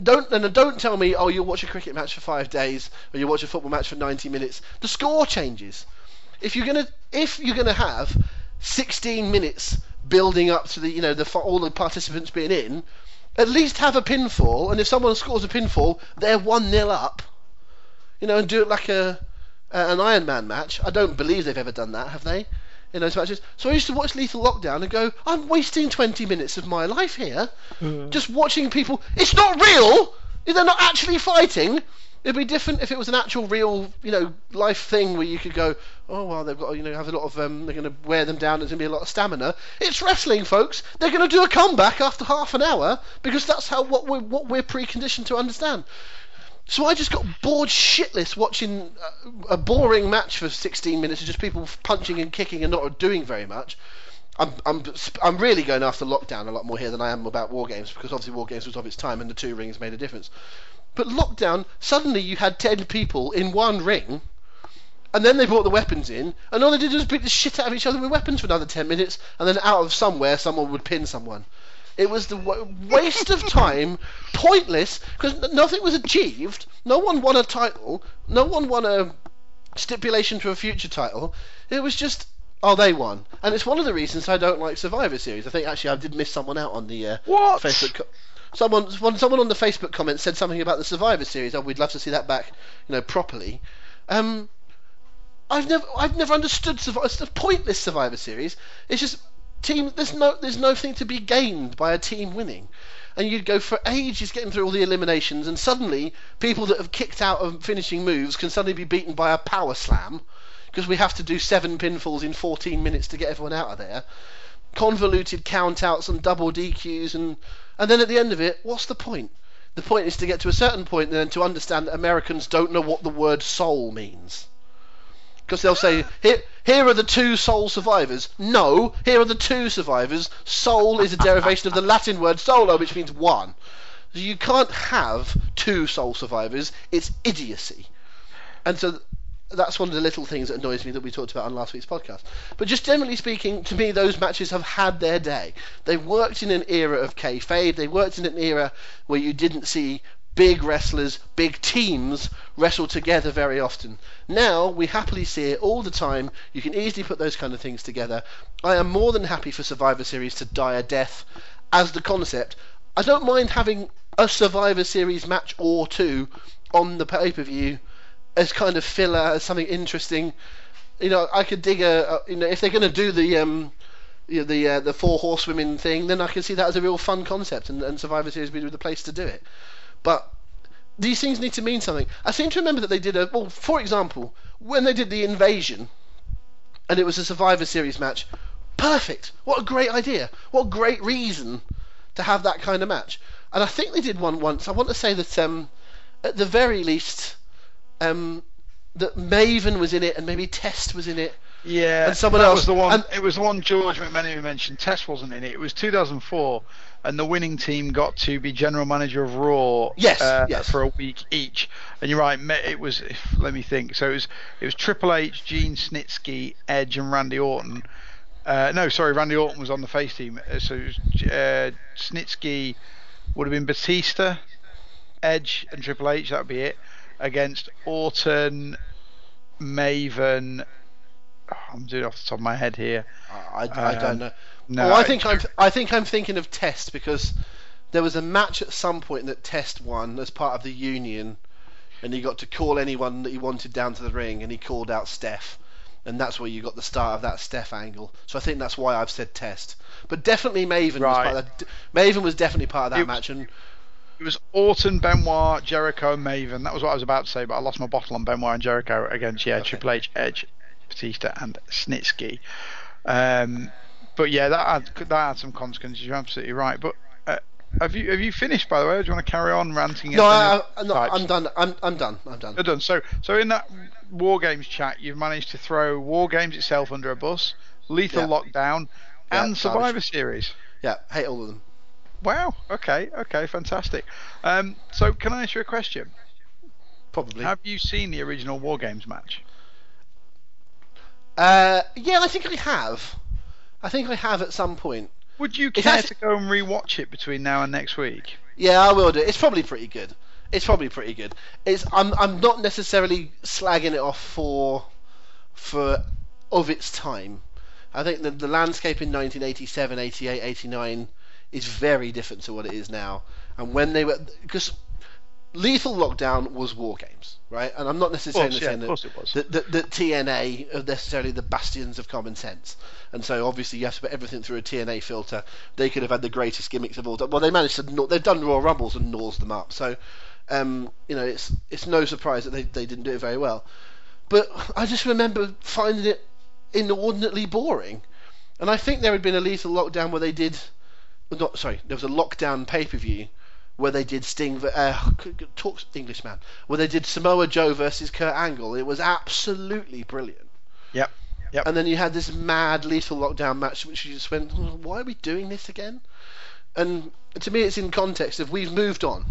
Don't and don't tell me, oh, you'll watch a cricket match for five days or you'll watch a football match for 90 minutes. The score changes. If you're gonna if you're gonna have 16 minutes building up to the you know the all the participants being in, at least have a pinfall. And if someone scores a pinfall, they're one 0 up. You know, and do it like a, a an Iron Man match. I don't believe they've ever done that, have they? In those matches. So I used to watch Lethal Lockdown and go, I'm wasting 20 minutes of my life here, just watching people. It's not real. They're not actually fighting. It'd be different if it was an actual real, you know, life thing where you could go, oh well, they've got, to, you know, have a lot of, um, they're going to wear them down. There's going to be a lot of stamina. It's wrestling, folks. They're going to do a comeback after half an hour because that's how what we're what we're preconditioned to understand. So I just got bored shitless watching uh, a boring match for 16 minutes of just people punching and kicking and not doing very much. I'm, I'm, I'm really going after lockdown a lot more here than I am about war games because obviously war games was of its time and the two rings made a difference. But lockdown, suddenly you had 10 people in one ring, and then they brought the weapons in, and all they did was beat the shit out of each other with weapons for another 10 minutes, and then out of somewhere someone would pin someone. It was the wa- waste of time, pointless, because nothing was achieved. No one won a title. No one won a stipulation for a future title. It was just, oh, they won. And it's one of the reasons I don't like Survivor Series. I think actually I did miss someone out on the uh, What? Facebook. Co- someone, one- someone on the Facebook comment said something about the Survivor Series. Oh, we'd love to see that back, you know, properly. Um, I've never, I've never understood Survivor. It's a pointless Survivor Series. It's just team. There's no, there's nothing to be gained by a team winning. And you'd go for ages getting through all the eliminations, and suddenly people that have kicked out of finishing moves can suddenly be beaten by a power slam because we have to do seven pinfalls in 14 minutes to get everyone out of there. Convoluted countouts and double DQs, and and then at the end of it, what's the point? The point is to get to a certain point and then to understand that Americans don't know what the word soul means. Because they'll say, here, here are the two soul survivors. No, here are the two survivors. Soul is a derivation of the Latin word solo, which means one. You can't have two soul survivors. It's idiocy. And so that's one of the little things that annoys me that we talked about on last week's podcast. But just generally speaking, to me, those matches have had their day. They worked in an era of kayfabe. They worked in an era where you didn't see big wrestlers, big teams wrestle together very often. Now we happily see it all the time. You can easily put those kind of things together. I am more than happy for Survivor Series to die a death as the concept. I don't mind having a Survivor Series match or two on the pay per view as kind of filler, as something interesting. You know, I could dig a, a you know if they're going to do the um you know, the uh, the four horsewomen thing, then I can see that as a real fun concept, and, and Survivor Series would be the place to do it. But these things need to mean something. I seem to remember that they did a well, for example, when they did the invasion, and it was a Survivor Series match. Perfect. What a great idea. What a great reason to have that kind of match. And I think they did one once. I want to say that um, at the very least, um, that Maven was in it, and maybe Test was in it. Yeah, And someone that else- was the one. and- it was the one George McMenemy mentioned. Test wasn't in it. It was 2004, and the winning team got to be general manager of Raw. Yes, uh, yes. for a week each. And you're right. It was. Let me think. So it was. It was Triple H, Gene Snitsky, Edge, and Randy Orton. Uh, no, sorry, Randy Orton was on the face team. Uh, So it was, uh, Snitsky would have been Batista, Edge, and Triple H. That would be it against Orton, Maven. oh, I'm doing it off the top of my head here. I, I Um, don't know. No, oh, I I- think I'm I think I'm thinking of Test because there was a match at some point that Test won as part of the Union, and he got to call anyone that he wanted down to the ring, and he called out Steph, and that's where you got the start of that Steph angle. So I think that's why I've said Test, but definitely Maven was Right. part of that. Maven was definitely part of that It match, and It was Orton, Benoit, Jericho, Maven. That was what I was about to say, but I lost my bottle on Benoit and Jericho against yeah Okay. Triple H, Edge, Batista, and Snitsky. Um, but yeah, that had that had some consequences. You're absolutely right. But uh, have you have you finished by the way? Or do you want to carry on ranting? no, I, I, no? I'm done. I'm I'm done. I'm done. You're done. So so in that War Games chat, you've managed to throw War Games itself under a bus, Lethal Yeah. Lockdown, Yeah, and garbage. Survivor Series. Yeah, hate all of them. Wow. Okay. Okay. Fantastic. Um, so can I ask you a question? Probably. Have you seen the original War Games match? Uh, yeah, I think I have. I think I have at some point. Would you care actu- to go and rewatch it between now and next week? Yeah, I will do. It's probably pretty good. It's probably pretty good. It's I'm I'm not necessarily slagging it off for for of its time. I think the the landscape in 1987, 88, 89 is very different to what it is now. And when they were because Lethal Lockdown was War Games, right? And I'm not necessarily course, saying course that, that, that TNA are necessarily the bastions of common sense. And so obviously you have to put everything through a TNA filter. They could have had the greatest gimmicks of all time. Well, they managed to. They've done Raw Rumbles and gnaws them up. So, um, you know, it's it's no surprise that they, they didn't do it very well. But I just remember finding it inordinately boring. And I think there had been a lethal lockdown where they did. Not sorry, there was a lockdown pay per view where they did Sting. Uh, c- c- talk English man. Where they did Samoa Joe versus Kurt Angle. It was absolutely brilliant. Yep. Yep. And then you had this mad lethal lockdown match, which you just went, "Oh, why are we doing this again? And to me, it's in context of we've moved on.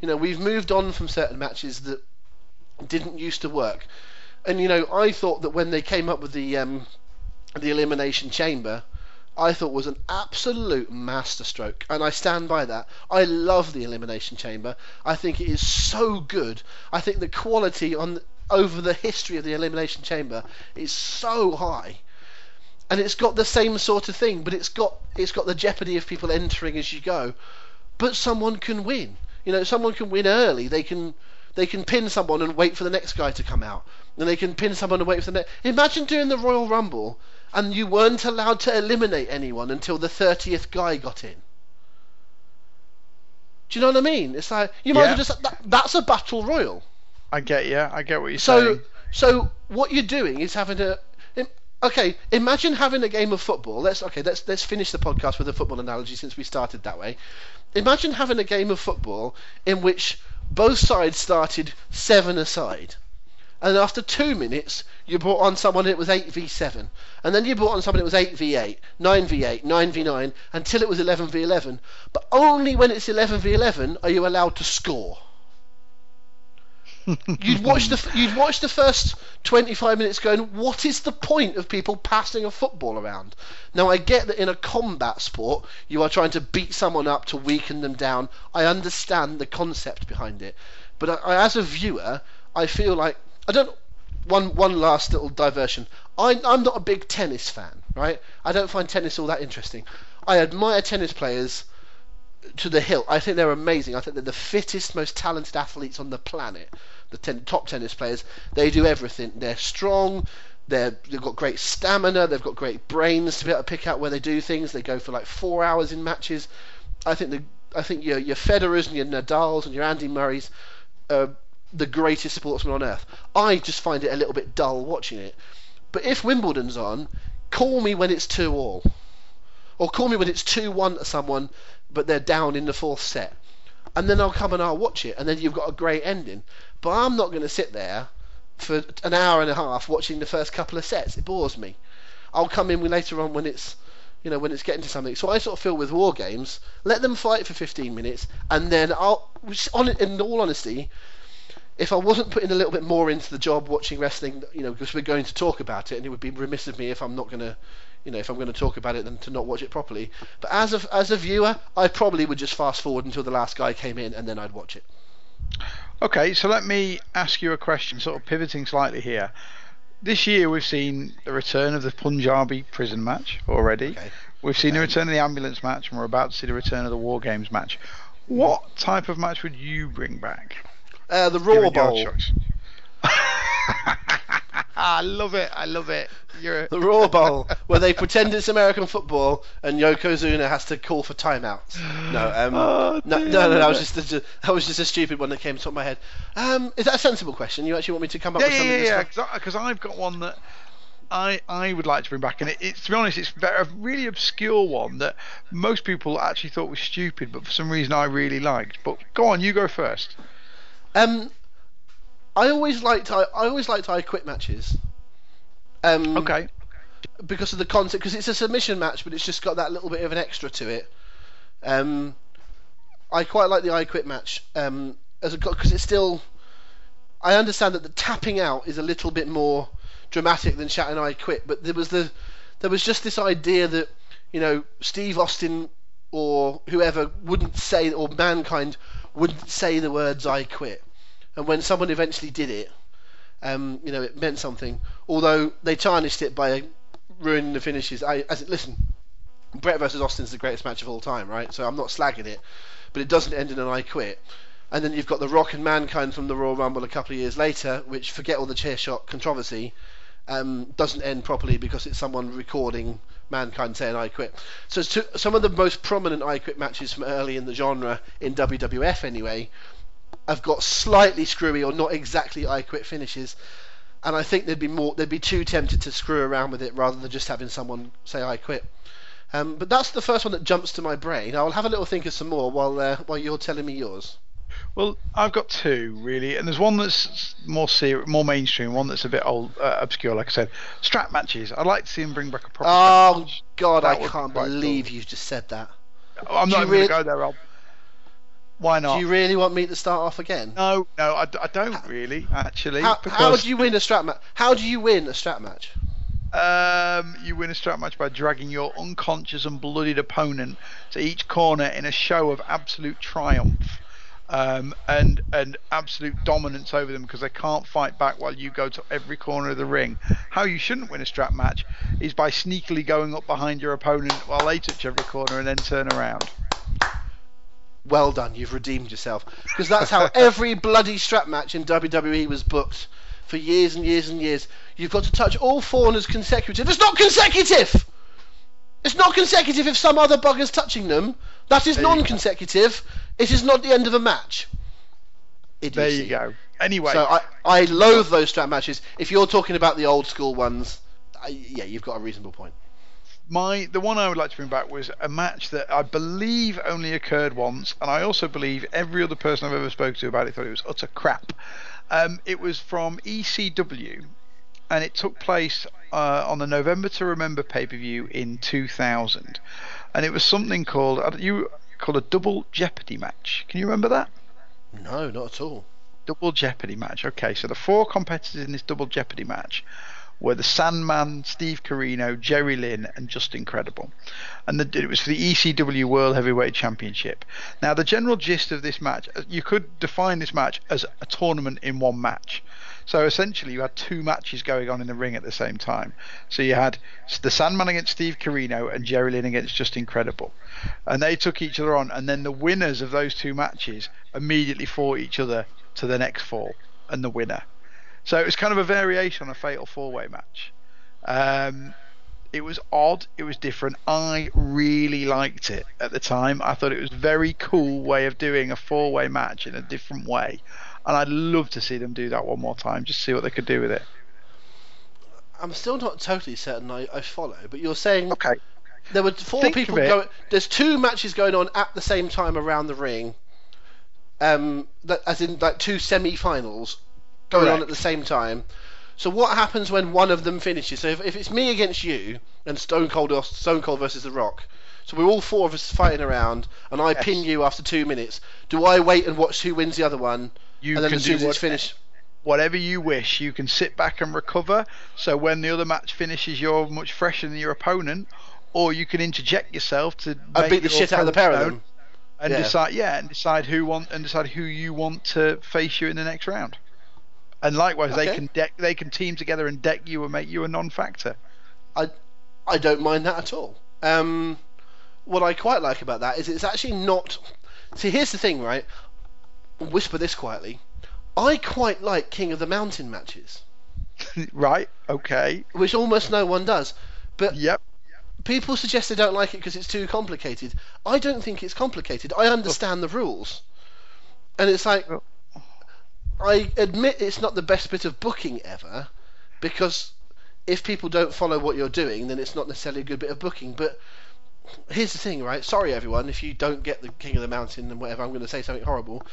You know, we've moved on from certain matches that didn't used to work. And you know, I thought that when they came up with the um, the elimination chamber, I thought was an absolute masterstroke, and I stand by that. I love the elimination chamber. I think it is so good. I think the quality on over the history of the elimination chamber is so high, and it's got the same sort of thing, but it's got it's got the jeopardy of people entering as you go. But someone can win. You know, someone can win early. They can they can pin someone and wait for the next guy to come out. And they can pin someone and wait for the next. Imagine doing the Royal Rumble and you weren't allowed to eliminate anyone until the 30th guy got in. Do you know what I mean? It's like you might Yeah. well just that, that's a battle royal. I get you. I get what you're So saying. so what you're doing is having a okay. Imagine having a game of football. Let's okay. Let's let's finish the podcast with a football analogy since we started that way. Imagine having a game of football in which both sides started seven aside. And after two minutes, you brought on someone that was 8v7. And then you brought on someone that was 8v8, 9v8, 9v9, until it was 11v11. But only when it's 11v11 are you allowed to score. you'd watch the you'd watch the first 25 minutes going what is the point of people passing a football around now i get that in a combat sport you are trying to beat someone up to weaken them down i understand the concept behind it but I, I, as a viewer i feel like i don't one one last little diversion I, i'm not a big tennis fan right i don't find tennis all that interesting i admire tennis players to the hilt. I think they're amazing. I think they're the fittest, most talented athletes on the planet. The ten, top tennis players. They do everything. They're strong. They're, they've got great stamina. They've got great brains to be able to pick out where they do things. They go for like four hours in matches. I think the I think your your Federers and your Nadals and your Andy Murrays the greatest sportsman on earth. I just find it a little bit dull watching it. But if Wimbledon's on, call me when it's two all. Or call me when it's 2 1 to someone, but they're down in the fourth set. And then I'll come and I'll watch it, and then you've got a great ending. But I'm not going to sit there for an hour and a half watching the first couple of sets. It bores me. I'll come in later on when it's you know when it's getting to something. So I sort of feel with war games, let them fight for 15 minutes, and then I'll on in all honesty, if I wasn't putting a little bit more into the job watching wrestling, you know, because we're going to talk about it, and it would be remiss of me if I'm not going to you know, if I'm going to talk about it, then to not watch it properly. But as a as a viewer, I probably would just fast forward until the last guy came in, and then I'd watch it. Okay, so let me ask you a question, sort of pivoting slightly here. This year we've seen the return of the Punjabi prison match already. Okay. We've seen the return of the ambulance match, and we're about to see the return of the War Games match. What type of match would you bring back? Uh, the Raw Bowl. I love it. I love it. You're the Raw Bowl, where they pretend it's American football, and Yokozuna has to call for timeouts. No, um, oh, no, no, no, that was just a, that was just a stupid one that came to top my head. Um, is that a sensible question? You actually want me to come up yeah, with something? Yeah, yeah, because I've got one that. I, I would like to bring back, and it, it, to be honest, it's a really obscure one that most people actually thought was stupid, but for some reason I really liked. But go on, you go first. Um, I always liked I, I always liked I quit matches. Um, okay. Because of the concept, because it's a submission match, but it's just got that little bit of an extra to it. Um, I quite like the I quit match um, as because it's still. I understand that the tapping out is a little bit more dramatic than shouting I quit, but there was the there was just this idea that you know Steve Austin or whoever wouldn't say or mankind wouldn't say the words I quit and when someone eventually did it, um, you know, it meant something. Although they tarnished it by ruining the finishes. I, as it, listen, Bret versus Austin's the greatest match of all time, right? So I'm not slagging it, but it doesn't end in an I quit. And then you've got the Rock and Mankind from the Royal Rumble a couple of years later, which forget all the chair shot controversy, um, doesn't end properly because it's someone recording Mankind saying I quit. So some of the most prominent I quit matches from early in the genre in WWF anyway have got slightly screwy or not exactly I quit finishes. And I think they'd be more they'd be too tempted to screw around with it rather than just having someone say I quit. Um, but that's the first one that jumps to my brain. I'll have a little think of some more while uh, while you're telling me yours. Well, I've got two really, and there's one that's more ser- more mainstream, one that's a bit old, uh, obscure. Like I said, strap matches. I'd like to see him bring back a proper. Oh God, I can't believe cool. you just said that. I'm not even going to go there, Rob. Why not? Do you really want me to start off again? No, no, I, I don't really actually. How, how do you win a strap match? How do you win a strap match? Um, you win a strap match by dragging your unconscious and bloodied opponent to each corner in a show of absolute triumph. Um, and and absolute dominance over them because they can't fight back while you go to every corner of the ring. How you shouldn't win a strap match is by sneakily going up behind your opponent while they touch every corner and then turn around well done, you've redeemed yourself. Because that's how every bloody strap match in WWE was booked for years and years and years. You've got to touch all corners consecutive. It's not consecutive! It's not consecutive if some other bugger's touching them. That is non consecutive. It is not the end of a match. Idiocy. There you go. Anyway. So I, I loathe those strap matches. If you're talking about the old school ones, I, yeah, you've got a reasonable point my the one I would like to bring back was a match that I believe only occurred once, and I also believe every other person I've ever spoken to about it thought it was utter crap. Um, it was from ECW, and it took place uh, on the November to Remember pay per view in 2000, and it was something called you called a double Jeopardy match. Can you remember that? No, not at all. double Jeopardy match. Okay, so the four competitors in this double Jeopardy match were the Sandman, Steve Corino, Jerry Lynn, and Justin Credible. And the, it was for the ECW World Heavyweight Championship. Now, the general gist of this match, you could define this match as a tournament in one match. So essentially, you had two matches going on in the ring at the same time. So you had the Sandman against Steve Corino and Jerry Lynn against Justin Credible, And they took each other on. And then the winners of those two matches immediately fought each other to the next fall and the winner. So it was kind of a variation on a fatal four way match. Um, it was odd, it was different. I really liked it at the time. I thought it was a very cool way of doing a four way match in a different way. And I'd love to see them do that one more time, just see what they could do with it. I'm still not totally certain I, I follow, but you're saying Okay. there were four Think people going. There's two matches going on at the same time around the ring. Um, that, as in like two semi-finals going on at the same time. So what happens when one of them finishes? So if, if it's me against you and Stone Cold or Stone Cold versus The Rock, so we're all four of us fighting around, and I Yes. pin you after two minutes. Do I wait and watch who wins the other one, You and then can as soon do as it's finished? whatever you wish. You can sit back and recover. So when the other match finishes, you're much fresher than your opponent, or you can interject yourself to I beat the shit out of the pair of them. and Yeah. decide yeah, and decide who want and decide who you want to face you in the next round. And likewise, they can deck they can team together and deck you and make you a non-factor. I I don't mind that at all. Um, what I quite like about that is it's actually not. See, here's the thing, right? Whisper this quietly. I quite like King of the Mountain matches, right? Okay. which almost no one does. But Yep. people suggest they don't like it because it's too complicated. I don't think it's complicated. I understand the rules, and it's like Well- I admit it's not the best bit of booking ever, because if people don't follow what you're doing, then it's not necessarily a good bit of booking. But here's the thing, right? Sorry, everyone, if you don't get the King of the Mountain and whatever. I'm going to say something horrible,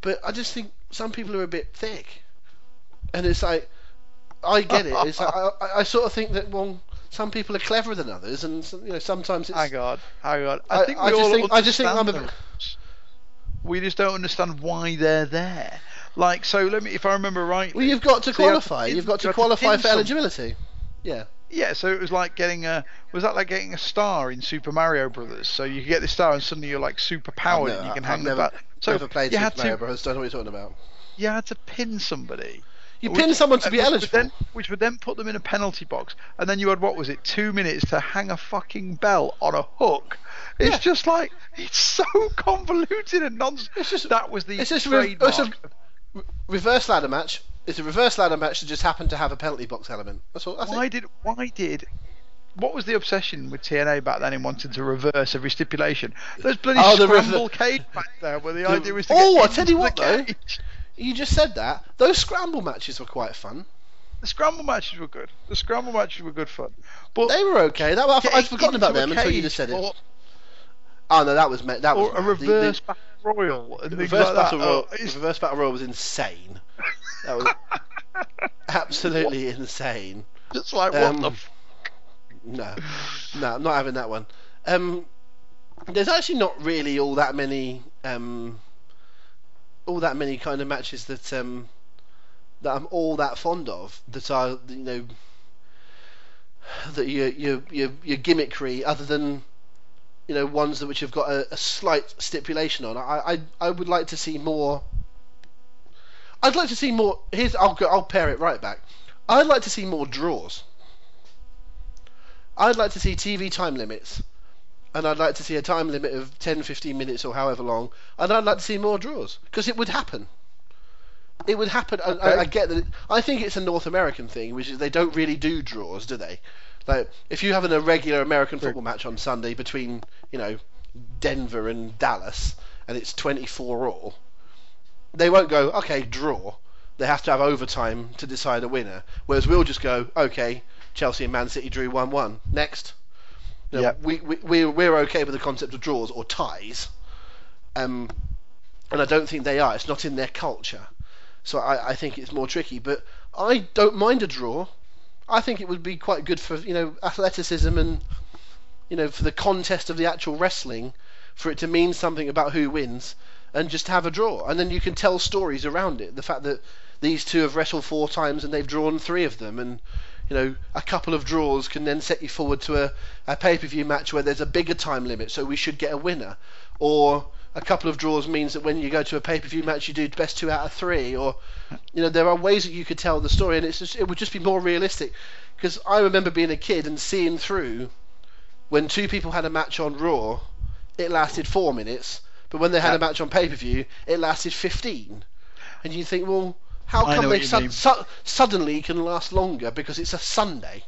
but I just think some people are a bit thick, and it's like I get it. It's like, I, I, I sort of think that well, some people are cleverer than others, and some- you know sometimes it's Hang on. Hang on. I, I- think I we just all think- I just think I'm a bit- We just don't understand why they're there. Like, so let me, if I remember right. well, you've got to So you have qualify. You've got to you have to qualify for eligibility. Yeah. Yeah, so it was like getting a was that like getting a star in Super Mario Brothers? So you get this star and suddenly you're like super oh, powered and you can never- hang I've the never, bat. So never played you Super had Mario to Bros. Don't know what you're talking about. you had to pin somebody. You Which- pin someone to be which would eligible. then, which would then put them in a penalty box, and then you had what was it, two minutes to hang a fucking bell on a hook. It's Yeah. just like it's so convoluted and nonsense. It's just- that was the it's just re- it's a- reverse ladder match. It's a reverse ladder match that just happened to have a penalty box element. That's all. That's why it. did why did what was the obsession with TNA back then in wanting to reverse every stipulation? Those bloody Oh, rever- scramble cage back there, where the, The- idea was to Oh, get I tell you what, though. cage. You just said that. Those scramble matches were quite fun. The scramble matches were good. The scramble matches were good fun, but They were okay. That, I, getting I'd forgotten about them until you just said it. Oh no, that was that was or a mad. The- the- reverse battle royal and The reverse like battle royal, Oh, the reverse battle royal was insane. That was absolutely insane. It's like what Um, the f- No, no, I'm not having that one. Um, there's actually not really all that many, um, all that many kind of matches that um, that I'm all that fond of. That are you know that you you you you gimmickry, other than you know ones that which have got a, a slight stipulation on. I, I I would like to see more. I'd like to see more. Here's I'll go, I'll pair it right back. I'd like to see more draws. I'd like to see TV time limits. And I'd like to see a time limit of 10, 15 minutes or however long. And I'd like to see more draws. Because it would happen. It would happen. I, I, I get that. It, I think it's a North American thing, which is they don't really do draws, do they? Like, if you have an, irregular American football match on Sunday between, you know, Denver and Dallas, and it's 24 all, they won't go, okay, draw. They have to have overtime to decide a winner. Whereas we'll just go, okay, Chelsea and Man City drew 1 1. Next. You know, Yep. we, we, we're, we're okay with the concept of draws or ties. Um, and I don't think they are. It's not in their culture. So I, I think it's more tricky. But I don't mind a draw. I think it would be quite good for, you know, athleticism and, you know, for the contest of the actual wrestling, for it to mean something about who wins. And just have a draw, and then you can tell stories around it. The fact that these two have wrestled four times and they've drawn three of them, and you know a couple of draws can then set you forward to a, a pay-per-view match where there's a bigger time limit, so we should get a winner, or a couple of draws means that when you go to a pay-per-view match, you do best two out of three, or you know there are ways that you could tell the story, and it's just, it would just be more realistic. Because I remember being a kid and seeing through when two people had a match on Raw, it lasted four minutes, but when they had Yeah. a match on pay-per-view, it lasted fifteen, and you think, well, how come they su- su- suddenly can last longer because it's a Sunday?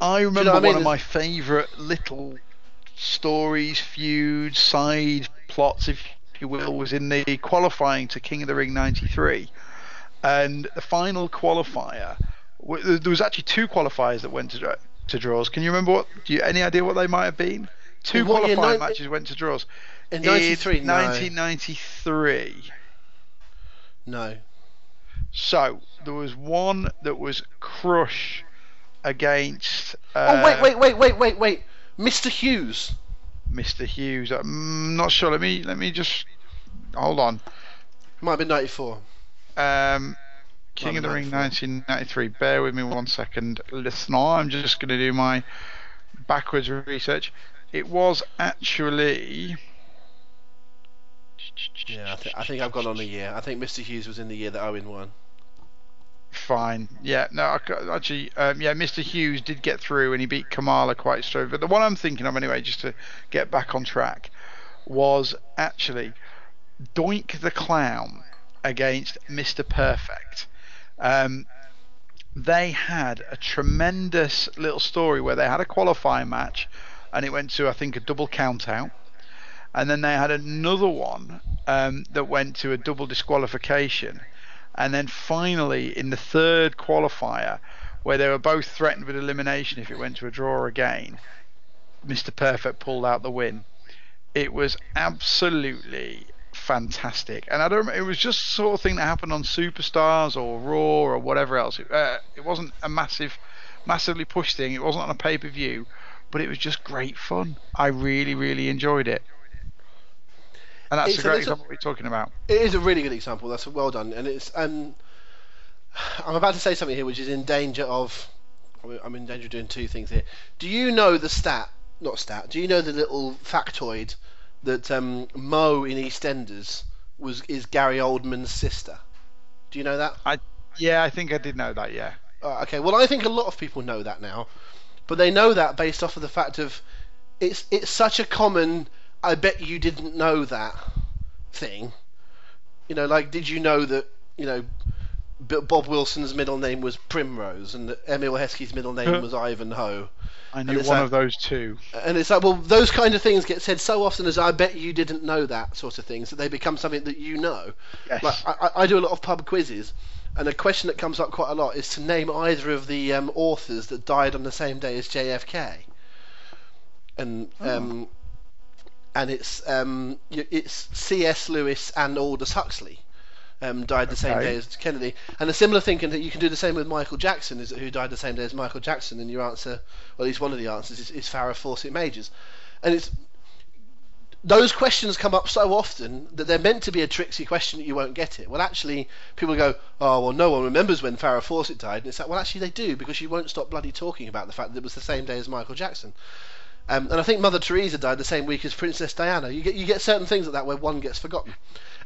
I remember what I mean? one of my favourite little stories, feuds, side plots, if you will, was in the qualifying to King of the Ring '93, and the final qualifier. There was actually two qualifiers that went to dra- to draws. Can you remember what? Do you any idea what they might have been? Two what qualifying matches went to draws. In '93, no, 1993. no. So there was one that was Crush against. Oh Uh, wait, wait, wait, wait, wait, wait, Mr. Hughes. Mr. Hughes. I'm not sure. Let me let me just hold on. Might have been '94. Um, King of the Ring 1993. Bear with me one second, listener. I'm just going to do my backwards research. It was actually. Yeah, I, th- I think I've gone on a year. I think Mr. Hughes was in the year that Owen won. Fine. Yeah. No. I, actually, um, yeah. Mr. Hughes did get through, and he beat Kamala quite straight. But the one I'm thinking of, anyway, just to get back on track, was actually Doink the Clown against Mr. Perfect. Um, they had a tremendous little story where they had a qualifying match, and it went to I think a double count out, and then they had another one um, that went to a double disqualification, and then finally in the third qualifier, where they were both threatened with elimination if it went to a draw again, Mr. Perfect pulled out the win. It was absolutely fantastic, and I don't. It was just sort of thing that happened on Superstars or Raw or whatever else. It, uh, it wasn't a massive, massively pushed thing. It wasn't on a pay per view, but it was just great fun. I really, really enjoyed it. And that's It's a great example you're talking about. It is a really good example. That's well done, and it's. Um, I'm about to say something here which is in danger of. I'm in danger of doing two things here. Do you know the stat? Not stat. Do you know the little factoid that um, Mo in EastEnders was is Gary Oldman's sister? Do you know that? I Yeah, I think I did know that. Yeah. Uh, okay, well, I think a lot of people know that now, but they know that based off of the fact of it's it's such a common. I bet you didn't know that thing. You know, like did you know that you know Bob Wilson's middle name was Primrose and Emile Heskey's middle name was Ivanhoe, I knew one that- of those two. and it's like well, those kind of things get said so often as I bet you didn't know that sort of things that they become something that you know. Yes. Like I, I- do a lot of pub quizzes, and a question that comes up quite a lot is to name either of the um, authors that died on the same day as JFK. And um, and it's um, it's C.S. Lewis and Aldous Huxley. Um, died the same day as Kennedy, and a similar thing can you can do the same with Michael Jackson, is who died the same day as Michael Jackson, and your answer, or at least one of the answers, is, is Farrah Fawcett Majors, and it's those questions come up so often that they're meant to be a tricksy question that you won't get it. Well, actually, people go, oh, well, no one remembers when Farrah Fawcett died. And it's like, well, actually, they do because you won't stop bloody talking about the fact that it was the same day as Michael Jackson. Um, and I think Mother Teresa died the same week as Princess Diana. You get you get certain things like that where one gets forgotten.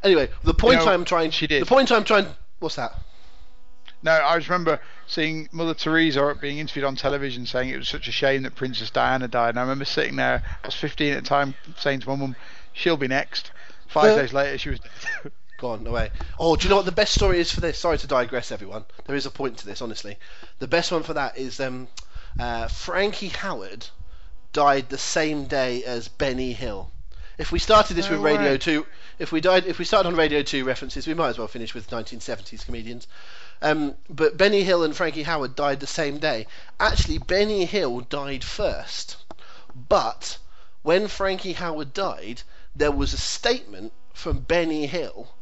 Anyway, the point know, I'm trying she did. the point I'm trying what's that? No, I just remember seeing Mother Teresa being interviewed on television saying it was such a shame that Princess Diana died. And I remember sitting there, I was 15 at the time, saying to my mum, she'll be next. Five days later, she was dead. gone away. Oh, do you know what the best story is for this? Sorry to digress, everyone. There is a point to this, honestly. The best one for that is um, uh, Frankie Howerd died the same day as Benny Hill. If we started this No with Radio way. Two, if we died, if we started on Radio Two references, we might as well finish with 1970s comedians. Um, but Benny Hill and Frankie Howerd died the same day. Actually, Benny Hill died first, but when Frankie Howerd died, there was a statement from Benny Hill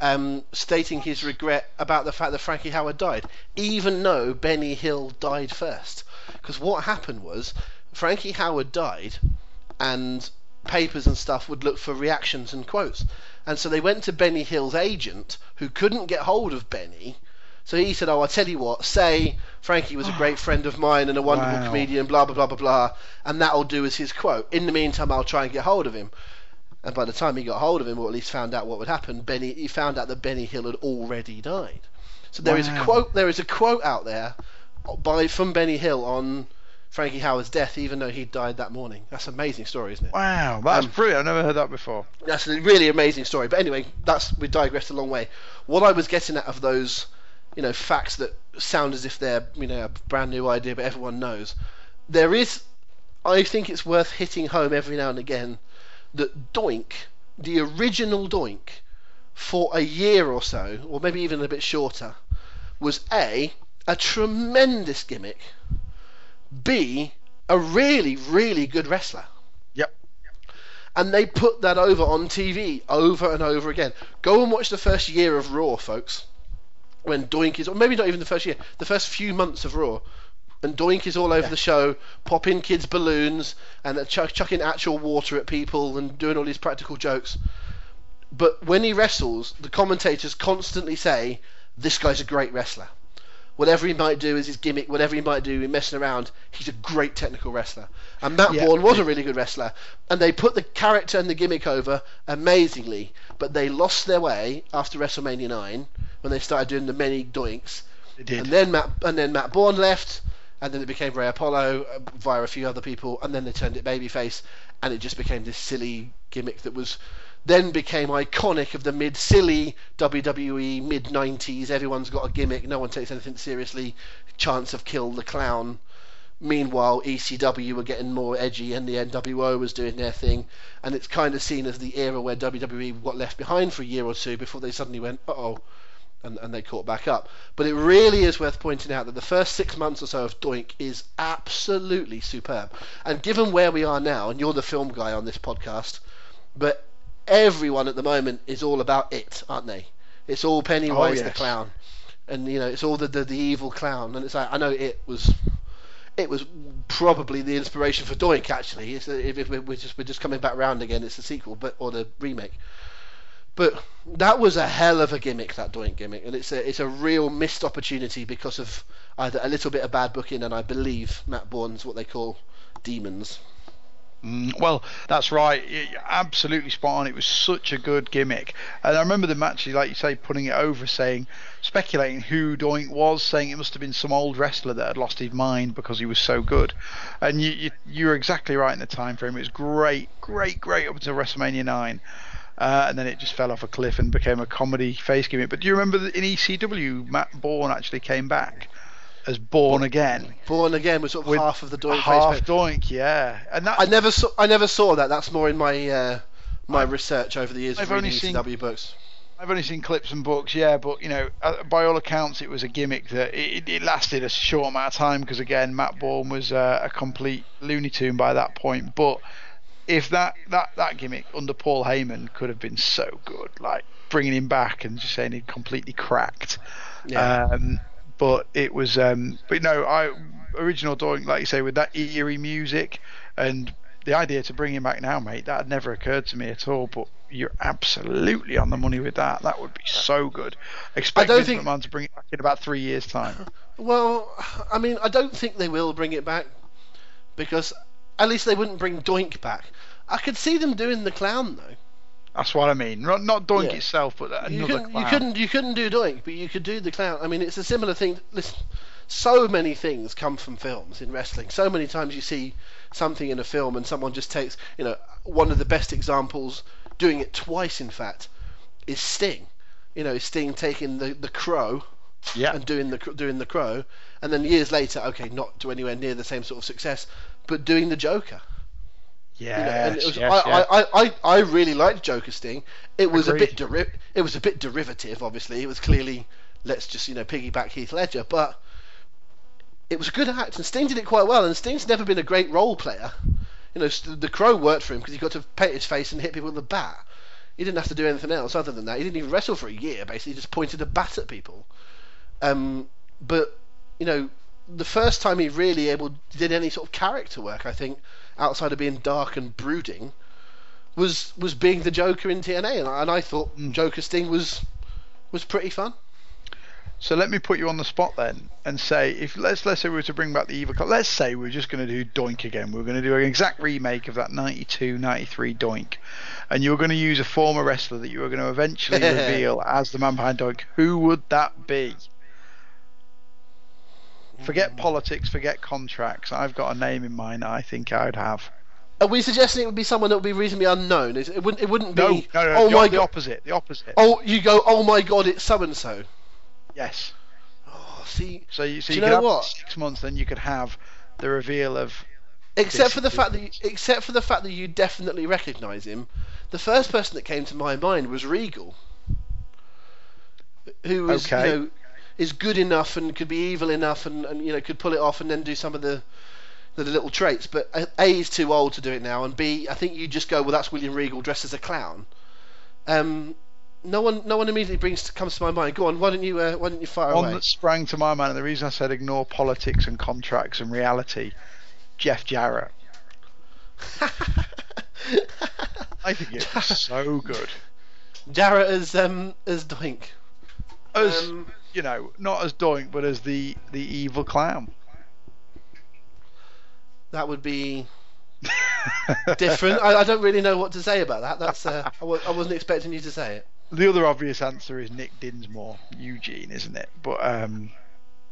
um, stating his regret about the fact that Frankie Howerd died, even though Benny Hill died first. Because what happened was Frankie Howerd died, and papers and stuff would look for reactions and quotes. And so they went to Benny Hill's agent, who couldn't get hold of Benny. So he said, "Oh, I'll tell you what. Say Frankie was a great friend of mine and a wonderful Wow. comedian, blah blah blah blah blah, and that'll do as his quote. In the meantime, I'll try and get hold of him." And by the time he got hold of him, or at least found out what would happen, Benny he found out that Benny Hill had already died. So there is a quote. There is a quote out there by from Benny Hill on Frankie Howerd's death, even though he died that morning. That's an amazing story, isn't it? Wow, that's Um, brilliant. I've never heard that before. That's a really amazing story. But anyway, that's we digressed a long way. What I was getting at of those, you know, facts that sound as if they're you know a brand new idea, but everyone knows. There is, I think it's worth hitting home every now and again that Doink, the original Doink, for a year or so, or maybe even a bit shorter, was a a tremendous gimmick. B a really really good wrestler Yep. and they put that over on TV over and over again. Go and watch the first year of Raw, folks. When Doink is, or maybe not even the first year, the first few months of Raw, and Doink is all over the show, popping kids' balloons and chuck, chucking actual water at people and doing all these practical jokes. But when he wrestles, the commentators constantly say, "This guy's a great wrestler." Whatever he might do is his gimmick. Whatever he might do in messing around, he's a great technical wrestler. And Matt Yeah. Borne was a really good wrestler. And they put the character and the gimmick over amazingly. But they lost their way after WrestleMania 9 when they started doing the many doinks. They did. And then Matt and then Matt Borne left, and then it became Ray Apollo uh, via a few other people, and then they turned it babyface, and it just became this silly gimmick that was then became iconic of the mid silly WWE mid 90s. Everyone's got a gimmick, no one takes anything seriously. Chance of kill the clown. Meanwhile, ECW were getting more edgy, and the NWO was doing their thing, and it's kind of seen as the era where WWE got left behind for a year or two before they suddenly went, uh oh, and, and they caught back up. But it really is worth pointing out that the first six months or so of Doink is absolutely superb. And given where we are now, and you're the film guy on this podcast, but everyone at the moment is all about it, aren't they? It's all Pennywise oh, the yes. clown, and you know it's all the, the the evil clown, and it's like I know it was. It was probably the inspiration for Doink. Actually, it's if, if we're just we're just coming back round again. It's the sequel, but or the remake. But that was a hell of a gimmick, that Doink gimmick, and it's a it's a real missed opportunity because of either a little bit of bad booking and I believe Matt Borne's what they call demons. Mm, well, that's right. Absolutely spot on. It was such a good gimmick, and I remember them actually, like you say, putting it over, saying, speculating who Doink was, saying it must have been some old wrestler that had lost his mind because he was so good. And you, you, you're exactly right in the time frame. It was great, great, great up until WrestleMania nine. Uh, and then it just fell off a cliff and became a comedy face gimmick. But do you remember in ECW, Matt Borne actually came back as Borne Again, Born again was sort of With half of the Doink half face. Doink, yeah. And that I never saw I never saw that. That's more in my uh, my research over the years I've of reading only seen- ECW books. I've only seen clips and books, yeah, but you know, uh, by all accounts, it was a gimmick that it, it lasted a short amount of time because again, Matt Borne was uh, a complete Looney Tune by that point. But if that, that that gimmick under Paul Heyman could have been so good, like bringing him back and just saying he'd completely cracked. Yeah. Um, but it was, um, but no, I original Doink, like you say, with that eerie music and the idea to bring him back now, mate, that had never occurred to me at all. But you're absolutely on the money with that. That would be so good. Expect don't Vince think- McMahon to bring it back in about three years' time. Well, I mean, I don't think they will bring it back because at least they wouldn't bring Doink back. I could see them doing the clown though. That's what I mean. Not not Doink Yeah. itself, but another You couldn't, you couldn't, you couldn't do Doink, but you could do the clown. I mean, it's a similar thing. Listen, so many things come from films in wrestling. So many times you see something in a film and someone just takes, you know, one of the best examples, doing it twice, in fact, is Sting. You know, Sting taking the the Crow Yeah. and doing the doing the Crow, and then years later, okay, not to anywhere near the same sort of success, but doing the Joker. You know, Yes, and it was, yes, I, yes. I, I, I really liked Joker Sting. It was a bit deri- it was a bit derivative, obviously. It was clearly let's just you know piggyback Heath Ledger, but it was a good act, and Sting did it quite well. And Sting's never been a great role player. You know, the Crow worked for him because he got to paint his face and hit people with a bat. He didn't have to do anything else other than that. He didn't even wrestle for a year. Basically, he just pointed a bat at people. Um, but you know, the first time he really able did any sort of character work, I think, outside of being dark and brooding, was was being the Joker in TNA, and I, and I thought Mm. Joker Sting was was pretty fun. So let me put you on the spot then and say if let's let's say we were to bring back the evil. Let's say we are just going to do Doink again. We are going to do an exact remake of that 92, 93 Doink, and you're going to use a former wrestler that you were going to eventually reveal as the man behind Doink. Who would that be? Forget politics, forget contracts. I've got a name in mind. That I think I'd have. Are we suggesting it would be someone that would be reasonably unknown? It wouldn't. It wouldn't be. No, no, no. oh the, my the god. opposite. The opposite. Oh, you go. Oh my god, it's so and so. Yes. Oh, see, So you, so you you know what? six months, then you could have the reveal of except for the fact that, you, except for the fact that you definitely recognise him, the first person that came to my mind was Regal, who was Okay. you know is good enough and could be evil enough and, and you know could pull it off and then do some of the the little traits. But A is too old to do it now, and B I think you just go well that's William Regal dressed as a clown. Um, no one no one immediately brings comes to my mind. Go on, why don't you uh, why don't you fire one away? that sprang to my mind, and the reason I said ignore politics and contracts and reality, Jeff Jarrett. I think it's so good. Jarrett as um as Doink. As Um, you know, not as Doink, but as the the evil clown. That would be different. I, I don't really know what to say about that. That's uh, I, w- I wasn't expecting you to say it. The other obvious answer is Nick Dinsmore, Eugene, isn't it? But um,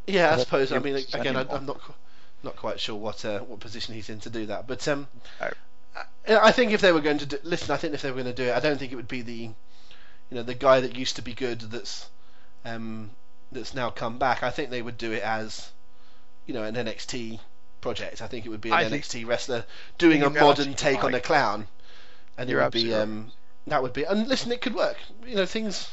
Yeah, I don't suppose. I mean, again, I, I'm not not quite sure what uh, what position he's in to do that. But um, No. I, I think if they were going to do, listen, I think if they were going to do it, I don't think it would be the you know the guy that used to be good that's um, that's now come back. I think they would do it as you know an NXT project. I think it would be an I NXT wrestler doing a modern take on a clown, and You're it would be um, that would be. And listen, it could work. You know, things.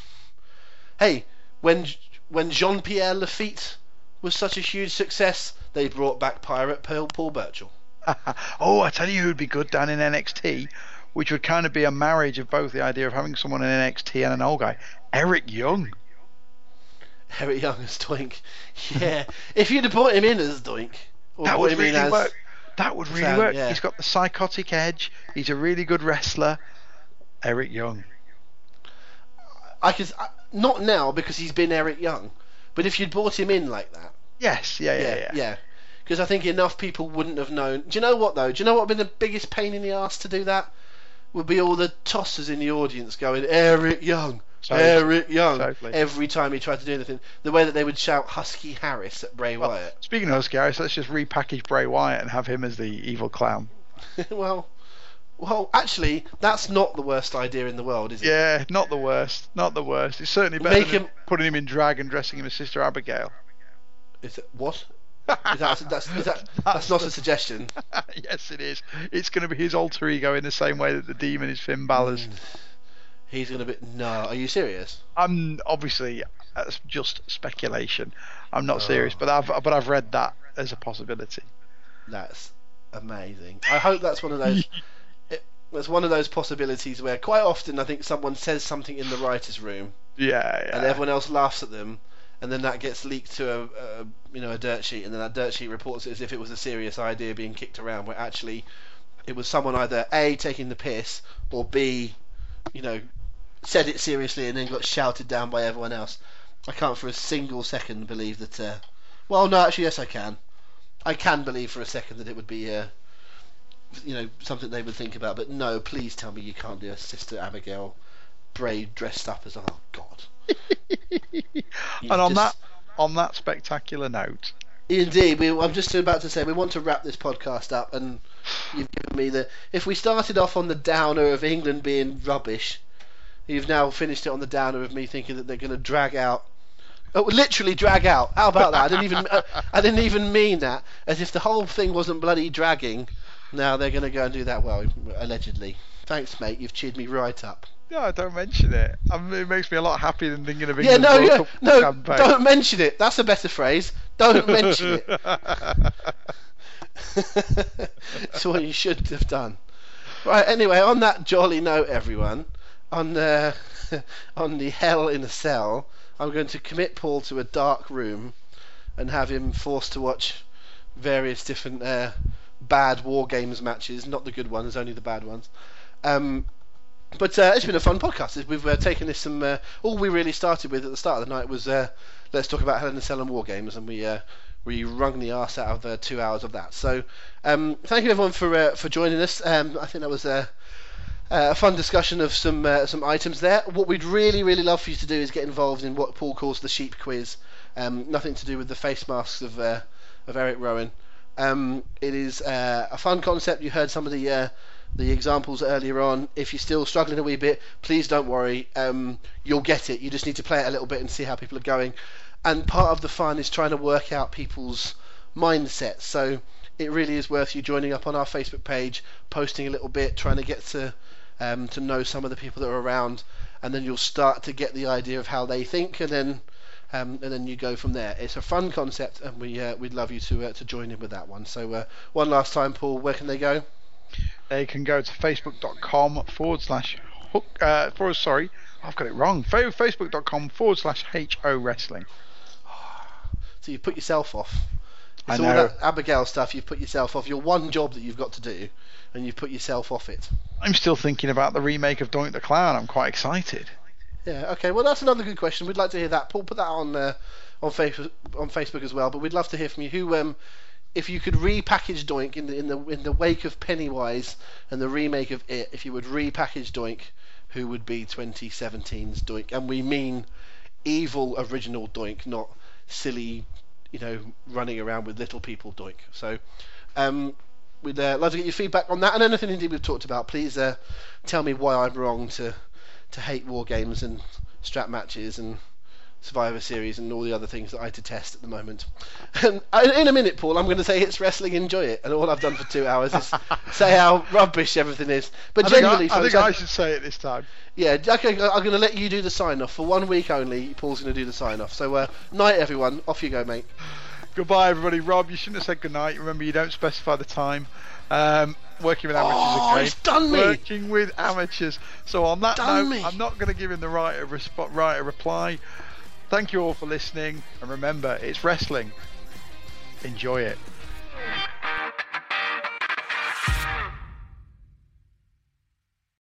Hey, when when Jean Pierre Lafitte was such a huge success, they brought back Pirate Paul, Paul Burchill. oh, I tell you who'd be good down in NXT, which would kind of be a marriage of both the idea of having someone in NXT and an old guy, Eric Young. Eric Young as Doink. Yeah, if you'd have brought him in as Doink, that would really as work. That would really work. yeah. He's got the psychotic edge. He's a really good wrestler. Eric Young. I could not now because he's been Eric Young, but if you'd brought him in like that, Yes, yeah, yeah, yeah, yeah. yeah. Because I think enough people wouldn't have known. Do you know what though? Do you know what would be the biggest pain in the ass to do that? Would be all the tossers in the audience going Eric Young, Totally. Eric Young Totally. every time he tried to do anything. The way that they would shout Husky Harris at Bray Well, Wyatt. speaking of Husky Harris, let's just repackage Bray Wyatt and have him as the evil clown. well, well, actually, that's not the worst idea in the world, is it? Yeah, not the worst. Not the worst. It's certainly better Make than him- putting him in drag and dressing him as Sister Abigail. Is it what? Is that, that's, is that, that's not a suggestion. yes, it is. It's going to be his alter ego in the same way that the demon is Finn Balor's. Mm. He's gonna be. No, are you serious? I'm obviously that's just speculation. I'm not Oh. serious, but I've but I've read that as a possibility. That's amazing. I hope that's one of those. it, that's one of those possibilities where quite often I think someone says something in the writers' room Yeah, yeah. and everyone else laughs at them, and then that gets leaked to a, a you know a dirt sheet, and then that dirt sheet reports it as if it was a serious idea being kicked around, where actually it was someone either a taking the piss or b, you know, said it seriously and then got shouted down by everyone else. I can't for a single second believe that. Uh, well, no, actually, yes, I can. I can believe for a second that it would be, uh, you know, something they would think about. But no, please tell me you can't do a Sister Abigail Bray dressed up as. Oh God. and on just- that on that spectacular note, Indeed, we, I'm just about to say we want to wrap this podcast up, and you've given me the. If we started off on the downer of England being rubbish, you've now finished it on the downer of me thinking that they're going to drag out. Oh, literally drag out. How about that? I didn't even. uh, I didn't even mean that. As if the whole thing wasn't bloody dragging. Now they're going to go and do that. Well, allegedly. Thanks, mate. You've cheered me right up. no, don't mention it. I mean, it makes me a lot happier than thinking of Yeah, no, World yeah, Cup no. campaign. Don't mention it. That's a better phrase. Don't mention it. That's what you should have done. Right. Anyway, on that jolly note, everyone, on uh, on the hell in a cell, I'm going to commit Paul to a dark room and have him forced to watch various different uh, bad war games matches, not the good ones, only the bad ones. Um, but uh, it's been a fun podcast. We've uh, taken this some. Uh, all we really started with at the start of the night was uh, let's talk about Hell in a Cell and War Games, and we uh, we wrung the arse out of the two hours of that. So um, thank you everyone for for joining us. Um, I think that was a, a fun discussion of some uh, some items there. What we'd really really love for you to do is get involved in what Paul calls the sheep quiz. Um, nothing to do with the face masks of uh, of Eric Rowan. Um, it is uh, a fun concept. You heard some of the uh, the examples earlier on. If you're still struggling a wee bit, please don't worry. Um, you'll get it. You just need to play it a little bit and see how people are going. And part of the fun is trying to work out people's mindsets. So it really is worth you joining up on our Facebook page, posting a little bit, trying to get to um, to know some of the people that are around, and then you'll start to get the idea of how they think, and then um, and then you go from there. It's a fun concept, and we uh, we'd love you to uh, to join in with that one. So uh, one last time, Paul, where can they go? They can go to facebook.com forward slash hook uh, forward sorry I've got it wrong. Facebook.com forward slash HO wrestling. So you put yourself off. It's I all that Abigail stuff. You've put yourself off. Your one job that you've got to do, and you've put yourself off it. I'm still thinking about the remake of Doink the Clown. I'm quite excited. Yeah. Okay. Well, that's another good question. We'd like to hear that. Paul, put that on uh, on Facebook on Facebook as well. But we'd love to hear from you. Who, um, if you could repackage Doink in the in the in the wake of Pennywise and the remake of It, if you would repackage Doink, who would be 2017's Doink? And we mean evil original Doink, not silly, you know, running around with little people Doink. So. Um, We'd uh, love to get your feedback on that and anything indeed we've talked about. Please uh, tell me why I'm wrong to to hate war games and strap matches and Survivor Series and all the other things that I detest at the moment. And uh, in a minute, Paul, I'm going to say it's wrestling, enjoy it, and all I've done for two hours is say how rubbish everything is. But I think, I, I, think I- I should say it this time. yeah, okay, I'm going to let you do the sign off for one week only. Paul's going to do the sign off. So, uh, night, everyone. Off you go, mate. Goodbye, everybody. Rob, you shouldn't have said goodnight. Remember, you don't specify the time. Um, working with amateurs Oh, again. he's done me. Working with amateurs. So on that Done note, me. I'm not going to give him the right of resp- right of reply. Thank you all for listening, and remember, it's wrestling. Enjoy it.